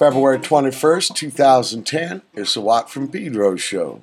February 21st, 2010. It's the Watt from Pedro show.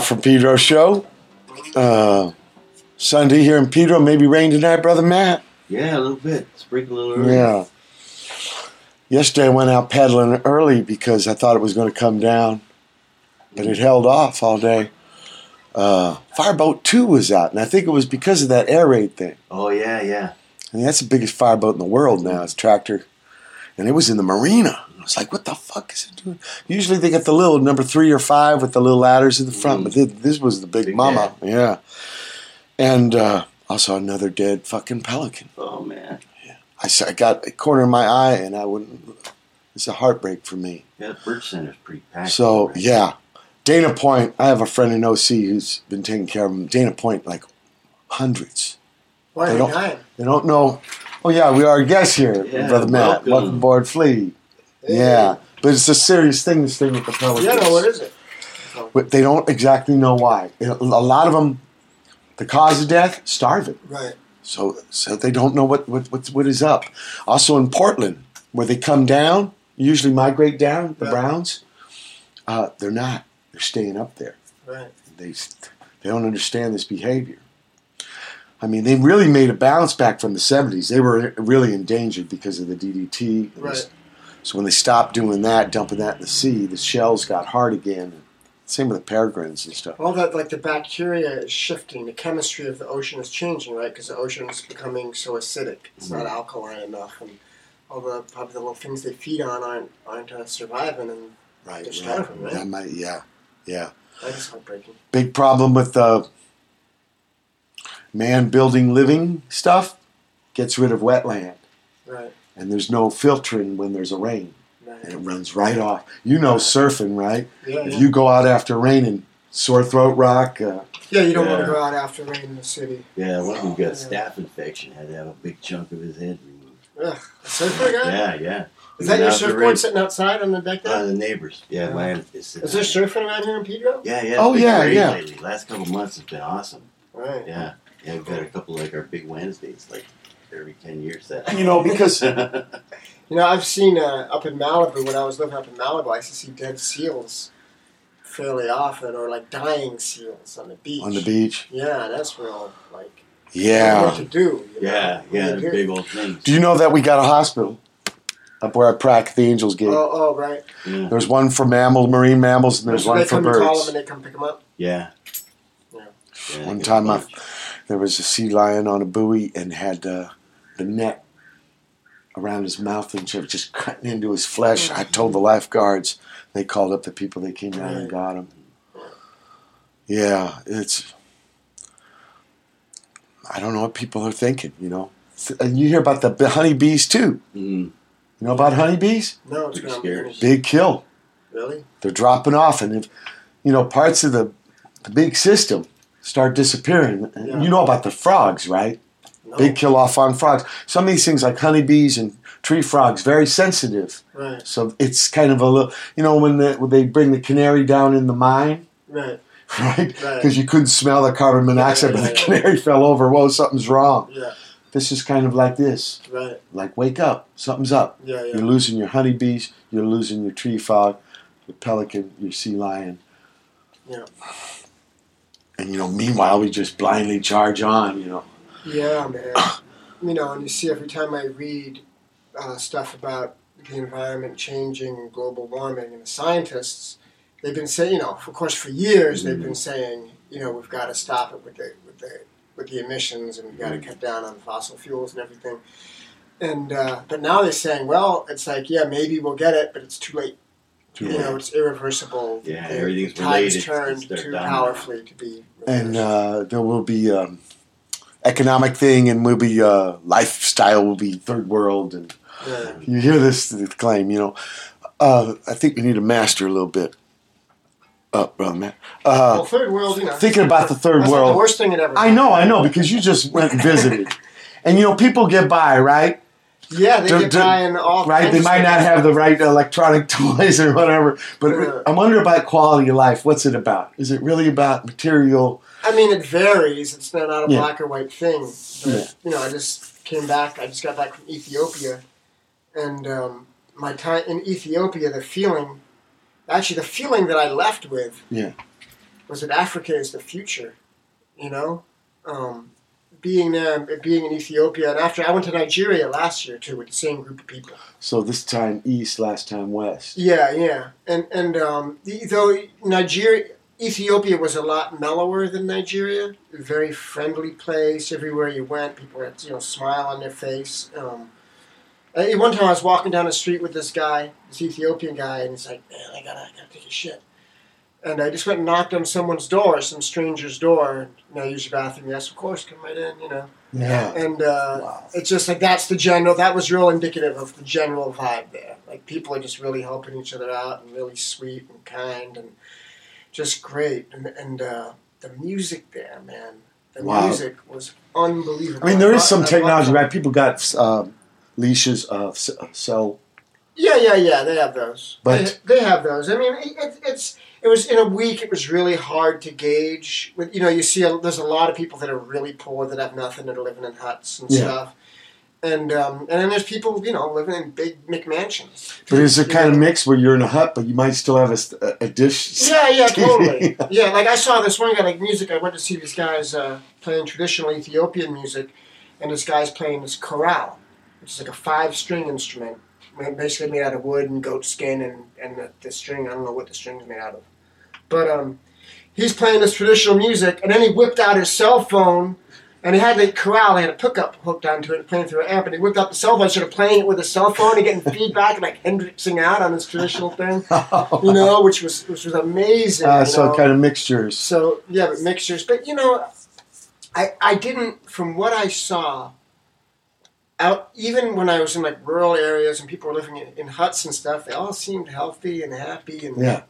Watt from Pedro show. Uh, Sunday here in Pedro. Maybe rain tonight, brother Matt. Yeah, a little bit. Sprinkle a little early. Yeah. Yesterday I went out pedaling early because I thought it was going to come down, but it held off all day. Uh, Fireboat 2 was out, and I think it was because of that air raid thing. Oh yeah, yeah. I mean, that's the biggest fireboat in the world now. It's a tractor, and it was in the marina. Was like, "What the fuck is it doing?" Usually they get the little number three or five with the little ladders in the front, but thi- this was the big, Big mama. Yeah, and uh, also another dead fucking pelican. Oh man. Yeah. I, saw, I got a corner of my eye, and I wouldn't. It's a heartbreak for me. Yeah, the bird center's pretty packed. So right? yeah, Dana Point. I have a friend in OC who's been taking care of him. Dana Point, like hundreds. Why They don't- They don't know. Oh yeah, we are guests here, Yeah, brother Matt. welcome. Welcome aboard, Flea. Yeah, but it's a serious thing. This thing with the pelicans. Yeah, no, what is it? But they don't exactly know why. A lot of them, the cause of death, starving. Right. So, so they don't know what, what what what is up. Also in Portland, where they come down, usually migrate down. The Yeah. Browns, uh, they're not. They're staying up there. Right. They they don't understand this behavior. I mean, they really made a bounce back from the '70s. They were really endangered because of the DDT. Right. So when they stopped doing that, dumping that in the sea, the shells got hard again. Same with the peregrines and stuff. All that, like the bacteria is shifting. The chemistry of the ocean is changing, right? Because the ocean is becoming so acidic. It's not alkaline enough, and all the probably the little things they feed on aren't aren't uh, surviving, and Right. They're right. starving, right? That might, yeah, yeah. that is heartbreaking. Big problem with the man building living stuff. Gets rid of wetland, Right. And there's no filtering when there's a rain, and it runs right off. You know surfing, right? Yeah. If Yeah. you go out after rain raining, sore throat rock. Uh, yeah. You don't want to go out after rain in the city. Yeah, one who Yeah. got staph infection had to have a big chunk of his head removed. Ugh. A surfer guy. Yeah, yeah. Is that your surfboard sitting outside on the deck Uh, there? the neighbors. Yeah, Yeah. mine is. sitting. Is there surfing around here in Pedro? Yeah, yeah. Oh, it's yeah, yeah. Lately. Last couple months has been awesome. Right. Yeah, yeah. We've got a couple like our big Wednesdays, like every ten years. That you know, because You know, I've seen uh, up in Malibu when I was living up in Malibu. I used to see dead seals fairly often, or like dying seals on the beach. on the beach. Yeah, that's real. Like, what Yeah. to do? you yeah, know? yeah. What The big old things. Do you know that we got a hospital up where I practice the Angels gate? Oh, oh, right. Yeah, There's one for mammal, marine mammals, and there's so one they for come call them birds. and they come pick them up. yeah. Yeah. Yeah, One time I- There was a sea lion on a buoy and had uh, the net around his mouth and she was just cutting into his flesh. I told the lifeguards. They called up the people. They came down and got him. Yeah, it's. I don't know what people are thinking. You know, and you hear about the honeybees too. Mm, You know about honeybees? No, it's Pretty scary. Big kill. Really? They're dropping off, and if you know parts of the, the big system start disappearing. Yeah. You know about the frogs, right? No. Big kill off on frogs. Some of these things, like honeybees and tree frogs, very sensitive. Right. So it's kind of a little, you know, when, the, when they bring the canary down in the mine, Right. right? Right. Because you couldn't smell the carbon monoxide, but the yeah, yeah. canary fell over. Whoa, something's wrong. Yeah. This is kind of like this. Right. Like, wake up, something's up. Yeah. You're losing your honeybees, you're losing your tree frog, your pelican, your sea lion. Yeah. And, you know, meanwhile, we just blindly charge on, you know. Yeah, man. you know, and you see every time I read uh, stuff about the environment changing and global warming, and the scientists, they've been saying, you know, of course, for years they've been saying, you know, we've got to stop it with the with the with the emissions, and we've got to cut down on fossil fuels and everything. And uh, but now they're saying, well, it's like, yeah, maybe we'll get it, but it's too late. Too you late. know, it's irreversible. Yeah, the, everything's tide's related. turned too powerfully to be. and uh, there will be um, economic thing, and will be uh, lifestyle will be third world, and Yeah. you hear this claim, you know. Uh, I think we need to master a little bit. Up, brother man. Uh, well, third world, you know. thinking about the third world. the worst thing it ever. I know, I know, because you just went and visited, and you know people get by, right? Yeah, they They're- get they're- buying all right? They might not have the right electronic toys or whatever. But Yeah. I wonder about quality of life. What's it about? Is it really about material? I mean, it varies. It's not, not a Yeah. black or white thing. But, Yeah. You know, I just came back. I just got back from Ethiopia, and um, my time in Ethiopia, the feeling, actually, the feeling that I left with, Yeah. was that Africa is the future. You know, um, being there, being in Ethiopia, and after I went to Nigeria last year too with the same group of people. So this time east, last time west. Yeah, yeah, and and um, though Nigeria, Ethiopia was a lot mellower than Nigeria. A very friendly place. Everywhere you went, people had you know smile on their face. Um, one time I was walking down the street with this guy, this Ethiopian guy, and he's like, "Man, I gotta, I gotta take a shit." And I just went and knocked on someone's door, some stranger's door. Know, use your bathroom. Yes, of course, come right in. You know, Yeah. and uh, Wow. it's just like that's the general. That was real indicative of the general vibe there. Like people are just really helping each other out and really sweet and kind and just great. And and uh, the music there, man, the Wow. music was unbelievable. I mean, there is some technology, right? People got um, leashes of s- cell. Yeah, yeah, yeah. They have those. But- they, they have those. I mean, it, it's it was in a week. It was really hard to gauge. You know, you see, a, there's a lot of people that are really poor that have nothing that are living in huts and Yeah. stuff. And um, and then there's people, you know, living in big McMansions. But it's a kind of mix where you're in a hut, but you might still have a dish? Yeah, yeah, totally. yeah, like I saw this one guy like music. I went to see these guys uh, playing traditional Ethiopian music, and this guy's playing this krar, which is like a five-string instrument, basically made out of wood and goat skin, and and the, the string. I don't know what the string's made out of, but um, he's playing this traditional music, and then he whipped out his cell phone. And he had the krar, he had a pickup hooked onto it, playing through an amp, and he whipped out the cell phone, sort of playing it with a cell phone and getting feedback, and like Hendrixing out on his traditional thing you know, which was which was amazing. Uh, so know? kind of mixtures. So yeah, but mixtures. But you know, I I didn't from what I saw. Out even when I was in like rural areas and people were living in, in huts and stuff, they all seemed healthy and happy, and Yeah.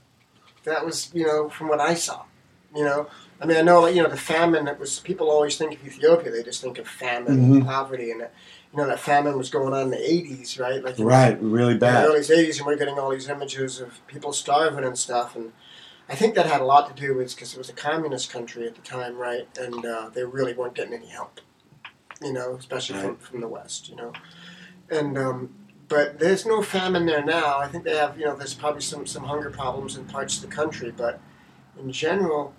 That was you know from what I saw. You know, I mean, I know you know the famine that was. People always think of Ethiopia; they just think of famine and Mhm. poverty, and you know that famine was going on in the '80s, right? Like it was- Right, really in the bad. early 80s, and we're getting all these images of people starving and stuff. And I think that had a lot to do with because it was a communist country at the time, right? And uh, they really weren't getting any help, you know, especially from, from the West, you know. And um, but there's no famine there now. I think they have, you know, there's probably some some hunger problems in parts of the country, but in general,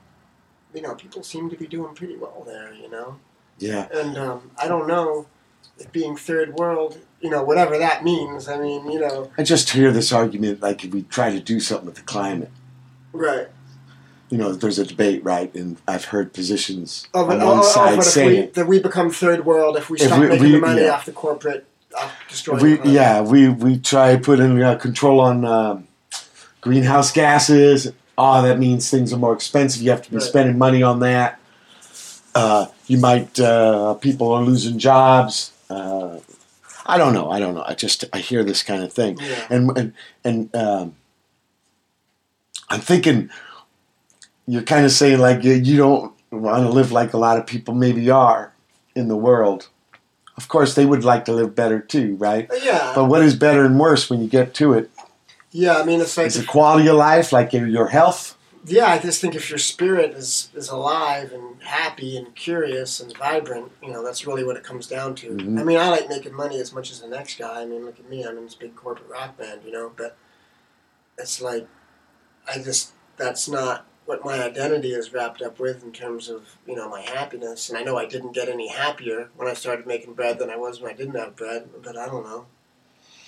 you know, people seem to be doing pretty well there, you know. Yeah. And um, I don't know if being third world, you know, whatever that means. I mean, you know. I just hear this argument like if we try to do something with the climate. Right. You know, there's a debate, right? And I've heard positions Oh, but, on oh, one oh, side but if we, saying, that we become third world if we If stop we- making we- the money yeah. off the corporate, we, yeah, we we try putting uh, control on um, greenhouse gases. Oh, that means things are more expensive. You have to be Right. spending money on that. Uh, you might uh, people are losing jobs. Uh, I don't know. I don't know. I just I hear this kind of thing, Yeah. and and and um, I'm thinking you're kind of saying like you, you don't want to live like a lot of people maybe are in the world. Of course, they would like to live better too, right? Uh, Yeah. But what is better and worse when you get to it? yeah, I mean, it's like, Is it quality of life, like your- your health? yeah, I just think if your spirit is, is alive and happy and curious and vibrant, you know, that's really what it comes down to. Mhm. I mean, I like making money as much as the next guy. I mean, look at me, I'm in this big corporate rock band, you know, but it's like, I just, that's not what my identity is wrapped up with in terms of, you know, my happiness. And I know I didn't get any happier when I started making bread than I was when I didn't have bread, but I don't know.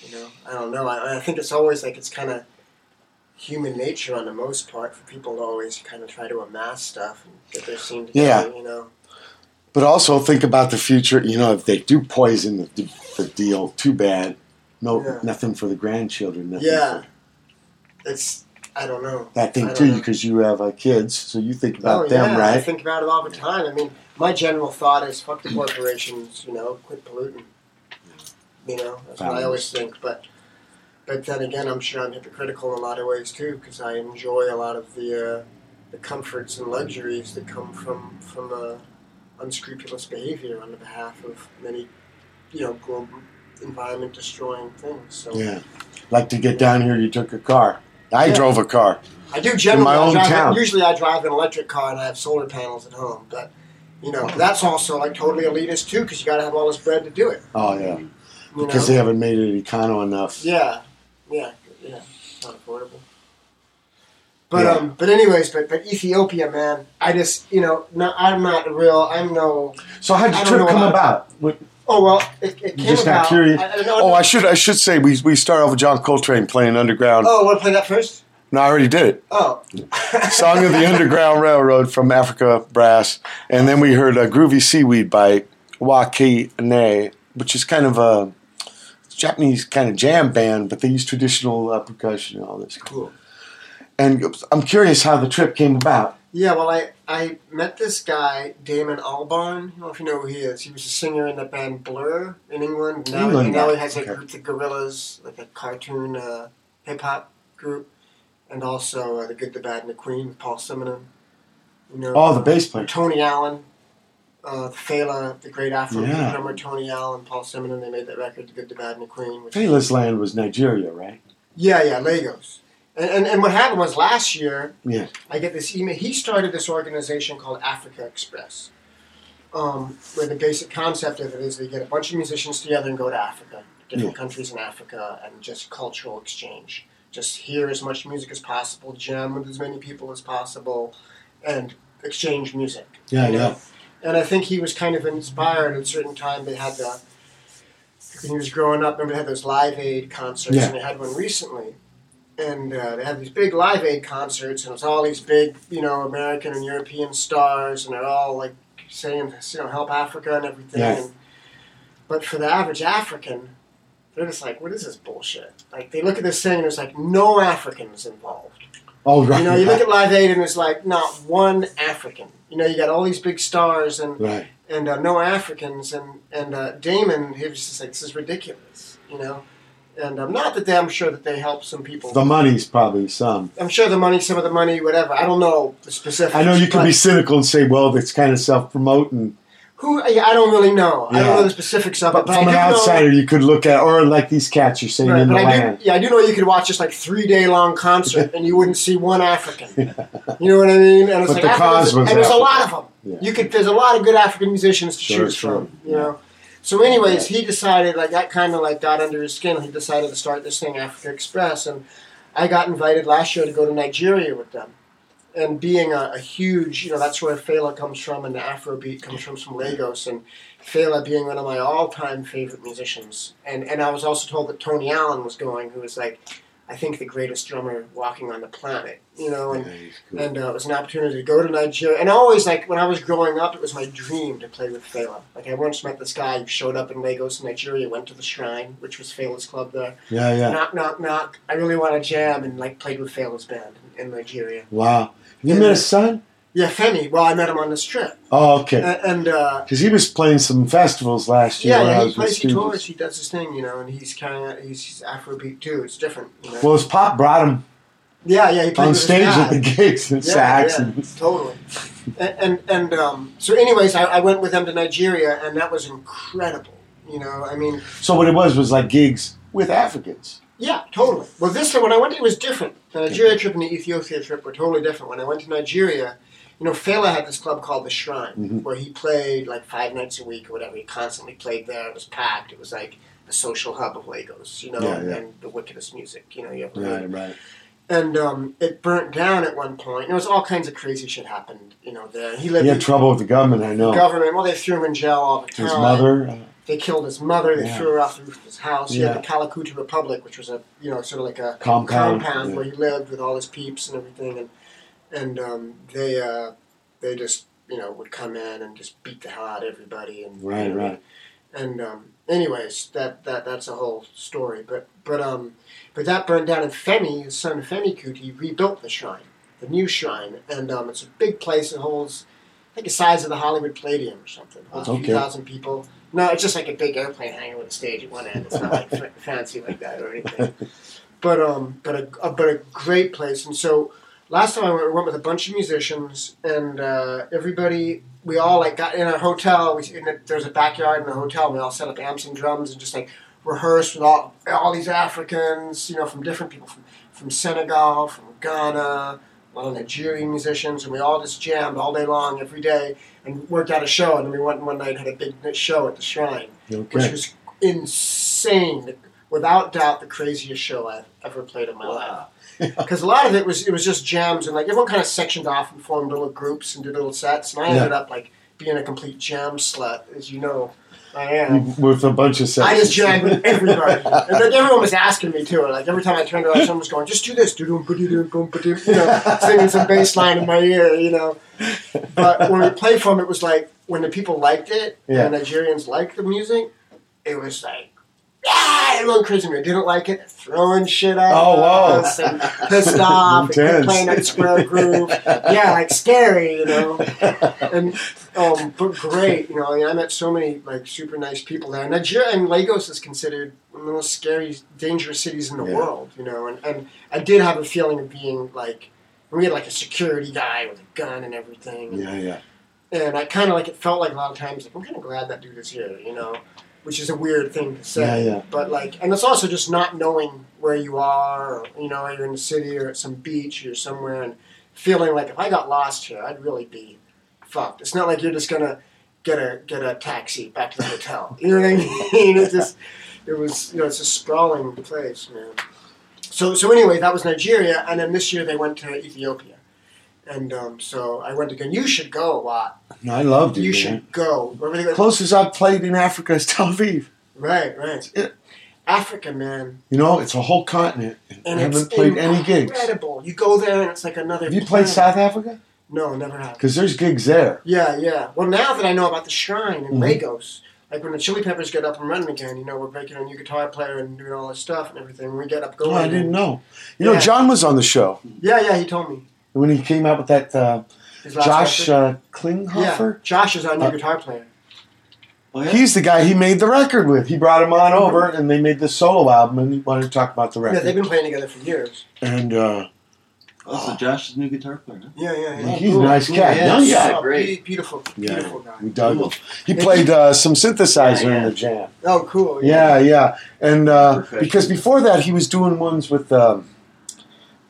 You know, I don't know. I, I think it's always like it's kind of human nature on the most part for people to always kind of try to amass stuff and get their scene together, Yeah. you know. But also think about the future. You know, if they do poison the, the deal, too bad. No, Yeah. nothing for the grandchildren. Nothing Yeah. for It's, I don't know. that I don't too, because you have uh, kids, so you think about oh, them, yeah, I think about it all the time. I mean, my general thought is fuck the corporations, you know, quit polluting. You know, that's what I always think. But but then again, I'm sure I'm hypocritical in a lot of ways too, because I enjoy a lot of the uh, the comforts and luxuries that come from from uh, unscrupulous behavior on the behalf of many, you know, global environment destroying things. So Yeah. Like to get down here, you took a car. I Yeah. drove a car. I do generally. In my I own drive, town. Usually, I drive an electric car and I have solar panels at home. But you know, that's also like totally elitist too, because you got to have all this bread to do it. Oh yeah, You because know? they haven't made it econo enough. Yeah, yeah, yeah. It's not affordable. But Yeah. um, but anyways, but but Ethiopia, man, I just you know, no, I'm not real. I'm no. So how did I your don't know trip come about- about? Oh well, it, it came just about. curious? I, I know. Oh, I should I should say we we start off with John Coltrane playing Underground. Oh, want to play that first? No, I already did it. Oh, Song of the Underground Railroad from Africa Brass, and then we heard a Groovy Seaweed by Wah Qi Neh, which is kind of a Japanese kind of jam band, but they use traditional uh, percussion and all this. cool. And I'm curious how the trip came about. Yeah, well, I, I met this guy, Damon Albarn. I don't know if you know who he is. He was a singer in the band Blur in England. Now, England, now he has a okay. group, the Gorillaz, like a cartoon uh, hip hop group, and also uh, the Good, the Bad, and the Queen with Paul Simonon. You know, Oh, the bass player. Tony Allen, uh, the Fela, the great Afro Yeah. drummer Tony Allen, Paul Simonon. They made that record, The Good, the Bad, and the Queen. Which Fela's land was Nigeria, right? yeah, yeah, Lagos. And, and, and what happened was last year, Yeah. I get this email. He started this organization called Africa Express, um, where the basic concept of it is they get a bunch of musicians together and go to Africa, different countries in Africa, and just cultural exchange. Just hear as much music as possible, jam with as many people as possible, and exchange music. Yeah, you know? yeah. And I think he was kind of inspired at a certain time. They had the when he was growing up. Remember they had those Live Aid concerts, Yeah. and they had one recently. And uh, they had these big Live Aid concerts, and it was all these big, you know, American and European stars, and they're all like saying, you know, help Africa and everything. Yeah. And, but for the average African, they're just like, what is this bullshit? Like they look at this thing, and there's like no Africans involved. Oh, right. You know, you look at Live Aid, and there's like not one African. You know, you got all these big stars, and right. and uh, no Africans, and and uh, Damon, he was just like, this is ridiculous, you know. And I'm um, not that they, I'm sure that they help some people. The money's probably some. I'm sure the money, some of the money, whatever. I don't know the specifics. I know you could but be cynical and say, well, it's kind of self promoting. Who I I don't really know. I don't know the specifics of But it. But from an outsider, know, you could look at, or like these cats you're saying Right, in the I land. do, yeah, I do know you could watch just like three day long concert and you wouldn't see one African. You know what I mean? And it's But like the Africans- cause was and there's a lot of them. Yeah. You could there's a lot of good African musicians to Sure, choose sure. from. You know. So, anyways, he decided like that kind of like got under his skin. He decided to start this thing, Africa Express, and I got invited last year to go to Nigeria with them. And being a, a huge, you know, that's where Fela comes from, and the Afrobeat comes from from Lagos, and Fela being one of my all-time favorite musicians. And and I was also told that Tony Allen was going, who was like, I think the greatest drummer walking on the planet. You know, and Yeah, cool. and uh, it was an opportunity to go to Nigeria. And always, like when I was growing up, it was my dream to play with Fela. Like I once met this guy who showed up in Lagos, Nigeria, went to the Shrine, which was Fela's club there. yeah, yeah. Knock, knock, knock. I really want to jam, and like played with Fela's band in, Nigeria. Wow. You met his son? Yeah, Femi. Well, I met him on this trip, Oh, okay. and, and uh, Because he was playing some festivals last year. yeah, yeah, he plays, tours, he does his thing, you know, and he's carrying out, he's, he's Afrobeat too. It's different, you know. Well, his pop brought him yeah, yeah, he played on stage at the gigs and Yeah, sax. yeah, And, totally. And and, and um, so, anyways, I, I went with them to Nigeria, and that was incredible. You know, I mean, so what it was was like gigs with Africans. yeah, totally. Well, this time when I went, it was different. The Nigeria trip and the Ethiopia trip were totally different. When I went to Nigeria, you know, Fela had this club called the Shrine, Mhm. where he played like five nights a week or whatever. He constantly played there. It was packed. It was like a social hub of Lagos, you know, Yeah, yeah. and the wickedest music. You know, you have to Right, right. and um, it burnt down at one point. There was all kinds of crazy shit happened, you know. There, he lived He in had trouble with the government, I know. government. Well, they threw him in jail all the time. His mother. They killed his mother. They Yeah. threw her off the roof of his house. He had the Kalakuta Republic, which was a you know sort of like a Compound, compound where he lived with all his peeps and everything, and and um, they uh, they just you know would come in and just beat the hell out of everybody and Right, know, right. and um, anyways, that, that that's a whole story. But but um, but that burned down. And Femi, his son Femi Kuti, rebuilt the shrine, the new shrine, and um, it's a big place. It holds, I think, the size of the Hollywood Palladium or something. Holds a Okay. few thousand people. No, it's just like a big airplane hanging with a stage at one end. It's not like f- fancy like that or anything. But um, but a, a but a great place. And so last time I went, we went with a bunch of musicians, and uh, everybody we all like got in a hotel. We in a, there's a backyard in the hotel. We all set up amps and drums and just like rehearsed with all all these Africans, you know, from different people from from Senegal, from Ghana, a lot of Nigerian musicians, and we all just jammed all day long every day and worked out a show. And then we went one night and had a big show at the Shrine, which was insane. Without doubt, the craziest show I've ever played in my life Wow. Because a lot of it was it was just jams and like everyone kind of sectioned off and formed little groups and did little sets and I Yeah. ended up like being a complete jam slut as you know I am. With a bunch of sets. I just jammed with everybody. and like everyone was asking me too. Like every time I turned around, someone was going, "Just do this, do do do do do do," you know, singing some bass line in my ear, you know. But when we played for them, it was like when the people liked it Yeah. and the Nigerians liked the music, it was like, yeah, everyone crazy. When they didn't like it, throwing shit at Oh, wow. us and pissed off, and Intense. playing that square groove. Yeah, like scary, you know and um, but great, you know. I, mean, I met so many like super nice people there. Nigeria and Lagos is considered one of the most scary, dangerous cities in the Yeah. world, you know. And, and I did have a feeling of being like, we had like a security guy with a gun and everything, yeah, yeah. and I kind of like it felt like a lot of times like I'm kind of glad that dude is here, you know, which is a weird thing to say. Yeah, yeah. But like, and it's also just not knowing where you are, or, you know, you're in the city or at some beach or somewhere, and feeling like if I got lost here, I'd really be fucked. It's not like you're just gonna get a get a taxi back to the hotel. You know what I mean? It's just it was you know it's a sprawling place, man. So so anyway, that was Nigeria, and then this year they went to Ethiopia. And um, so I went again. You should go a lot. No, I loved it. You man. should go. Go. Closest I've played in Africa is Tel Aviv. Right, right. it. Africa, man. You know, it's a whole continent. And I haven't it's played any gigs. incredible. You go there and it's like another. Have you played. South Africa? No, never have. Because there's gigs there. Yeah, yeah. Well, now that I know about the shrine in Mhm. Lagos, like when the Chili Peppers get up and running again, you know, we're breaking a new guitar player and doing all this stuff and everything. When we get up going. Oh, going, I didn't know. You know, John was on the show Yeah, yeah. He told me. When he came out with that uh, Josh uh, Klinghoffer. yeah, Josh is our new Uh, guitar player. Oh, yeah? He's the guy he made the record with. He brought him on over, and they made this solo album, and he wanted to talk about the record. Yeah, they've been playing together for years. And uh, Oh, so Josh's new guitar player. Huh? Yeah, yeah, yeah. he's a nice cat. Yeah, Young guy. great. Be- Beautiful, Yeah. beautiful guy. We dug him. He played uh, some synthesizer Yeah, yeah. in the jam. Oh, cool. Yeah, yeah. And uh, because before that, he was doing ones with um,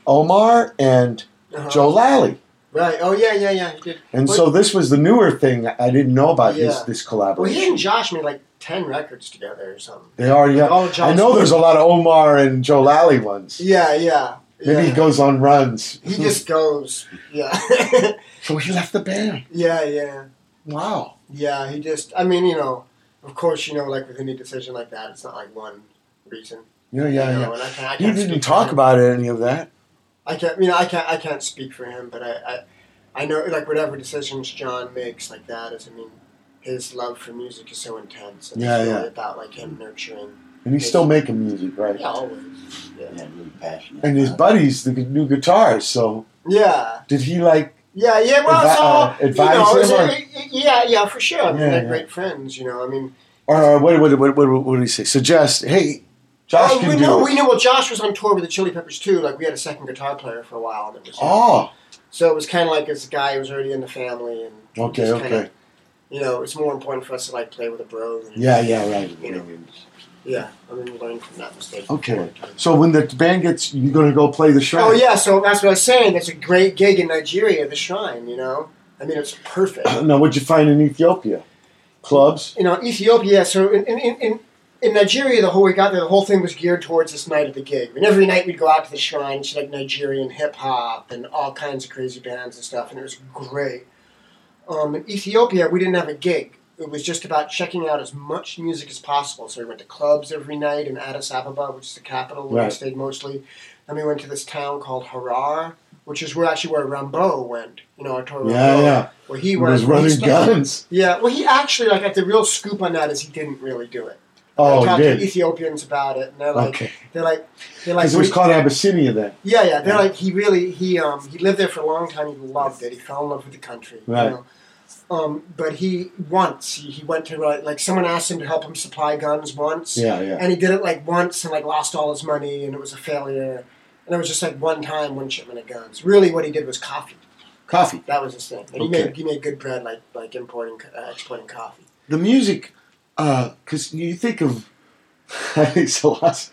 Omar and Uh-huh. Joe Lally. Right. Oh, yeah, yeah, yeah. He did. And But- so this was the newer thing. I didn't know about Yeah. this this Well, he and. Josh made like ten records together or something. They already have. All I know there's a lot of Omar and Joe Lally ones. Yeah, yeah. Maybe yeah. he goes on runs. He just goes. Yeah. So he left the band. yeah, yeah. Wow. Yeah, he just. I mean, you know, of course, you know, like with any decision like that, it's not like one reason. Yeah, you yeah, know, yeah. And I can't, I can't didn't talk about any of that. I can't. You know, I can't. I can't speak for him, but I, I, I know like whatever decisions John makes like that is. I mean, his love for music is so intense. And Yeah, it's yeah. really about like him nurturing. And he's still making music, right? Yeah, always. Yeah. Yeah, really passionate. And his about it. buddies, the new guitars. So Yeah. did he like? Yeah, yeah. Well, Advi- so uh, you know, him or- it- it- yeah, yeah, for sure. I mean, Yeah, they're yeah. great friends. You know, I mean, Or uh, what? What? What? What? What did he say? Suggest. Hey, Josh oh, can we do. know, it. we know. Well, Josh was on tour with the Chili Peppers too. Like we had a second guitar player for a while, and it was Oh, so it was kind of like this guy who was already in the family, and okay, just kinda- okay. you know, it's more important for us to like play with a bro. Than, Yeah, yeah, right. You know, yeah. I mean, we learned from that mistake. Okay. all the time. So when the band gets, you're gonna go play the shrine. Oh yeah, so that's what I was saying. It's a great gig in Nigeria, the Shrine. You know, I mean, it's perfect. Now, what'd you find in Ethiopia? Clubs. you know, Ethiopia. So in, in, in, in Nigeria, the whole we got there, the whole thing was geared towards this night of the gig. I mean, every night we'd go out to the shrine, it's like Nigerian hip hop and all kinds of crazy bands and stuff, and it was great. Um, in Ethiopia, we didn't have a gig. It was just about checking out as much music as possible. So we went to clubs every night in Addis Ababa, which is the capital where we Right. stayed mostly. Then we went to this town called Harar, which is where actually where Rimbaud went. You know, our tour Yeah, Rimbaud, yeah. where he He went. was running guns. yeah, well, he actually like like the real scoop on that is he didn't really do it. Oh, talked to Ethiopians about it, and they're like, Okay. they're like, they're like, Because it was called Abyssinia then. yeah, yeah, they're Yeah. like, he really, he um, he lived there for a long time. He loved it. He fell in love with the country. Right. You know? Um, but he once he, he went to like, like someone asked him to help him supply guns once, Yeah, yeah. and he did it like once and like lost all his money and it was a failure. And it was just like one time, one shipment of guns. Really, what he did was coffee. Coffee. That was his thing. And he Okay. made he made good bread, like like importing, uh, exporting coffee. The music, Uh, because you think of Haile Selassie,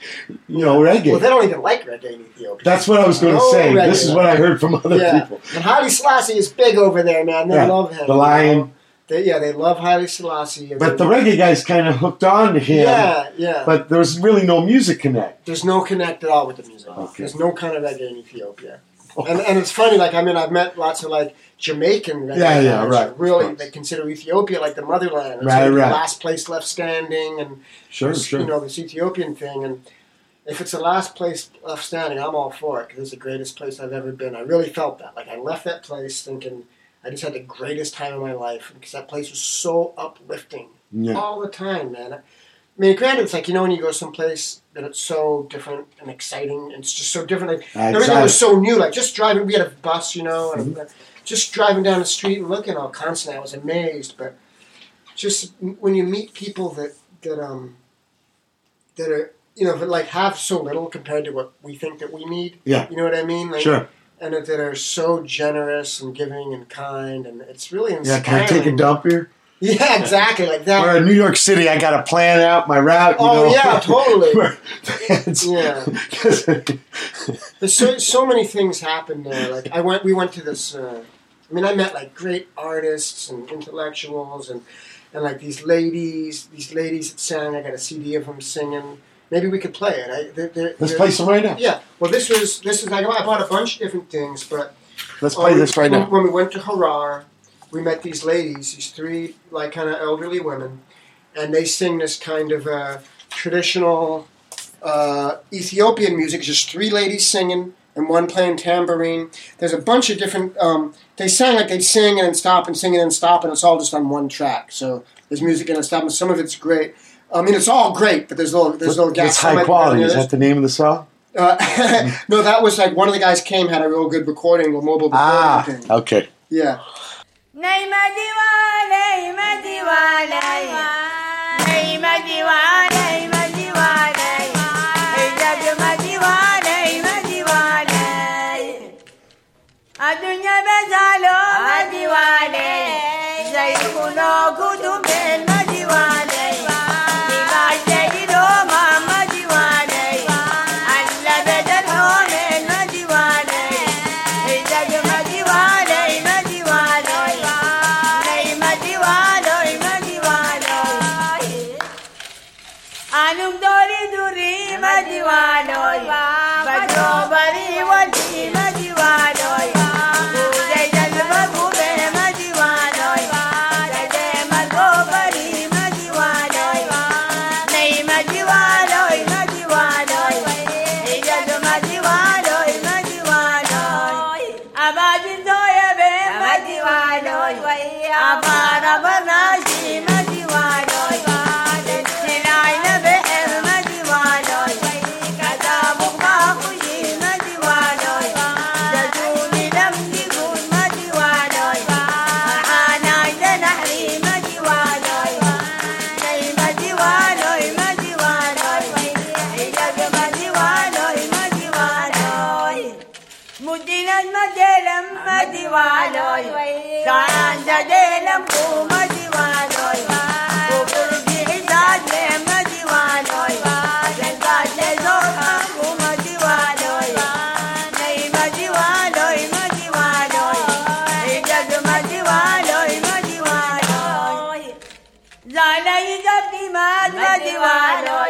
you know, reggae. Well, they don't even like reggae in Ethiopia. That's what I was going to No say. reggae. This is what I heard from other yeah. people. And Haile Selassie is big over there, man. They Yeah, love him. the you lion. know? They, yeah, they love Haile Selassie. But the reggae guys kind of hooked on to him. yeah, yeah. But there was really no music connect. There's no connect at all with the music. Okay. There's no kind of reggae in Ethiopia. And, and it's funny, like I mean, I've met lots of like Jamaican Yeah, yeah, right, Really, they consider Ethiopia like the motherland. It's Right, like right. The last place left standing, and Sure, this, sure. you know this Ethiopian thing. And if it's the last place left standing, I'm all for it because it's the greatest place I've ever been. I really felt that. Like I left that place thinking I just had the greatest time of my life because that place was so uplifting yeah. all the time, man. I mean, granted, it's like you know when you go someplace that it's so different and exciting. It's just so different. Like everything was so new. Like just driving, we had a bus, you know, and Mm-hmm. Just driving down the street and looking all constantly. I was amazed, but just when you meet people that that um that are you know that like have so little compared to what we think that we need. Yeah. you know what I mean. Like, Sure. And that that are so generous and giving and kind, and it's really Yeah, can I take a dump here? Yeah, exactly like that. We're in New York City. I got to plan out my route. You Oh, know? yeah, totally. Yeah. There's so so many things happen there. Like I went, we went to this. Uh, I mean, I met like great artists and intellectuals and and like these ladies, these ladies that sang. I got a CD of them singing. Maybe we could play it. I, they're, they're, Let's play some right now. Yeah. Well, this was this is. I bought a bunch of different things, but Let's play Oh, this right when, now. When we went to Harar, we met these ladies, these three like kind of elderly women, and they sing this kind of uh, traditional uh, Ethiopian music. It's just three ladies singing and one playing tambourine. There's a bunch of different. Um, they sang like they'd sing and then stop and sing and then stop, and it's all just on one track. So there's music and stop, and some of it's great. I mean, it's all great, but there's little there's little gaps. It's high quality. Is that the name of the song? Uh, no, that was like one of the guys came had a real good recording, with mobile. Ah, okay. Yeah. Name a diwa, name a diwa, name.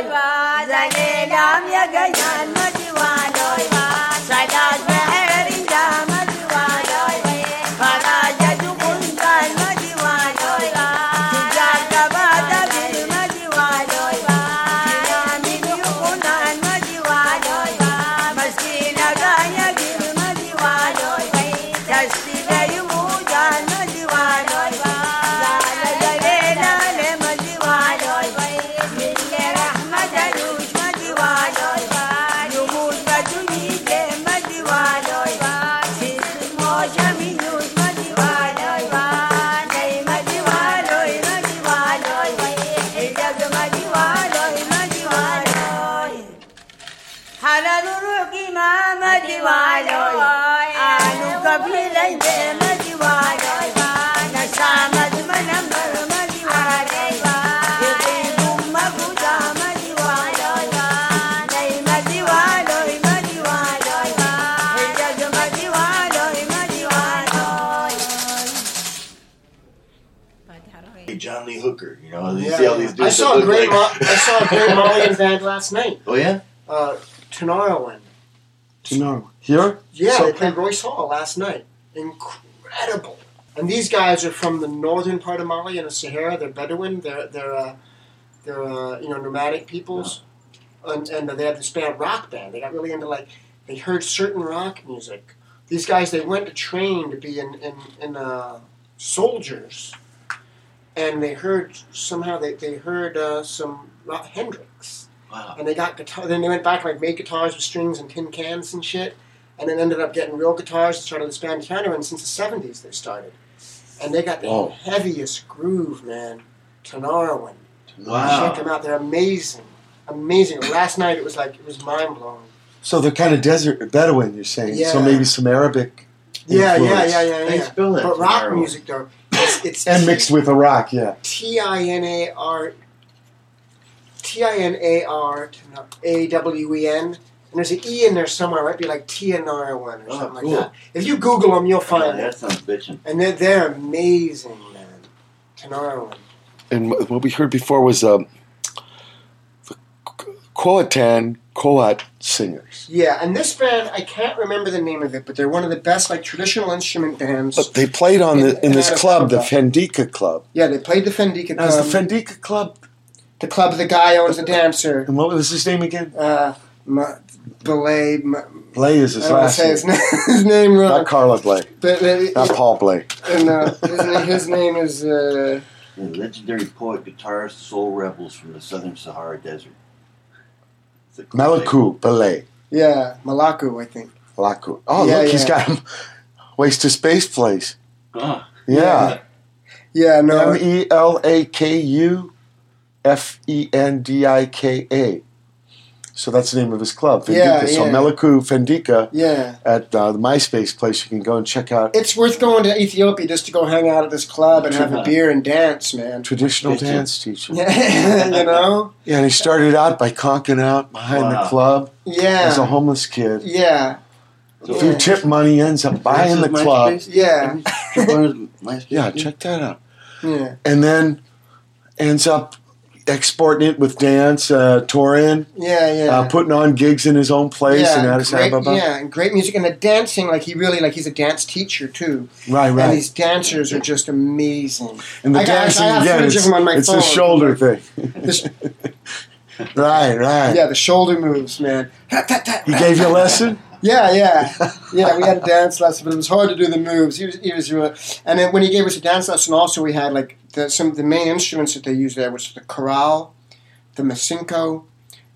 गे ग You Yeah, see all these dudes. I saw that a great, like, Mo- I saw a great Malian band last night. Oh yeah. Uh, Tinariwen. No. Here? Yeah, So- they played Royce Hall last night. Incredible. And these guys are from the northern part of Mali in the Sahara. They're Bedouin. They're they're uh, they're uh, you know nomadic peoples, and, and they have this band rock band. They got really into like they heard certain rock music. These guys they went to train to be in in, in uh, soldiers, and they heard somehow they they heard uh, some Hendrix Wow. and they got guitar. Then they went back and like made guitars with strings and tin cans and shit, and then ended up getting real guitars and started this band Counter. And since the seventies they started, and they got the Whoa. heaviest groove, man. Tinariwen, Wow. check them out. They're amazing, amazing. Last night it was like it was mind blowing. So they're kind of desert Bedouin, you're saying. Yeah. So maybe some Arabic. Yeah, yeah, yeah, yeah, yeah. But rock music though, it's, it's And mixed with Iraq, yeah. T I N A R T I N A R A W E N. And there's an E in there somewhere. It might be like Tianara one or Oh, something cool. like that. If you Google them, you'll find that sounds bitchin'. And they're, they're amazing, man. Tinariwen. And what we heard before was um, the Qoataan Qoat singers. Yeah, and this band, I can't remember the name of it, but they're one of the best like traditional instrument bands. But they played on the in In- this club, the Arizona. Fendika Club. yeah, they played the Fendika Now, is Club. the Fendika Club, the club the guy owns the dancer. and what was his name again? Uh, Ma- Belay. Ma- Blay is I his don't want last say name. his name, his name wrong. Not Carla Bley, But, uh, not Paul Bley. and uh, his, his name is. Uh, The legendary poet, guitarist, soul rebels from the southern Sahara Desert. It's a cool name. Melaku Belay. Yeah, Melaku, I think. Melaku. Oh, Yeah, look, he's yeah. got him. Waste to Space Place. Ah, Yeah. Yeah, no. M E L A K U F E N D I K A. So that's the name of his club, Fendika. Yeah, So yeah. Melaku Fendika yeah. at uh, the MySpace place. You can go and check out It's worth going to Ethiopia just to go hang out at this club and have a beer and dance, man. traditional Picture. dance teacher. Yeah, you know? Yeah, and he started out by conking out behind Wow. the club as a homeless kid. Yeah. So- A few tip money ends up buying the club. MySpace? Yeah. Trip on his MySpace Yeah, check that out. Yeah. And then ends up exporting it with dance, uh, touring, Yeah, yeah. uh, putting on gigs in his own place yeah, in Addis great, Ababa. yeah, and great music and the dancing, like he really like he's a dance teacher too. Right, right. And these dancers are just amazing. And the I got- I dancing have again, it's, of him on my it's phone. the shoulder thing. Right, right. Yeah, the shoulder moves, man. He gave you a lesson? Yeah, yeah, yeah. We had a dance lesson, but it was hard to do the moves. He was, he was really. And then when he gave us a dance lesson, also we had like the, some of the main instruments that they used there which was the krar, the masinko,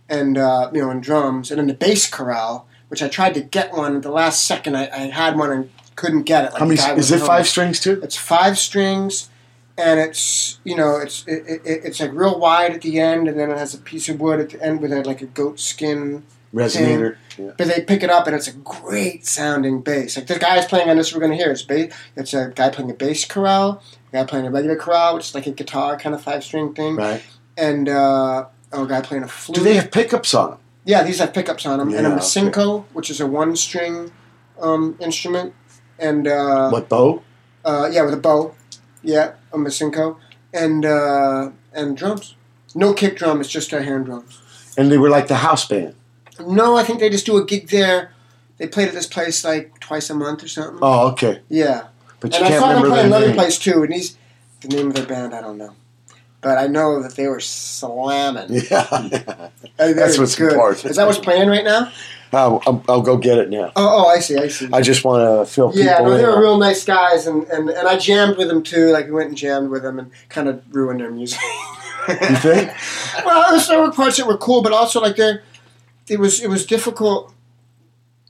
and uh, you know, and drums, and then the bass krar, which I tried to get one at the last second. I, I had one and couldn't get it. Like How many? Is it home. five strings too? It's five strings, and it's you know it's it, it, it's like real wide at the end, and then it has a piece of wood at the end with a, like a goat skin Resonator. Yeah. but they pick it up and it's a great sounding bass. Like the guy's playing on this, we're going to hear it's bass. It's a guy playing a bass krar, a guy playing a regular krar, which is like a guitar kind of five string thing, Right. and uh, oh, a guy playing a flute. Do they have pickups on them? yeah, these have pickups on them, and a Yeah, masinko, which is a one string um, instrument, and uh, What bow? uh, yeah, with a bow, yeah, a masinko, and uh, and drums. No kick drum, it's just a hand drums. And they were like the house band. No, I think they just do a gig there. They played at this place like twice a month or something. Oh, okay. Yeah, But you and I can't saw them remember play their another name. place too. And he's the name of their band. I don't know, but I know that they were slamming. Yeah. Uh, That's what's good. important. Is that what's playing right now? I'll, I'll, I'll go get it now. Oh, oh, I see, I see. I just want to fill people yeah, no, in. they were real nice guys, and, and, and I jammed with them too. Like we went and jammed with them, and kind of ruined their music. You think? well, there was some parts that were cool, but also like there, it was it was difficult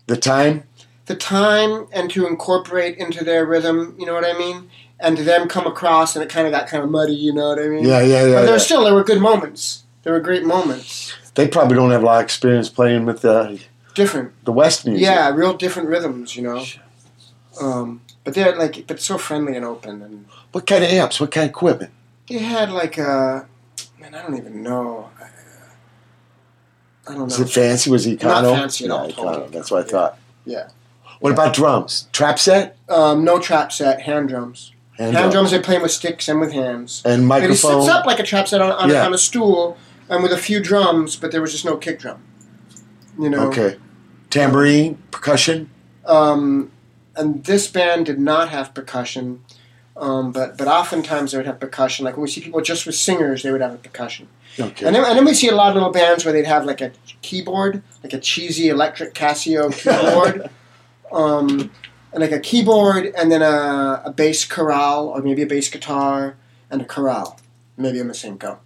The time? the time and to incorporate into their rhythm. You know what I mean? And to them come across, and it kind of got kind of muddy. You know what I mean? Yeah, yeah, yeah. But there yeah. were still there were good moments. There were great moments. They probably don't have a lot of experience playing with the Different. the West music. Yeah, real different rhythms, you know. Um, but they're like, but so friendly and open, and What kind of amps? What kind of equipment? they had like a, man, I don't even know. I, don't Was know. it fancy? Was he Not Econo? fancy at all, Yeah. Econo. That's what I thought. Yeah. What about drums? Trap set? Um, no trap set, hand drums. Hand, Hand drums, they play with sticks and with hands. and But he sits up like a trap set on, on, Yeah. on a stool and with a few drums, but there was just no kick drum. You know. Okay. Tambourine, percussion. Um, and this band did not have percussion, um, but but oftentimes they would have percussion. Like when we see people just with singers, they would have a percussion. Okay. And then, and then we see a lot of little bands where they'd have like a keyboard, like a cheesy electric Casio keyboard, um, and like a keyboard, and then a, a bass krar, or maybe a bass guitar, and a krar, maybe a masinko.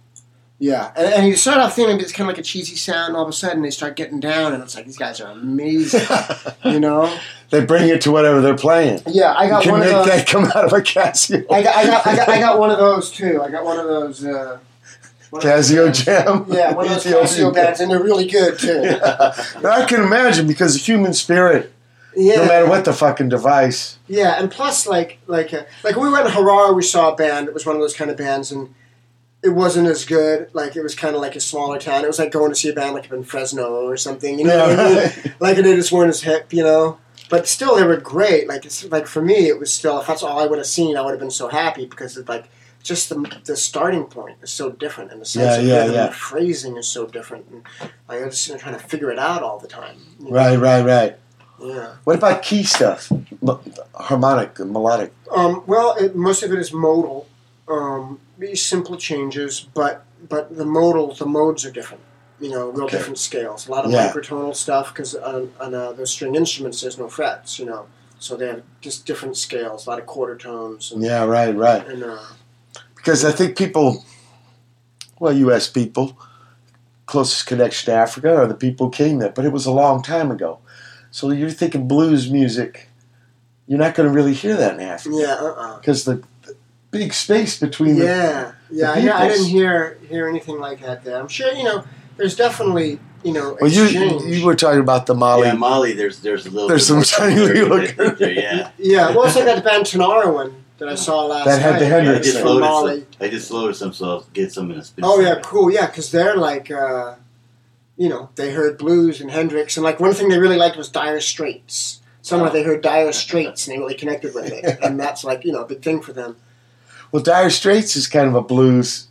Yeah, and, and you start off thinking it's kind of like a cheesy sound, and all of a sudden they start getting down, and it's like these guys are amazing, you know? they bring it to whatever they're playing. Yeah, I You got can one of those. that come out of a Casio. I got, I got, I got, I got one of those too. I got one of those. Uh, one of those Casio. Jam. Yeah, one of those Casio bands, and they're really good too. Now, I can imagine because the human spirit, Yeah, no matter what the fucking device. Yeah, and plus, like, like, uh, like when we went to Harar, we saw a band. It was one of those kind of bands, and it wasn't as good. Like, it was kind of like a smaller town. It was like going to see a band like up in Fresno or something. You know, what I mean? Yeah. like they just weren't as hip. You know, but still, they were great. Like, it's like for me, it was still. If that's all I would have seen, I would have been so happy because it's like just the the starting point is so different, and the sense Yeah, of yeah, rhythm yeah. and phrasing is so different. And like, I was just trying to figure it out all the time. you know? Right, right, right. Yeah. What about key stuff? M- harmonic, melodic. Um, well, it, most of it is modal. Um, these simple changes, but but the modal, the modes are different. You know, real Okay. different scales. A lot of Yeah. microtonal stuff because on, on uh, those string instruments, there's no frets. You know, so they have just different scales. A lot of quarter tones. And, Yeah, right, right. and uh, Because I think people, well, U.S. people, closest connection to Africa are the people who came there, but it was a long time ago. So you're thinking blues music, you're not going to really hear that in Africa yeah, uh, uh because the, the big space between the yeah, yeah. the I, I didn't hear hear anything like that there. I'm sure you know. There's definitely you know Well, you exchange. you were talking about the Mali. Yeah, Mali. There's there's a little. There's bit some tiny little with it there, Yeah. yeah, well, it's like that band Tinariwen that I saw last night. That had the night. I Hendrix just thing. from loaded Mali. some. I just loaded some, so I'll get some in a spin. Oh yeah, cool. Yeah, because they're like, uh, you know, they heard blues and Hendrix, and like one thing they really liked was Dire Straits. Somehow they heard Dire Straits and they really connected with it, and that's like you know a big thing for them. Well, Dire Straits is kind of a blues.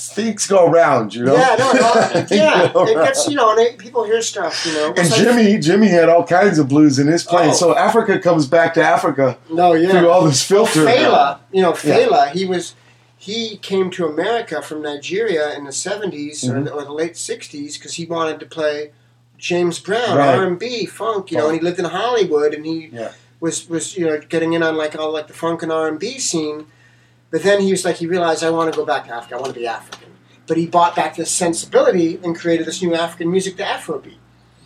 Things go around, you know. Yeah, no, it all, yeah, go it gets you know, and it, people hear stuff, you know. And like- Jimmy, Jimmy had all kinds of blues in his playing. Oh. So Africa comes back to Africa no, yeah. through all this filter. Fela, you know, Yeah. Fela, he was he came to America from Nigeria in the 70s Mhm. or, the, or the late 60s because he wanted to play James Brown, Right. R&B, funk, you know, and he lived in Hollywood and he Yeah. was was you know getting in on like all like the funk and R&B scene. But then he was like he realized I want to go back to Africa. I want to be African. But he brought back this sensibility and created this new African music, the Afrobeat.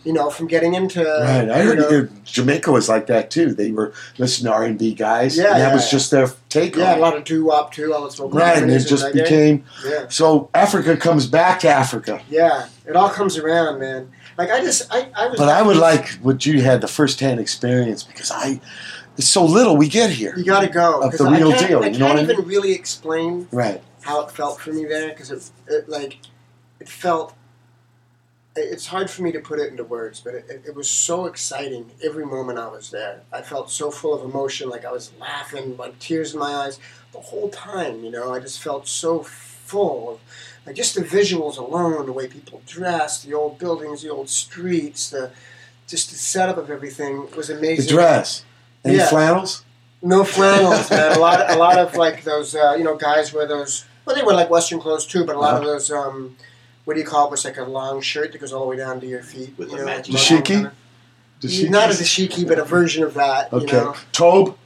You know, from getting into Right, I heard know, Jamaica was like that too. They were listening to R and B guys, Yeah, and that yeah, was yeah. just their take yeah, on a lot of doo wop too, all this Right, and it just became yeah. so. Africa comes back to Africa, Yeah, it all comes around, man. Like I just, I, I was. but I would like what you had the first hand experience because I. It's so little we get here. You got to go Of the I real deal, I you know can't what I even mean? really explain Right. how it felt for me there because it, it, like, it felt. It's hard for me to put it into words, but it, it, it was so exciting every moment I was there. I felt so full of emotion, like I was laughing, like tears in my eyes the whole time. You know, I just felt so full of, like just the visuals alone, the way people dressed, the old buildings, the old streets, the just the setup of everything was amazing. The dress. Any Yeah. flannels? No flannels, man. A lot, a lot of like those, uh, you know, guys wear those. Well, they wear like Western clothes too, but a lot of those. Um, what do you call it? It's like a long shirt that goes all the way down to your feet. With you the know, like Dashiki? kinda- Does Not a dashiki, but a version of that. Okay. You know, Tobe.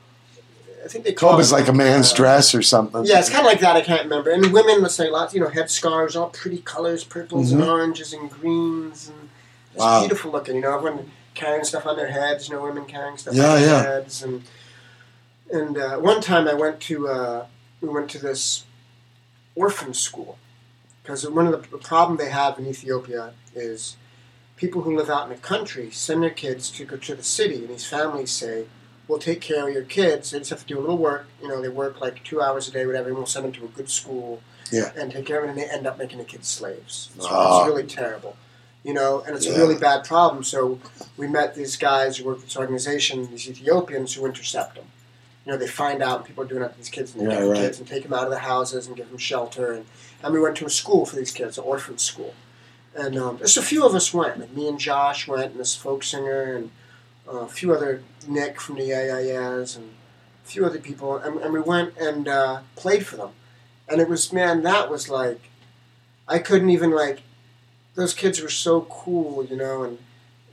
I think they call Tobe it is like a man's uh, dress or something. Yeah, it's kind of like that. I can't remember. And women, let's say, lots. You know, head scarves, all pretty colors, purples and Mhm. oranges and greens, and it's Wow. beautiful looking. You know, everyone carrying stuff on their heads. You know, women carrying stuff Yeah, on their yeah. heads. And and uh, one time I went to uh, we went to this orphan school because one of the, the problem they have in Ethiopia is people who live out in the country send their kids to go to the city, and these families say, "We'll take care of your kids. They just have to do a little work. You know, they work like two hours a day, whatever, and we'll send them to a good school, Yeah. and take care of them, and they end up making the kids slaves. It's, Ah. it's really terrible." You know, and it's Yeah. a really bad problem. So we met these guys who work for this organization, these Ethiopians who intercept them you know they find out people are doing it to these kids and they Yeah, get right. kids and take them out of the houses and give them shelter and and we went to a school for these kids, an orphan school, and um, just a few of us went. Like me and Josh went, and this folk singer and uh, a few other Nick from the Yeah Yeah Yeahs and a few other people, and, and we went and uh, played for them, and it was man that was like I couldn't even like those kids were so cool, you know, and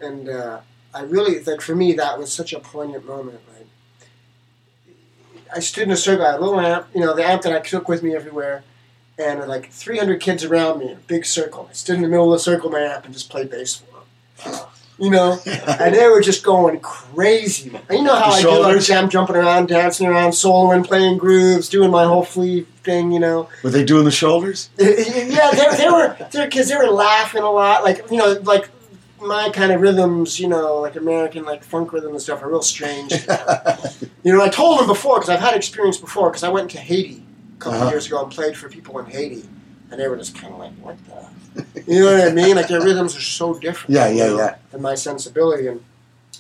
and uh, I really like for me that was such a poignant moment. Like I stood in a circle, I had a little amp, you know, the amp that I took with me everywhere, and uh, like 300 kids around me in a big circle. I stood in the middle of the circle, my amp, and just played bass for them. You know, and they were just going crazy. You know how I do, like jam, jumping around, dancing around, soloing, playing grooves, doing my whole flea thing. You know, Were they doing the shoulders? yeah, they, they were because they were laughing a lot. Like you know, like my kind of rhythms, you know, like American like funk rhythm and stuff are real strange. you know, I told them before because I've had experience before because I went to Haiti a couple Uh-huh. years ago and played for people in Haiti, and they were just kind of like, "What the." You know what I mean? Like their rhythms are so different. Yeah, you yeah, know, yeah. Than my sensibility, and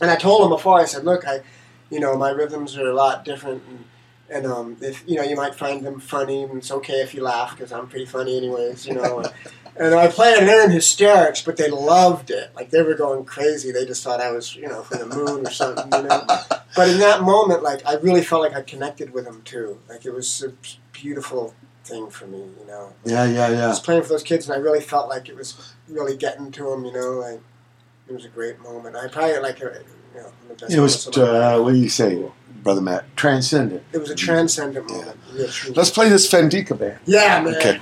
and I told them before. I said, "Look, I, you know, my rhythms are a lot different, and and um, if you know, you might find them funny, and it's okay if you laugh because I'm pretty funny, anyways. You know." and, and I played and they're in hysterics, but they loved it. Like they were going crazy. They just thought I was, you know, from the moon or something. You know. But in that moment, like I really felt like I connected with them too. Like it was a beautiful thing for me. You know. Yeah, yeah, I yeah. was playing for those kids, and I really felt like it was really getting to them. You know, like it was a great moment. I probably like uh, you know It was, moments of my life. uh, what do you say, Brother Matt? Transcendent. It was a transcendent moment. Yeah, truly. Let's play this Fendika band. yeah, man. Okay.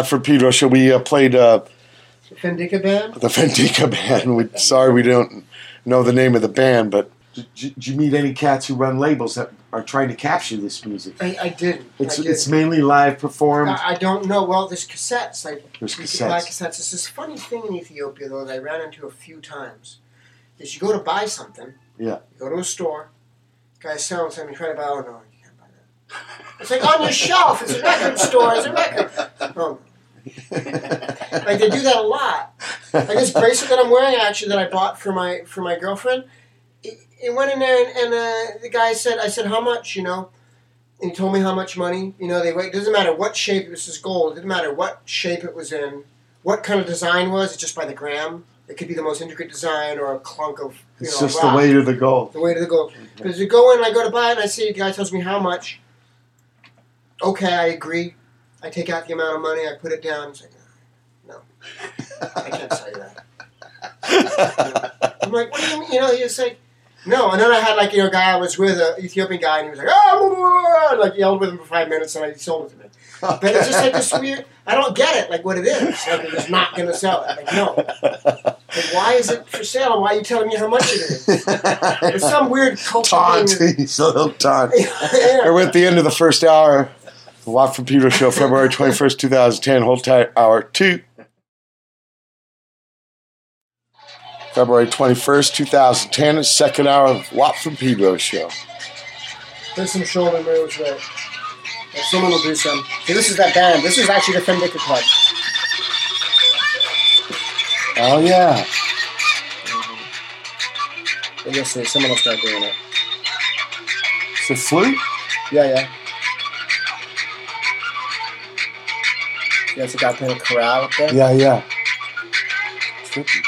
Watt from Pedro show. We uh, played uh, Fendika band. the Fendika band. We, sorry, we don't know the name of the band, but do did you meet any cats who run labels that are trying to capture this music? I, I didn't. It's I, didn't. it's mainly live performed. I, I don't know. Well, there's cassettes. Like There's you can buy cassettes. cassettes. It's this funny thing in Ethiopia though that I ran into a few times. Is you go to buy something. Yeah. You go to a store. Guy's selling something. You try to buy. Oh no, you can't buy that. It's like on your shelf. It's a record store. It's a record. Oh. Like they do that a lot. Like this bracelet that I'm wearing, actually, that I bought for my for my girlfriend. It, it went in there, and, and uh, the guy said, "I said how much?" You know, and he told me how much money. You know, they wait. Doesn't matter what shape it was. This gold. It didn't matter what shape it was in, what kind of design was. It's just by the gram. It could be the most intricate design or a clunk of you It's know just rock the weight of the gold. the way to the gold. Because you go in, I go to buy it, and I see a guy tells me how much. Okay, I agree. I take out the amount of money, I put it down. He's like, no, I can't sell you that. I'm like, what do you mean? You know, he was like, no. And then I had like you know, a guy I was with, an Ethiopian guy, and he was like, oh, blah, blah, blah," and, like yelled with him for five minutes, and I sold it to him. But it's just like this weird. I don't get it, like what it is. Like just not going to sell it. Like no. Like why is it for sale? Why are you telling me how much it is? It's some weird culture taunt. He's a little taunt. Yeah. We're at the end of the first hour. The Watt from Pedro Show, February 21st, 2010. Hold tight, hour two. February 21st, 2010, second hour of Watt from Pedro Show. There's some shoulder moves there. Someone will do some. See, this is that band. This is actually the Fendika Club. Oh, yeah. And you'll see, someone will start doing it. It's a flute? Yeah, yeah. Yeah, it's a guy playing a krar up there. Yeah, yeah. Tricky.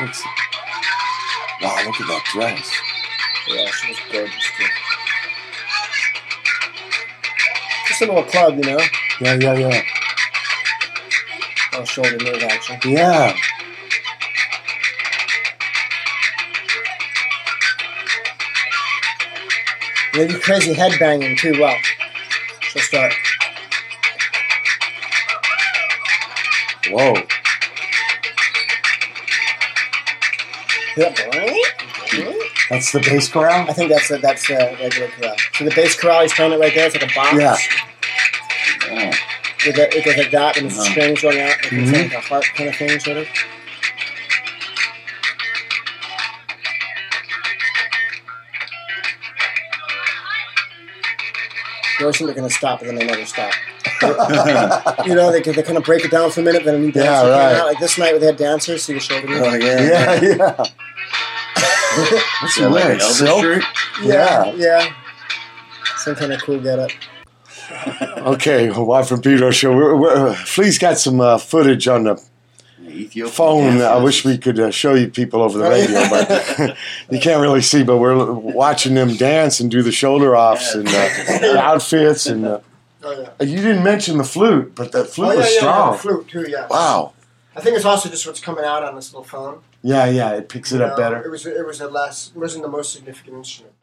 Let's see. Wow, look at that dress. Yeah, she was gorgeous too. Just a little club, you know. Yeah, yeah, yeah. Oh, shoulder move action. Yeah. Do crazy headbanging too. Well, she'll start. Whoa. Yeah. That's the bass krar? I think that's the, that's the regular krar. So the bass krar, he's playing it right there. It's like a box. Yeah. With it goes like that, and the Uh-huh. strings going out. Like Mhm. It's like a heart kind of thing, sort of. You they're going to stop, and then they never stop. you know, they, they kind of break it down for a minute, then a new dancer Yeah, came out. Like this night, where they had dancers, see the shoulder move. oh yeah. Yeah, yeah. What's Yeah, he like wearing? an Elvis Silk? shirt. Yeah. yeah. Some kind of cool getup. Okay, Watt from Pedro show. We're, we're, Flea's got some uh, footage on the Ethiopian phone. I wish we could uh, show you people over the radio, but you can't really see. But we're watching them dance and do the shoulder offs and uh, the outfits. And uh, Oh yeah. you didn't mention the flute, but the flute oh yeah, was yeah, strong. yeah. The flute too. Yeah. Wow. I think it's also just what's coming out on this little phone. Yeah, yeah, it picks it You up know, better. It was it was a less it wasn't the most significant instrument.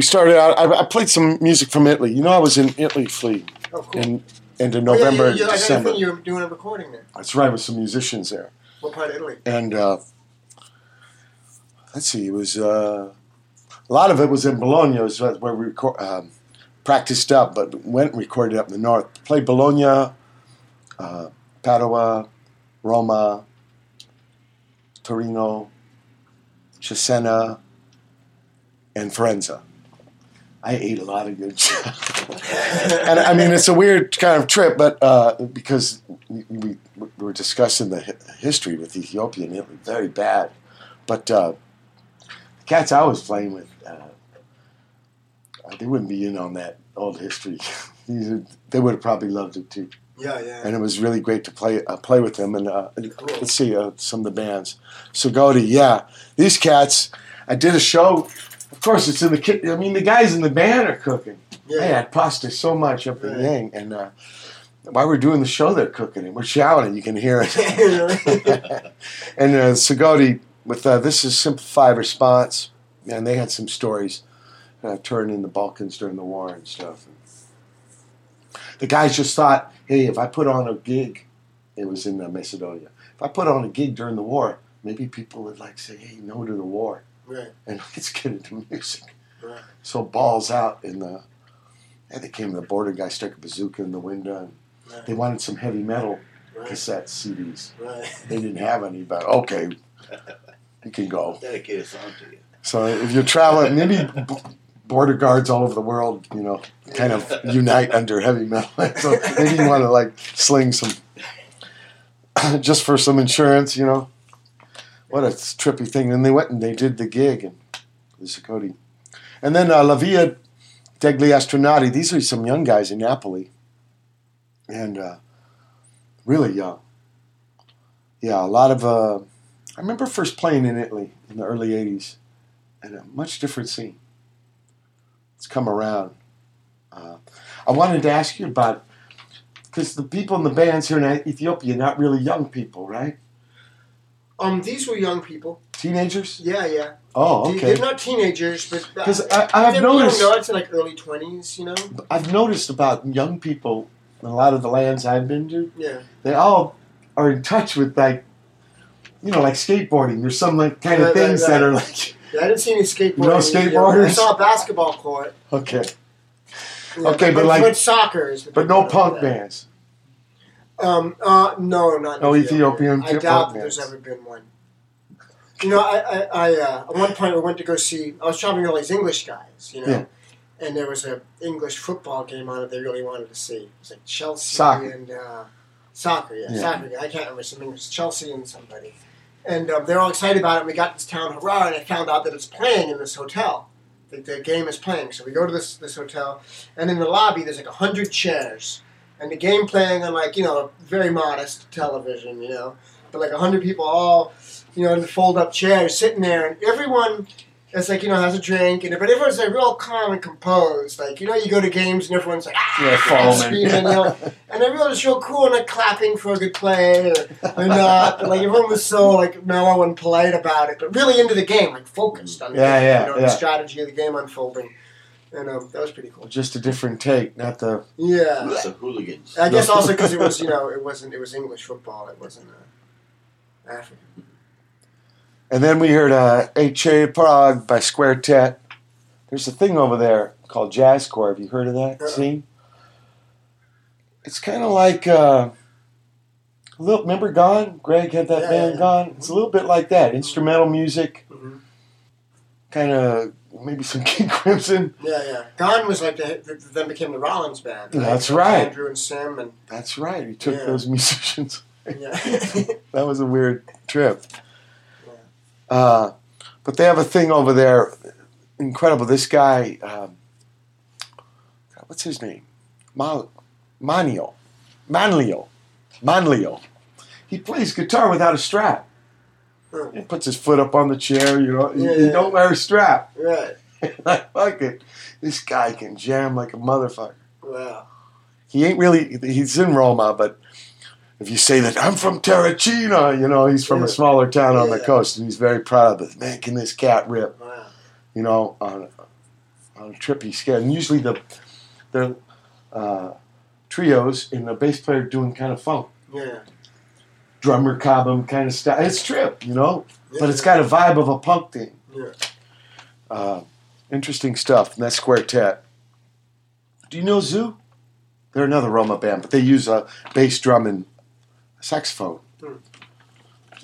We started out. I, I played some music from Italy. You know, I was in Italy, Flea, Oh, cool. in into Oh, yeah, November, yeah, and yeah, I December. you were doing a recording there. That's right, with some musicians there. What part of Italy? and uh, let's see, it was uh, a lot of it was in Bologna, it was where we record, um, practiced up, but went and recorded up in the north. Played Bologna, uh, Padua, Roma, Torino, Cesena, and Firenze. I ate a lot of good stuff. and I mean, it's a weird kind of trip, but uh, because we, we, we were discussing the history with Ethiopia and was very bad. But uh, the cats I was playing with, uh, uh, they wouldn't be in on that old history. They would have probably loved it too. Yeah, yeah. And it was really great to play uh, play with them. And uh, Cool. let's see uh, some of the bands. So Tsigoti, yeah, these cats. I did a show. Of course, it's in the kit. I mean, the guys in the band are cooking. Yeah. They had pasta so much up in. Yang, and uh, while we're doing the show, they're cooking and we're shouting. You can hear it. And uh, Tsigoti with uh, this is simplified response, and they had some stories uh, touring in the Balkans during the war and stuff. the guys just thought, hey, if I put on a gig, it was in uh, Macedonia. If I put on a gig during the war, maybe people would like say, hey, no to the war, right. and let's get into music. Right. So balls out in the. And they came to the border guy stuck a bazooka in the window. And Right. they wanted some heavy metal Right. cassette CDs. Right. They didn't have any, but okay, you can go. Dedicate a song to you. So if you're traveling, maybe b- border guards all over the world, you know, kind of unite under heavy metal. so maybe you want to like sling some, just for some insurance, you know. What a trippy thing. Then they went and they did the gig and the Cody. And then uh, La Via degli Astronauti. These are some young guys in Napoli, and uh, really young. Yeah, a lot of. Uh, I remember first playing in Italy in the early '80s, and a much different scene. It's come around. Uh, I wanted to ask you about because the people in the bands here in Ethiopia are not really young people, right? Um, these were young people. Teenagers. Yeah, yeah. Oh, okay. They're not teenagers, but because I- I've noticed- young, it's like early twenties. You know. I've noticed about young people in a lot of the lands I've been to. Yeah. They all are in touch with like, you know, like skateboarding. or some like kind of things that right. are like, Yeah, I didn't see any skateboarders. No skateboarders? I saw a basketball court. okay, Yeah, Okay, but like- but soccer is. but no punk bands. Um. Uh. No, not No Ethiopia. Ethiopian I doubt that there's ever been one. You know, I, I, I uh, at one point we went to go see. I was with all these English guys, you know, Yeah. and there was an English football game on it. They really wanted to see. It was like Chelsea Soccer. and uh, soccer. Yeah, Yeah. soccer. I can't remember some English Chelsea and somebody, and um, they're all excited about it. And we got to this town, Harar! And I found out that it's playing in this hotel. The, the game is playing, so we go to this this hotel, and in the lobby there's like a hundred chairs, and the game playing on like you know very modest television, you know, but like a hundred people all, you know, in the fold up chairs sitting there, and everyone It's like you know has a drink, and but everyone's like real calm and composed. Like you know, you go to games and everyone's like ah, Yeah, foaming. screaming, you know, and everyone's real cool and like clapping for a good play or, or not. Like everyone was so like mellow and polite about it, but really into the game, like focused on the Yeah, game, yeah, you know, yeah. the strategy of the game unfolding, and um, that was pretty cool. Just a different take, not the. Yeah, With the hooligans. I guess also because it was you know it wasn't it was English football, it wasn't uh, African. And then we heard uh, A Che Prog by Squartet. There's a thing over there called Jazz Core. Have you heard of that Uh-uh. scene? It's kind of like uh, a little. Remember Gone? Greg had that Yeah, band yeah. Gone. It's a little bit like that. Instrumental music, hmm kind of maybe some King Crimson. Yeah, yeah. Gone was like the, the then became the Rollins band. That's right. Andrew and Sim and That's right. He took Yeah. those musicians. yeah. That was a weird trip. Uh, but they have a thing over there, incredible. This guy, um, what's his name? Ma- Manio, Manlio, Manlio. He plays guitar without a strap. Hmm. He puts his foot up on the chair. You know, Yeah, he yeah. don't wear a strap. right. I like it. This guy can jam like a motherfucker. Wow. He ain't really. He's in Roma, but if you say that I'm from Terracina, you know, he's from Yeah. a smaller town on the coast, and he's very proud of it. Man, can this cat rip? Wow. You know, on on a trip he's scared. And usually the the uh, trios and the bass player doing kind of funk, Yeah. Drummer cobham kind of style. It's trip, you know, yeah. but it's got a vibe of a punk thing. Yeah. Uh, interesting stuff. And that's Squartet. Do you know Zoo? They're another Roma band, but they use a bass drum and saxophone. Hmm.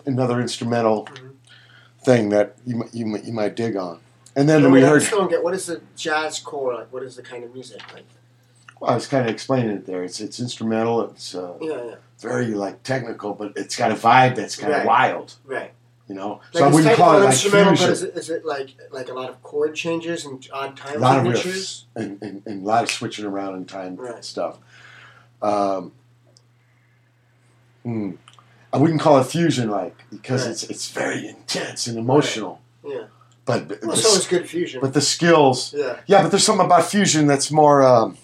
Another instrumental Mhm. thing that you, you, you might dig on. And then we heard, get what is the jazz core like? What is the kind of music like? well, I was kind of explaining it there. It's it's instrumental. It's uh, Yeah, yeah. Very like technical, but it's got a vibe that's kind of Right. wild. Right. You know, Like so I it's wouldn't call it like instrumental, fusion. but is it, is it like like a lot of chord changes and odd time a lot of riffs and, and, and a lot of switching around in time Right. stuff. Um, hmm. I wouldn't call it fusion like because Right. it's it's very intense and emotional. Yeah. But but, Well, the, so is good fusion. but the skills, yeah. yeah. But there's something about fusion that's more. Um,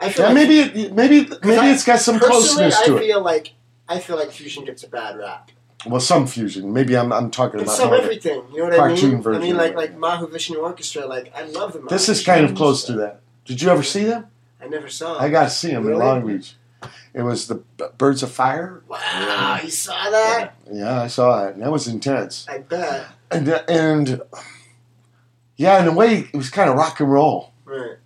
I feel yeah, like maybe it, maybe maybe I- it's got some closeness to I it. feel like I feel like fusion gets a bad rap. Well, some fusion. Maybe I'm I'm talking But about. some everything, you know what I cartoon mean? I mean, like like Mahavishnu Orchestra. Like I love them. this is kind of close to that. Did you ever see them? I never saw. Them. I got to see them in Really? Long Beach. It was the Birds of Fire. Wow, you saw that? Yeah, I saw it. And that was intense. I bet. and and yeah, in a way, it was kind of rock and roll. Right.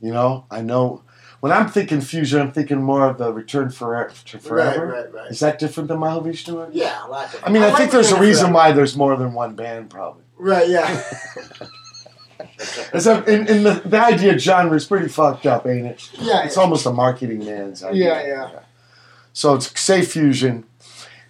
You know, I know when I'm thinking fusion, I'm thinking more of the Return for, to Forever. Right, right, right. Is that different than Mahavishnu? Yeah, a lot. Different. I mean, I, like think there's a reason Forever. why there's more than one band, probably. Right. Yeah. It's a, in, in the, the idea genre is pretty fucked up, ain't it? yeah. It's almost a marketing man's idea. Yeah, yeah. So it's say fusion.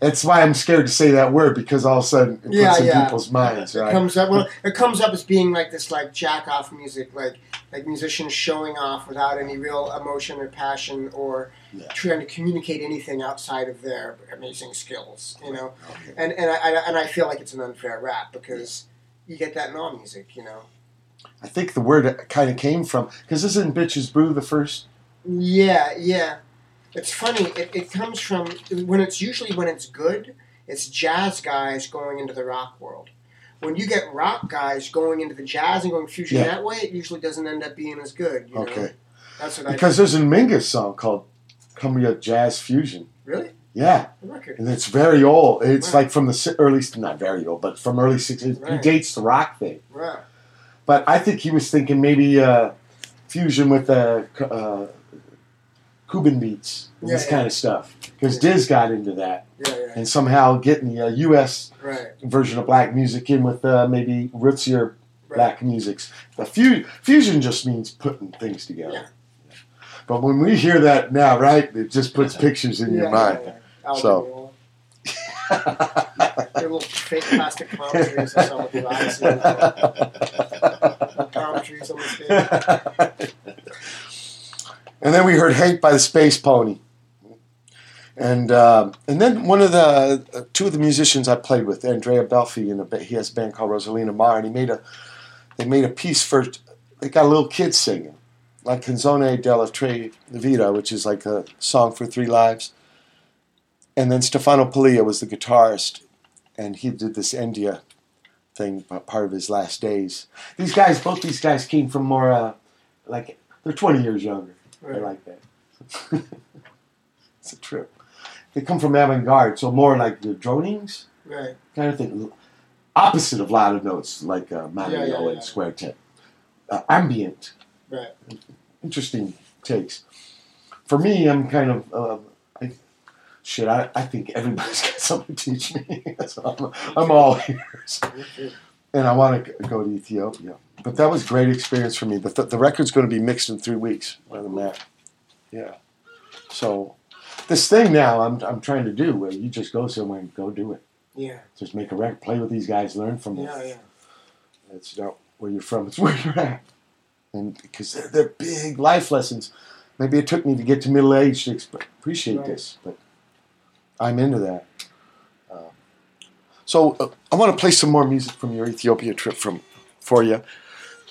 That's why I'm scared to say that word because all of a sudden it Yeah, puts in people's minds, It right? comes up. Well, it comes up as being like this, like jack off music, like like musicians showing off without any real emotion or passion or Yeah. trying to communicate anything outside of their amazing skills. You know, Okay. and and I, I and I feel like it's an unfair rap because you get that in all music. You know. I think the word kind of came from because isn't "Bitches Brew" the first Yeah, yeah. It's funny. It, it comes from when it's usually when it's good. It's jazz guys going into the rock world. When you get rock guys going into the jazz and going fusion Yeah. that way, it usually doesn't end up being as good. You know? Okay. That's what I Because there's a Mingus song called "Come "Cumbia Jazz Fusion." really Yeah, and it's very old. It's Right. like from the early, not very old, but from early '60s. He dates the rock thing. Right. But I think he was thinking maybe uh, fusion with uh, cu- uh, Cuban beats and Yeah, this yeah. kind of stuff. Because Yeah. Diz got into that, Yeah, yeah. and somehow getting the uh, U.S. Right. version of black music in with uh, maybe rootsier Right. black musics. The fu- fusion just means putting things together. Yeah. But when we hear that now, right, it just puts pictures in yeah, your mind. Yeah, yeah. So- They're little fake plastic palm trees or something with your eyes in. Palm trees on the stage. and then we heard Hank by the Space Pony. And uh, and then one of the uh, two of the musicians I played with, Andrea Belfi, in a he has a band called Rosolina Mar, and he made a they made a piece for they got a little kid singing, like Canzone della Tre Vita, which is like a song for three lives. And then Stefano Pilia was the guitarist, and he did this India thing, part of his last days. These guys, both these guys came from more uh, like they're twenty years younger. I like that. it's a trip. They come from avant-garde, so more like the dronings Right. kind of thing. Opposite of loud notes, like uh, Mario Yeah, yeah, yeah. and Squartet. Uh, ambient, Right. interesting takes. For me, I'm kind of uh, I, shit. I, I think everybody's got something to teach me. so I'm, I'm all ears, and I want to go to Ethiopia. But that was a great experience for me. The, the record's going to be mixed in three weeks. Other than that, yeah. So this thing now, I'm I'm trying to do where you just go somewhere and go do it. Yeah. Just make a record, play with these guys, learn from them. Yeah. Yeah. It's not where you're from; it's where you're at. And because they're, they're big life lessons. Maybe it took me to get to middle age to exp- appreciate Right. this, but I'm into that. Uh, so uh, I want to play some more music from your Ethiopia trip from for you,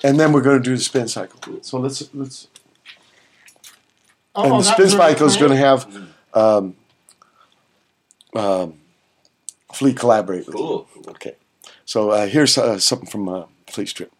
and then we're going to do the spin cycle. So let's let's. Oh, and the spin cycle is going to have um, um, Flea collaborate with you. Cool. Okay. So uh, here's uh, something from uh, Flea Strip.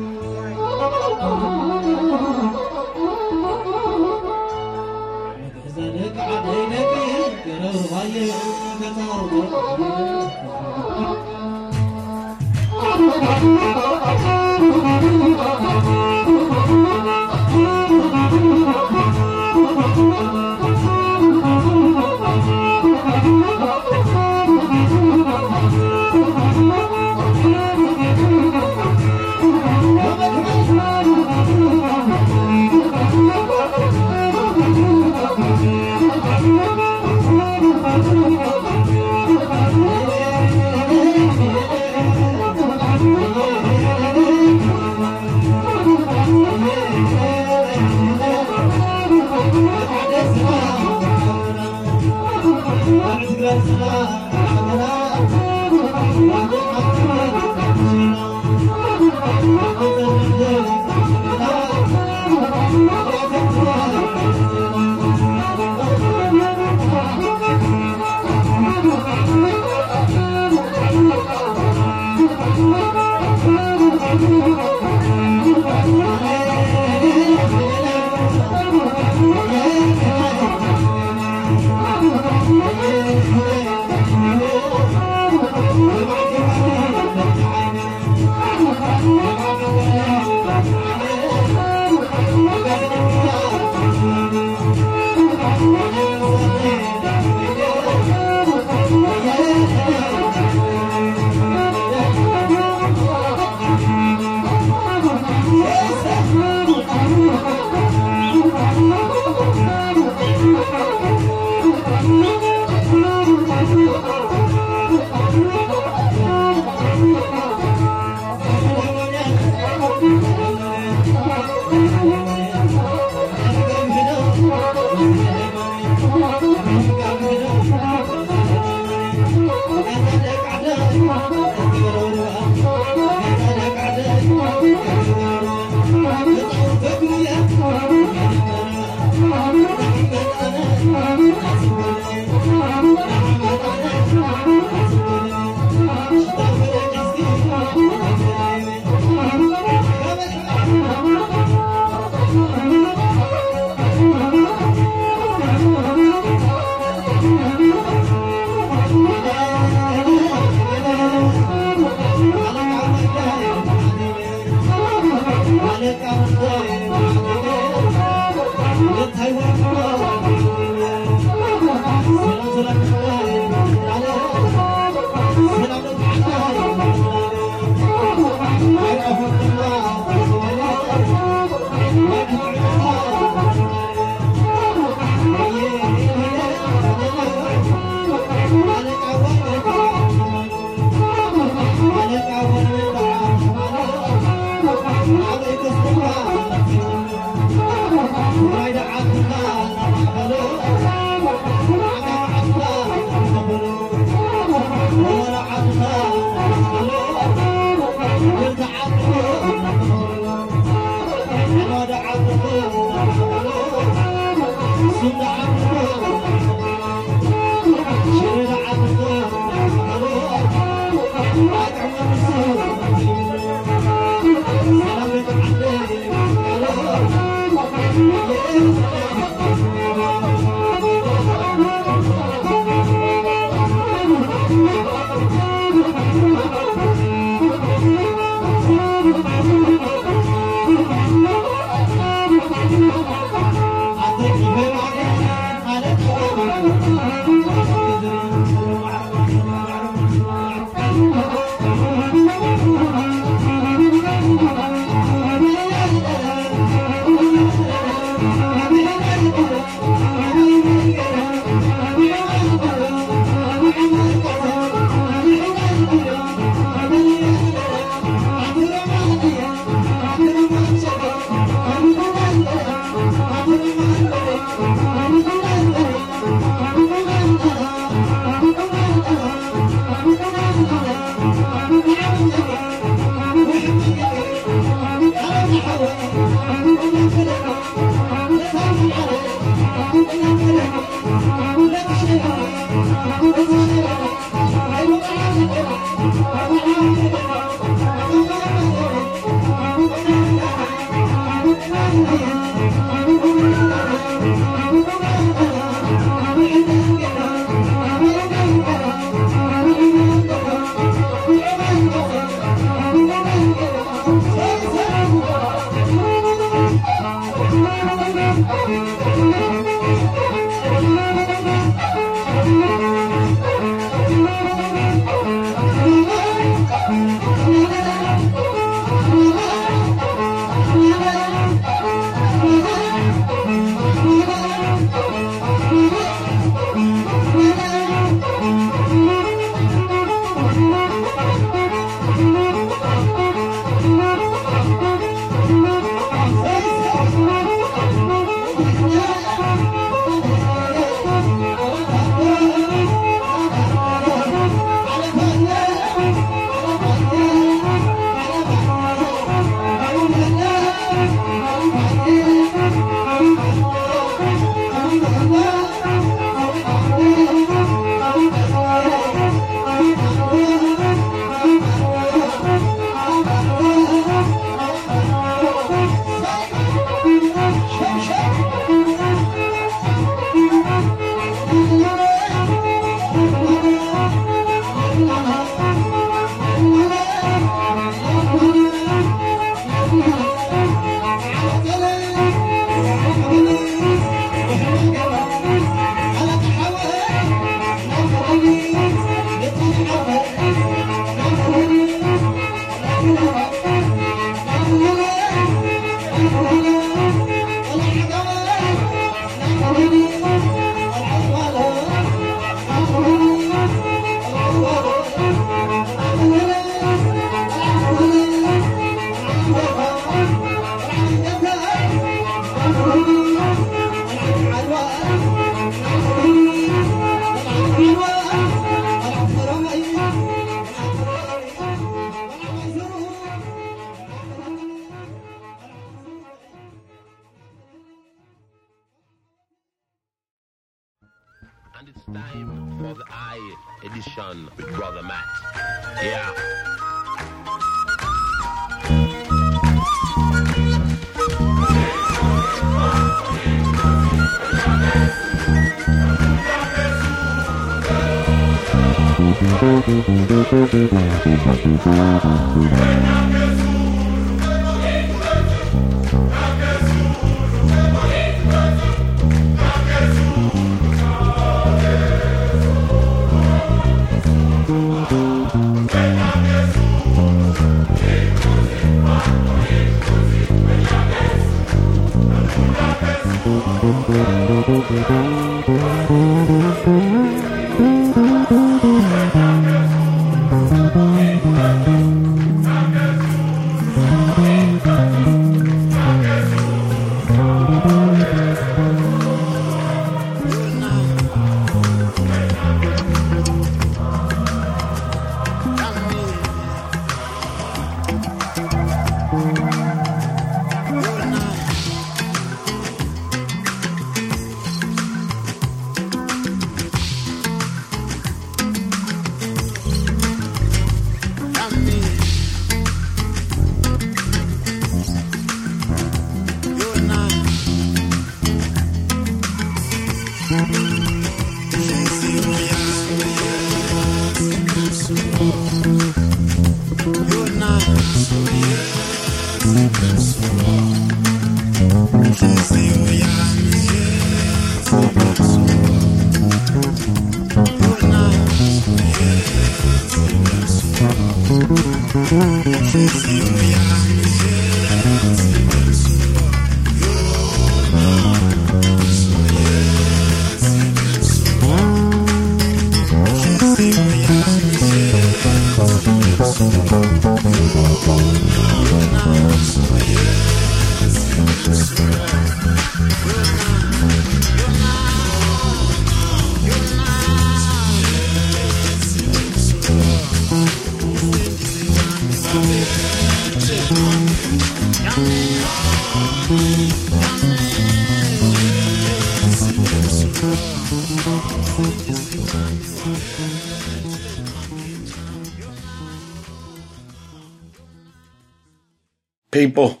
People.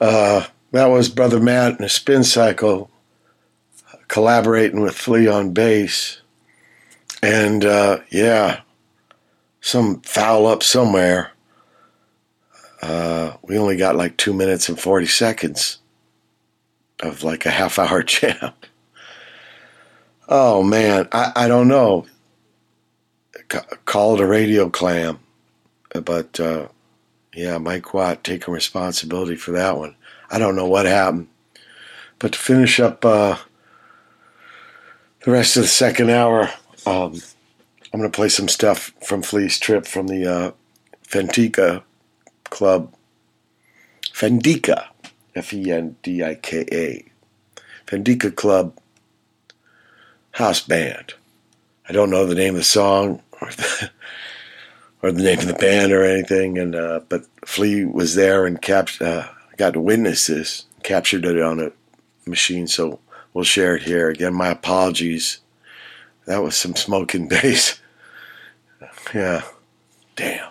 Uh, that was Brother Matt and a spin cycle collaborating with Flea on bass. And uh, yeah, some foul up somewhere. Uh, we only got like two minutes and 40 seconds of like a half hour jam. Oh man, I, I don't know. C- call it a radio clam. But uh, yeah, Mike Watt taking responsibility for that one. I don't know what happened. But to finish up uh, the rest of the second hour, um, I'm going to play some stuff from Flea's trip from the uh, Club. Fendika, F E N D I K A. Fendika Club House Band. I don't know the name of the song or the, or the name of the band or anything, and uh, but Flea was there and uh, got to witness this, captured it on a machine, so we'll share it here. Again, my apologies. That was some smoking bass. Yeah. Damn.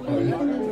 que.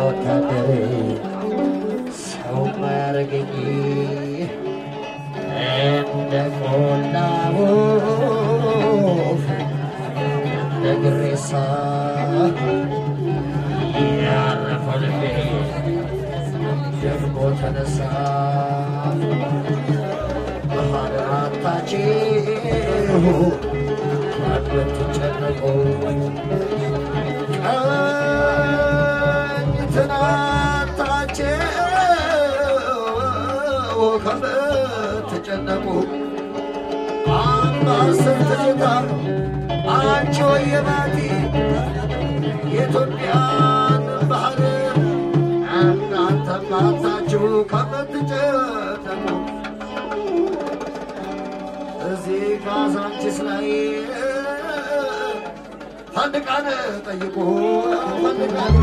Alcatraz. የባቲ የኢትዮጵያን ባህር እናንተም አታችሁ ከምትጨነቁ እዚህ ካዛንቺስ ላይ ፈንድቃን ጠይቁ ፈንድቃን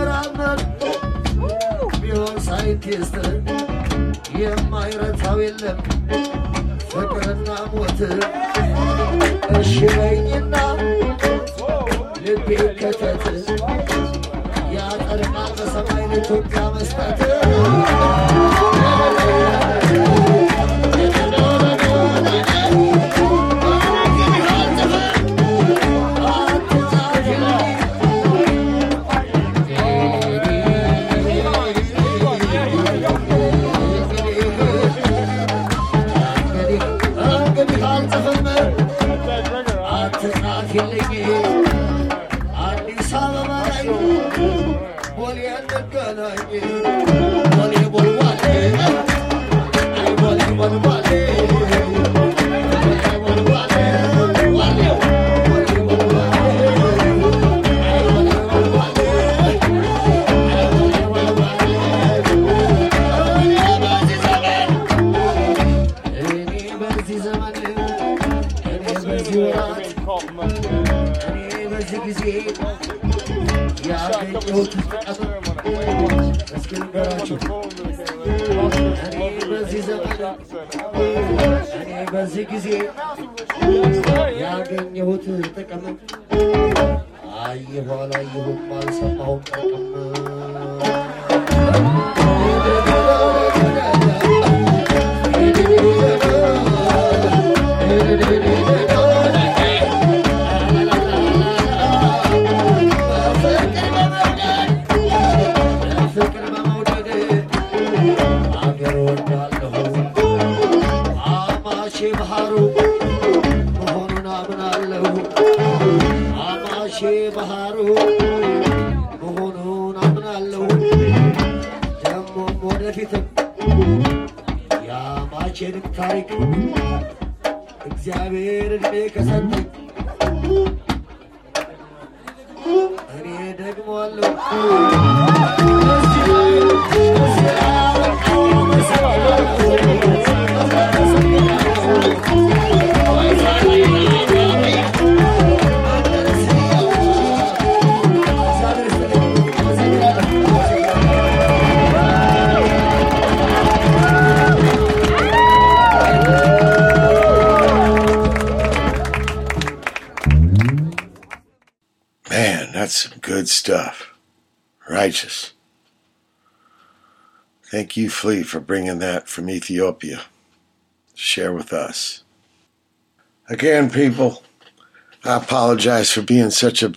ሲመራመር ቢሆን ሳይንቲስት የማይረታው የለም ፍቅርና ሞት። እሺ በይኝና ልቤ ከተት ያጠርቃ በሰማይ ለኢትዮጵያ መስጠት በዚህ ዘመን እኔ በዚህ ጊዜ ያገኘሁት ጥቅም አየሁ አላየሁም አልሰማሁም Flea, for bringing that from Ethiopia. Share with us. Again, people, I apologize for being such a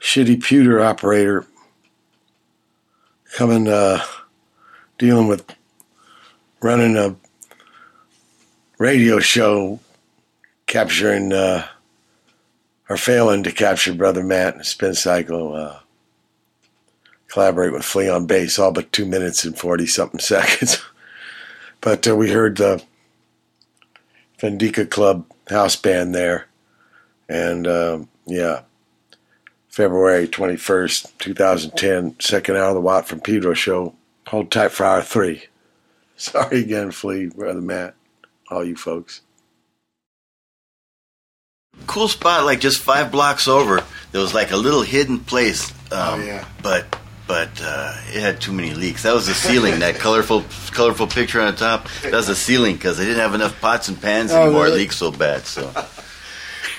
shitty pewter operator. Coming, uh, dealing with running a radio show, capturing, uh, or failing to capture Brother Matt and Spin Cycle. Uh, collaborate with Flea on bass, all but two minutes and 40 something seconds. but uh, we heard the Fendika Club house band there. And um, yeah, February 21st, 2010, second hour of the Watt from Pedro show. Hold tight for hour three. Sorry again, Flea, Brother Matt, all you folks. Cool spot, like just five blocks over. There was like a little hidden place. Um, Oh, yeah. But but uh, it had too many leaks. That was the ceiling. that colorful colorful picture on the top. That was the ceiling because they didn't have enough pots and pans Oh, anymore. It really? leaked so bad. So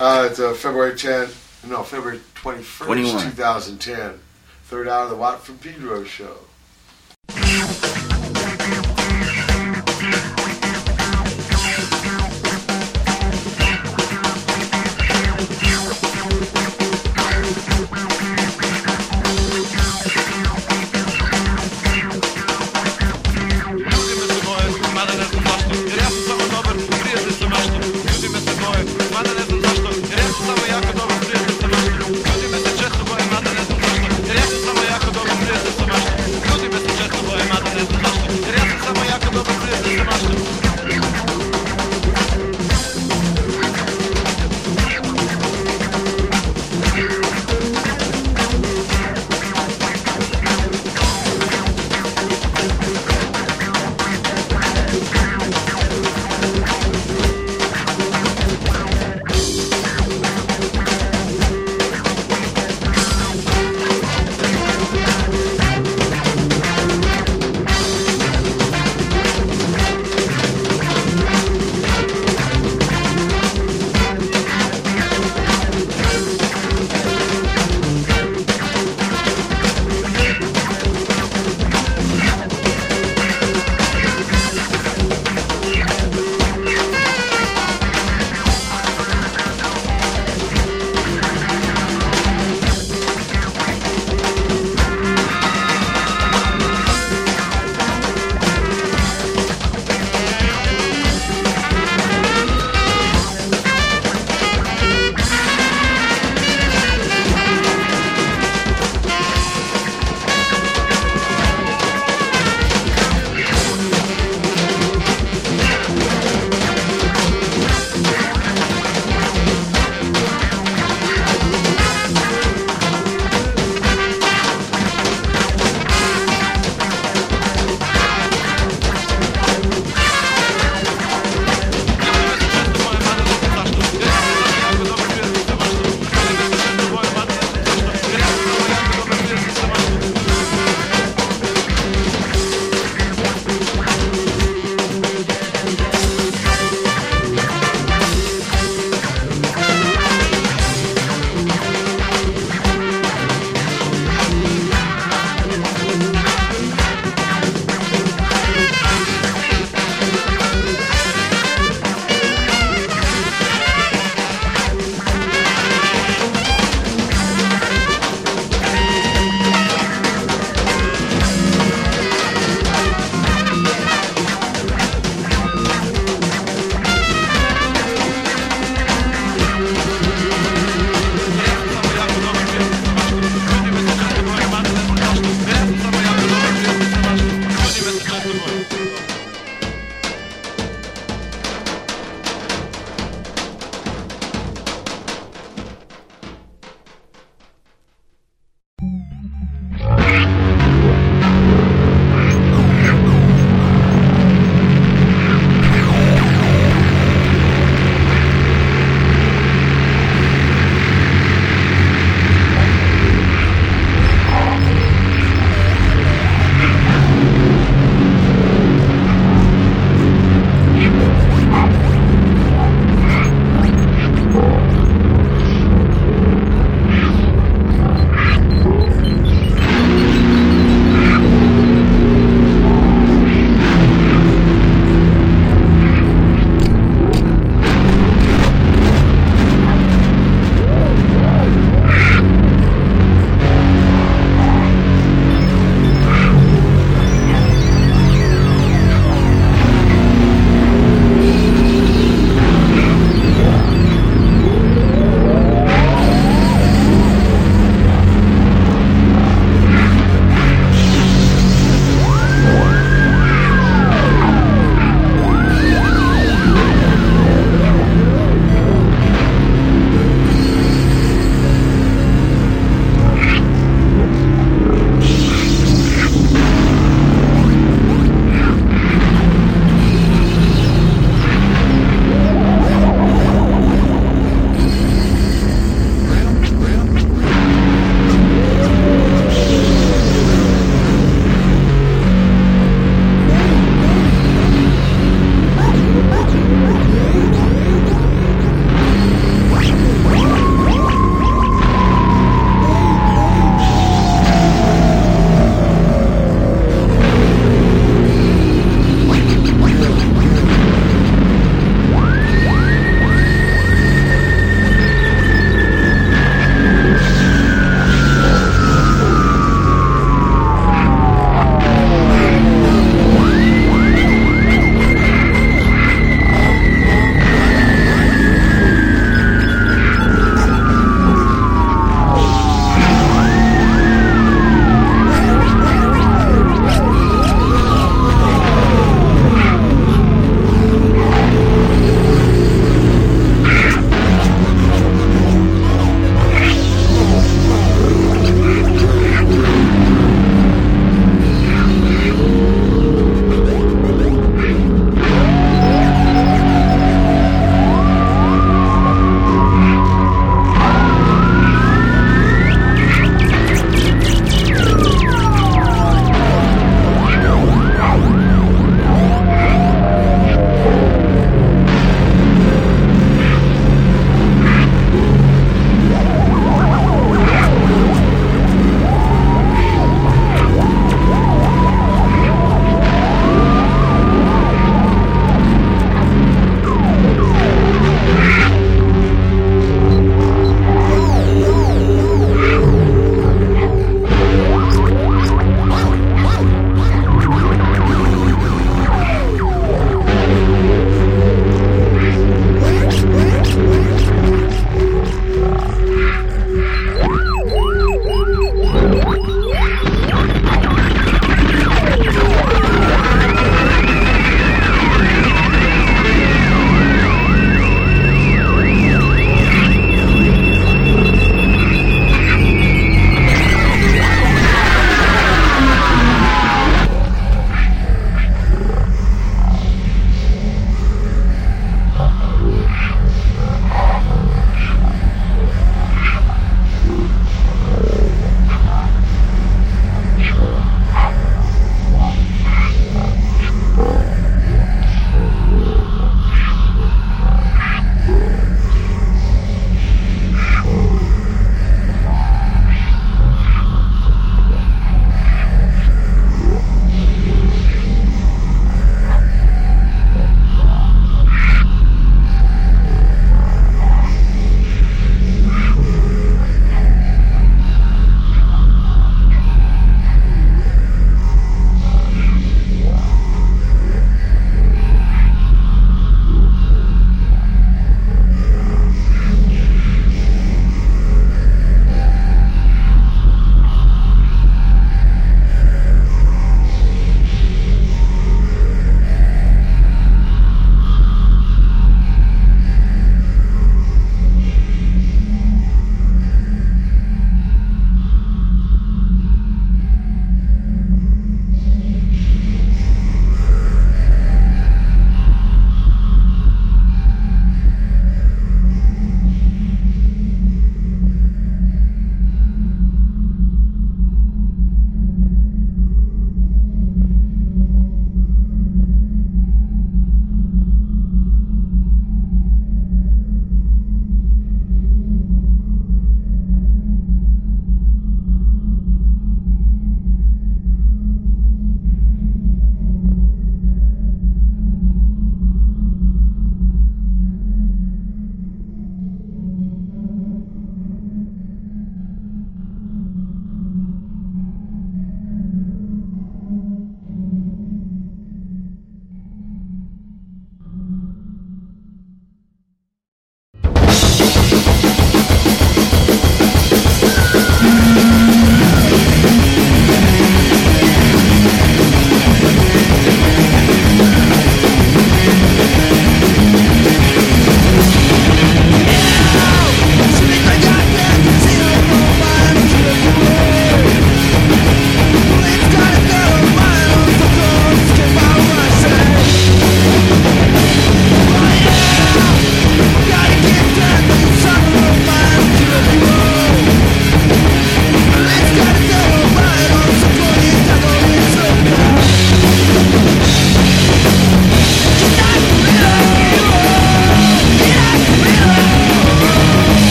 Uh, it's uh, February 10th, no, February 21st, 21. 2010. Third hour of the Watt from Pedro show.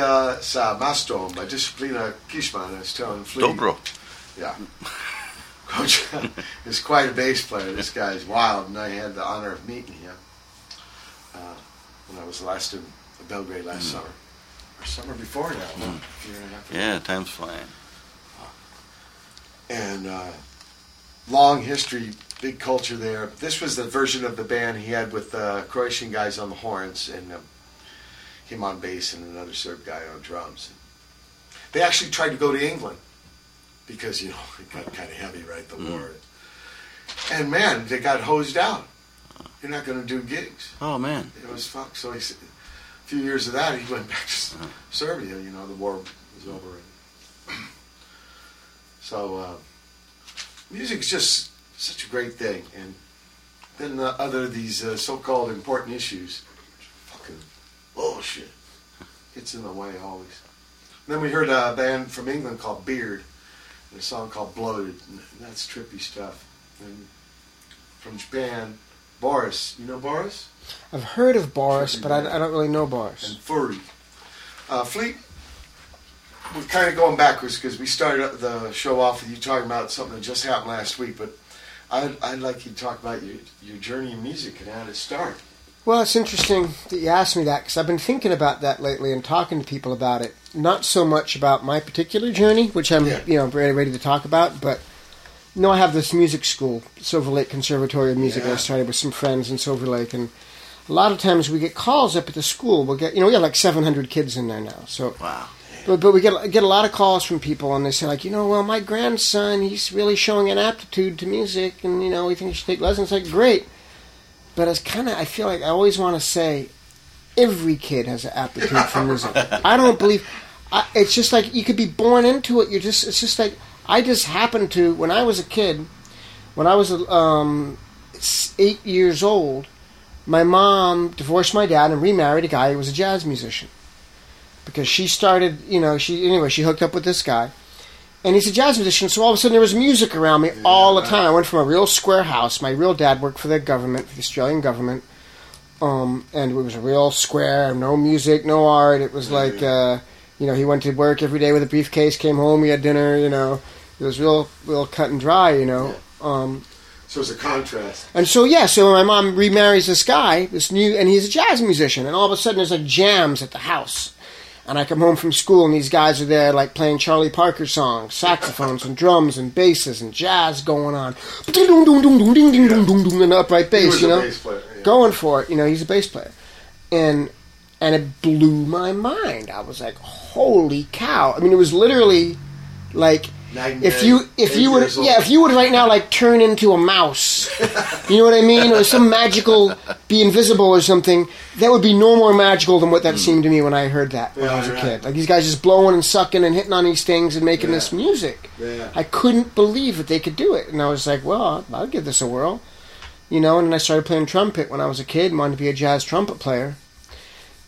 Prijatelj sa mastom by Disciplina Kicme. I was telling Flea. Dobro. Yeah. Koja is quite a bass player. This guy is wild, and I had the honor of meeting him uh, when I was last in Belgrade last Mm. summer. Or summer before now. a year and a half ago. Yeah, time's flying. and uh, long history, big culture there. This was the version of the band he had with uh, Croatian guys on the horns and um, him on bass and another Serb guy on drums. They actually tried to go to England because you know it got kind of heavy, right? The war, and man, they got hosed out. You're not going to do gigs. Oh man. It was fuck. So he, a few years of that, he went back to Serbia. You know, the war was over. And so uh, music's just such a great thing. And then the other these uh, so-called important issues, bullshit, gets in the way always. then we heard a band from England called Beard, and a song called Bloated. And that's trippy stuff. And from Japan, Boris. You know Boris? I've heard of Boris, but I. I don't really know Boris. and Furi. Uh, Flea, we're kind of going backwards because we started the show off with you talking about something that just happened last week, but I'd, I'd like you to talk about your, your journey in music and how it start. Well, it's interesting that you asked me that because I've been thinking about that lately and talking to people about it. Not so much about my particular journey, which I'm Yeah. you know ready, ready to talk about, but you know I have this music school, Silver Lake Conservatory of Music. Yeah. I started with some friends in Silver Lake, and a lot of times we get calls up at the school. We'll get you know we have like 700 kids in there now, so Wow. but, but we get get a lot of calls from people, and they say like, you know, well, my grandson, he's really showing an aptitude to music, and you know, we think he should take lessons. Like, great, but it's kind of I feel like I always want to say, every kid has an aptitude for music. I don't believe. I, it's just like you could be born into it. You're just. It's just like I just happened to when I was a kid, when I was um, eight years old. My mom divorced my dad and remarried a guy who was a jazz musician because she started, you know, she anyway, she hooked up with this guy, and he's a jazz musician. So all of a sudden, there was music around me all the time. I went from a real square house. My real dad worked for the government, for the Australian government, um, and it was a real square, no music, no art. It was like, uh, you know, he went to work every day with a briefcase, came home, we had dinner. You know, it was real, real cut and dry. You know. Um, So it's a contrast. and so yeah, so my mom remarries this guy, this new, and he's a jazz musician. And all of a sudden, there's like jams at the house. And I come home from school, and these guys are there, like playing Charlie Parker songs, saxophones and drums and basses and jazz going on, and upright bass, you know, going for it. You know, he's a bass player, and and it blew my mind. I was like, holy cow! I mean, it was literally like If you if you would yeah if you would right now like turn into a mouse you know what i mean or some magical be invisible or something that would be no more magical than what that seemed to me when i heard that when i was a right. kid like these guys just blowing and sucking and hitting on these things and making Yeah. this music Yeah. i couldn't believe that they could do it and i was like well i'll, I'll give this a whirl you know and then i started playing trumpet when i was a kid and wanted to be a jazz trumpet player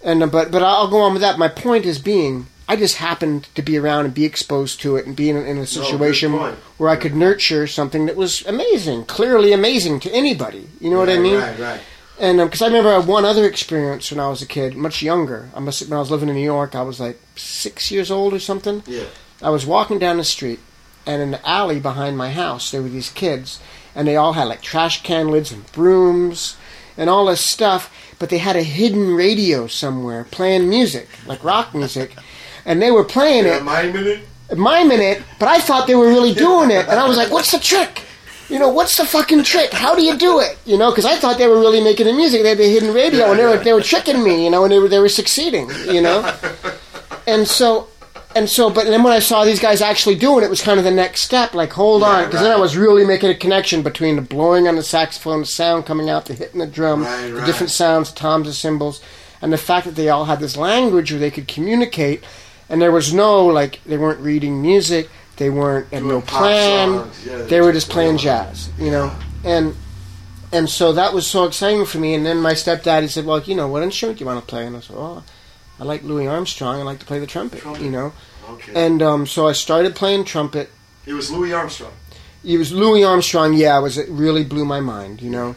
and uh, but but I'll go on with that. My point is being I just happened to be around and be exposed to it and be in, in a situation point. where I could nurture something that was amazing, clearly amazing to anybody. You know what I mean? Right, right. And um, because I remember I had one other experience when I was a kid, much younger. I must when I was living in New York, I was like six years old or something. Yeah. I was walking down the street, and in the alley behind my house, there were these kids, and they all had like trash can lids and brooms and all this stuff, but they had a hidden radio somewhere playing music, like rock music, and they were playing Yeah, it, my minute. miming it, but I thought they were really doing it, and I was like, what's the trick? You know, what's the fucking trick? How do you do it? You know, because I thought they were really making the music. They had the hidden radio, and they were they were tricking me. You know, and they were they were succeeding. You know, and so and so, but then when I saw these guys actually doing it, it was kind of the next step. Like, hold on, because then I was really making a connection between the blowing on the saxophone, the sound coming out, the hitting the drum, Right, the right. different sounds, toms, the cymbals, and the fact that they all had this language where they could communicate, and there was no like they weren't reading music, they weren't had no plan, yeah, they were just playing jazz, you know, and. And so that was so exciting for me. And then my stepdad, he said, "Well, you know, what instrument do you want to play?" And I said, "Well, I like Louis Armstrong. I like to play the trumpet, Trumpet. you know." Okay. And um, so I started playing trumpet. it was Louis Armstrong. it was Louis Armstrong. Yeah, it was it really blew my mind, you know.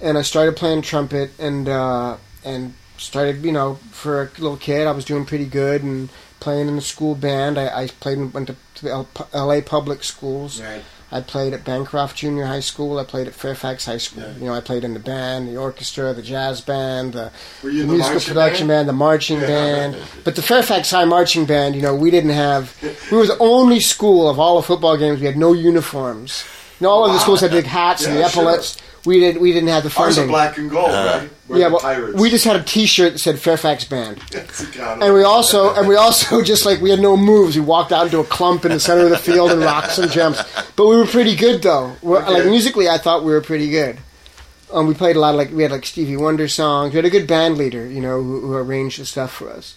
And I started playing trumpet and uh, and started, you know, for a little kid, I was doing pretty good and playing in the school band. I, I played and went to, to the L- L.A. public schools. Right. I played at Bancroft Junior High School. I played at Fairfax High School. Yeah. You know, I played in the band, the orchestra, the jazz band, the, the the musical production band? band, the marching Yeah. band. But the Fairfax High marching band, you know, we didn't have. We were the only school of all the football games we had no uniforms. You know, all of the schools had big hats and the epaulets. sure. Epaulets. We didn't We didn't have the Ours are black and gold, right? We're yeah, the well, we just had a T-shirt that said Fairfax Band. That's a kind of- And we also, and we also just like we had no moves. We walked out into a clump in the center of the field and rocked some jumps. But we were pretty good though. We're, Okay. Like musically, I thought we were pretty good. Um, we played a lot of like we had like Stevie Wonder songs. We had a good band leader, you know, who, who arranged the stuff for us.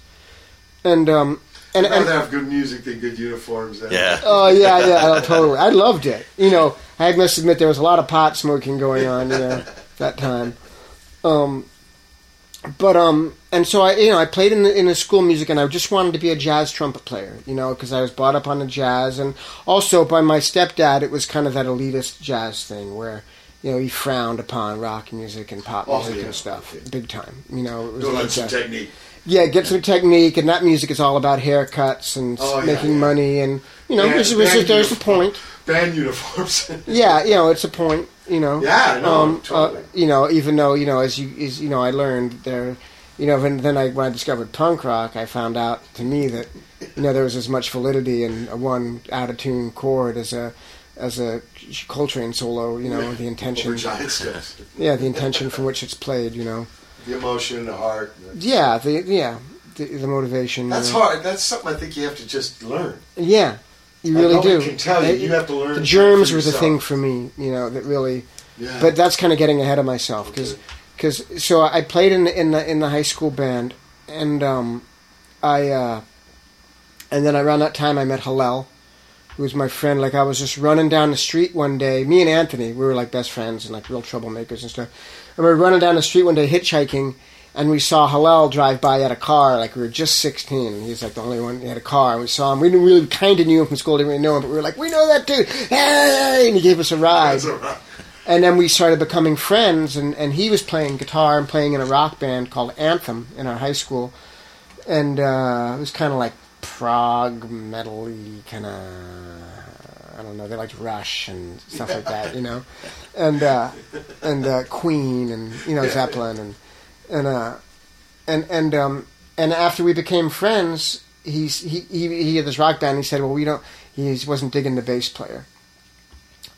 And um, and, and rather have good music than good uniforms. Then. Yeah. Oh yeah, yeah, totally. I loved it. You know, I must admit there was a lot of pot smoking going on, you know, that time. Um, but um, and so I, you know, I played in the, in the school music, and I just wanted to be a jazz trumpet player, you know, because I was brought up on the jazz, and also by my stepdad, it was kind of that elitist jazz thing where. You know, he frowned upon rock music and pop Oh, music yeah, and stuff, big time. You know, it was Go like some technique. Yeah, get some technique, and that music is all about haircuts and Oh, yeah, making yeah. money, and you know, Yeah, which, which band is, there's the uniform. point. Band uniforms. Yeah, you know, it's a point. You know. Yeah, no, um, totally. uh, you know, even though you know, as you as you know, I learned there. You know, when, then I when I discovered punk rock, I found out to me that you know there was as much validity in a one out of tune chord as a as a Coltrane solo. You know, the intention. Over giant steps. Yeah, the intention from which it's played. You know. The emotion, the heart. the- Yeah, the yeah the, the motivation. That's hard. That's something I think you have to just learn. Yeah, you really do. can tell you. You have to learn The germs were the thing for me, you know, that really. Yeah. But that's kind of getting ahead of myself because, Okay. so I played in the, in the in the high school band, and um, I, uh, and then around that time I met Hillel, who was my friend. Like I was just running down the street one day. Me and Anthony, we were like best friends and like real troublemakers and stuff. And we were running down the street one day hitchhiking, and we saw Hillel drive by at a car. Like we were just sixteen. He was like the only one. He had a car. And we saw him. We didn't really kind of knew him from school. Didn't really know him, but we were like, we know that dude. Hey! And he gave us a ride. That's all right. And then we started becoming friends, and, and he was playing guitar and playing in a rock band called Anthem in our high school. And uh, it was kind of like prog metal y, kind of, I don't know, they liked Rush and stuff like that, you know? And, uh, and uh, Queen and, you know, Zeppelin. And, and, uh, and, and, um, and after we became friends, he's, he, he, he had this rock band, and he said, well, we don't, he wasn't digging the bass player.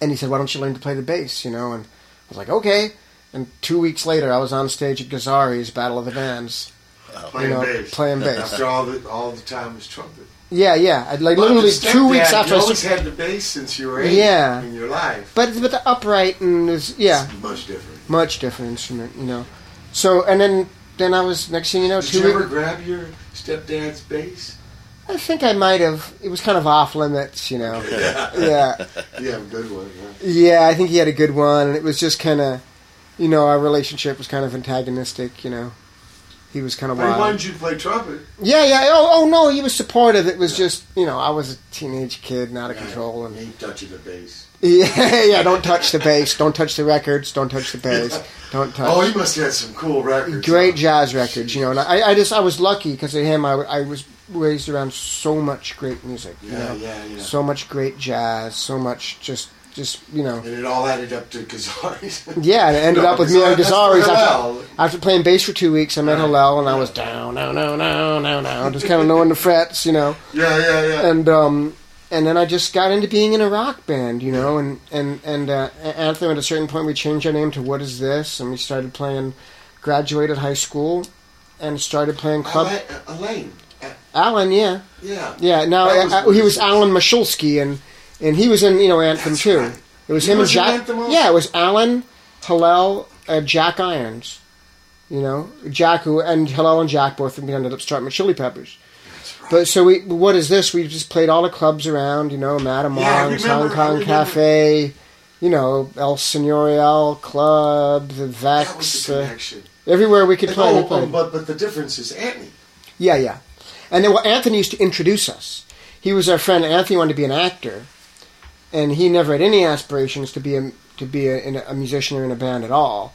And he said, "Why don't you learn to play the bass?" You know, and I was like, "Okay." And two weeks later, I was on stage at Gazzari's Battle of the Bands. Playing know, bass. playing bass. After all the all the time was trumpet. Yeah, yeah. I'd like Well, literally two weeks after. You I always started, had the bass since you were eight. Yeah. In your life. but but the upright and was yeah, It's much different. much different instrument. You know. So and then then I was next thing you know Did two you ever weeks. grab your stepdad's bass? I think I might have. It was kind of off limits. You know. Yeah. Yeah. You have a good one. Huh? Yeah, I think he had a good one, and it was just kind of, you know, our relationship was kind of antagonistic. You know, he was kind of But he wild. wanted you to play trumpet. Yeah, yeah. Oh, oh no, he was supportive. It was just, you know, I was a teenage kid, not out of control, He and ain't touching the bass. yeah, yeah. Don't touch the bass. Don't touch the records. Don't touch the bass. Don't touch. Oh, he must have had some cool records. Great jazz records, you know. And I, I just, I was lucky because of him. I, I was raised around so much great music. You Yeah, know? yeah, yeah. So much great jazz. So much just, just you know. And it all added up to Gazzari's. Yeah, and it ended No, up with me on Gazzari's after, after playing bass for two weeks. I met Hillel, and I was down, no, no, no, no, no, just kind of knowing the frets, you know. yeah, yeah, yeah. And um, and then I just got into being in a rock band, you know. And and and uh, Anthony, at a certain point, we changed our name to What Is This, and we started playing. Graduated high school, and started playing club. Elaine. Uh, Alan, yeah, Yeah. yeah. Now was uh, he was Alan Mociulski, and and he was in you know Anthem That's too. right. It was He him was and Jack. Yeah, it was Alan, Hillel, uh, Jack Irons. You know, Jack who and Hillel and Jack both ended up starting with Chili Peppers. Right. But so we, what is this? We just played all the clubs around. You know, Madame Yeah, Hong Kong Cafe. You know, El Senorial Club, the that was Vex. Uh, connection. everywhere we could And, play. oh, but but the difference is Anthony. Yeah, yeah. And then well, Anthony used to introduce us. He was our friend. Anthony wanted to be an actor, and he never had any aspirations to be a to be a, a, musician or in a band at all.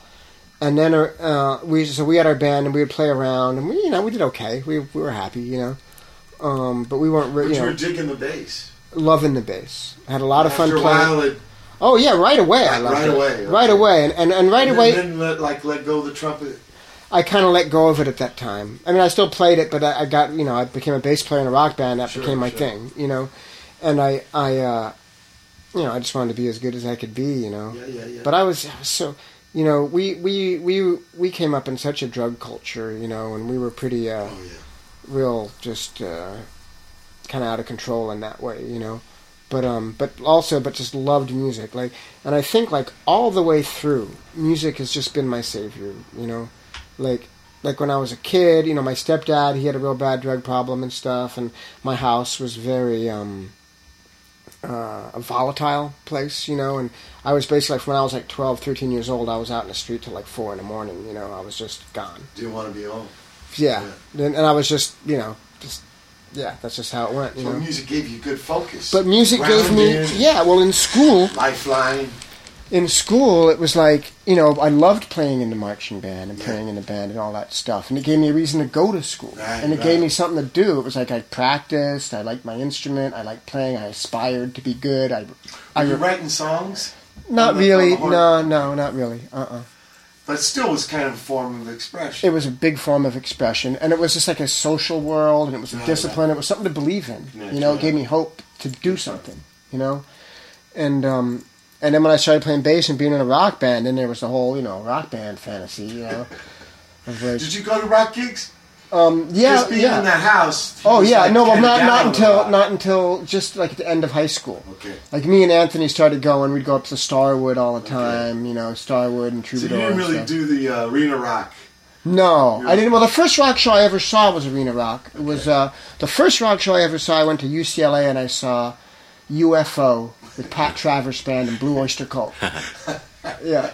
And then uh, we so we had our band and we would play around and we you know we did okay. We we were happy, you know. Um, but we weren't, re- But you were digging the bass. loving the bass. Had a lot of fun After a playing. while, it, Oh yeah, right away. I Right- loved right it. away, okay. Right away, and and, and right and away, then, then let, like let go of the trumpet. I kind of let go of it at that time. I mean, I still played it, but I, I got you know I became a bass player in a rock band. That Sure, became my sure. thing, you know, and I I uh, you know I just wanted to be as good as I could be, you know. Yeah, yeah, yeah. But I was, I was so you know we we we we came up in such a drug culture, you know, and we were pretty uh, oh yeah. real just uh, kind of out of control in that way, you know. But um, but also, but just loved music, like, and I think like all the way through, music has just been my savior, you know, like like when I was a kid, you know, my stepdad he had a real bad drug problem and stuff, and my house was very um, uh, a volatile place, you know, and I was basically like when I was like 12, 13 years old, I was out in the street till like four in the morning, you know, I was just gone Didn't want to be home. yeah, Yeah. And, and I was just, you know, just yeah, that's just how it went, you So know. music gave you good focus. But music gave me, yeah. Well, in school, lifeline. In school, it was like, you know, I loved playing in the marching band and Yeah. playing in the band and all that stuff, and it gave me a reason to go to school, Right, and it right. gave me something to do. It was like I practiced, I liked my instrument, I liked playing, I aspired to be good. I, I Were you writing songs? not really, on the horn? no, no, not really. Uh, uh But it still was kind of a form of expression. It was a big form of expression, and it was just like a social world, and it was a Right, discipline. It was something to believe in. Yeah, you know, it gave me hope to do something. You know, and um, and then when I started playing bass and being in a rock band, then there was the whole you know rock band fantasy. You know, like, Did you go to rock gigs? um, yeah, Just being yeah. in that house. Oh yeah, like, no, well, not not until not until just like at the end of high school. Okay. Like me and Anthony started going. We'd go up to Starwood all the time. You know, Starwood and So Troubadour. you didn't really do the uh, arena rock. No. I didn't. Well, the first rock show I ever saw was Arena Rock. It was uh, the first rock show I ever saw. I went to UCLA and I saw UFO with Pat Travers Band and Blue Oyster Cult. yeah,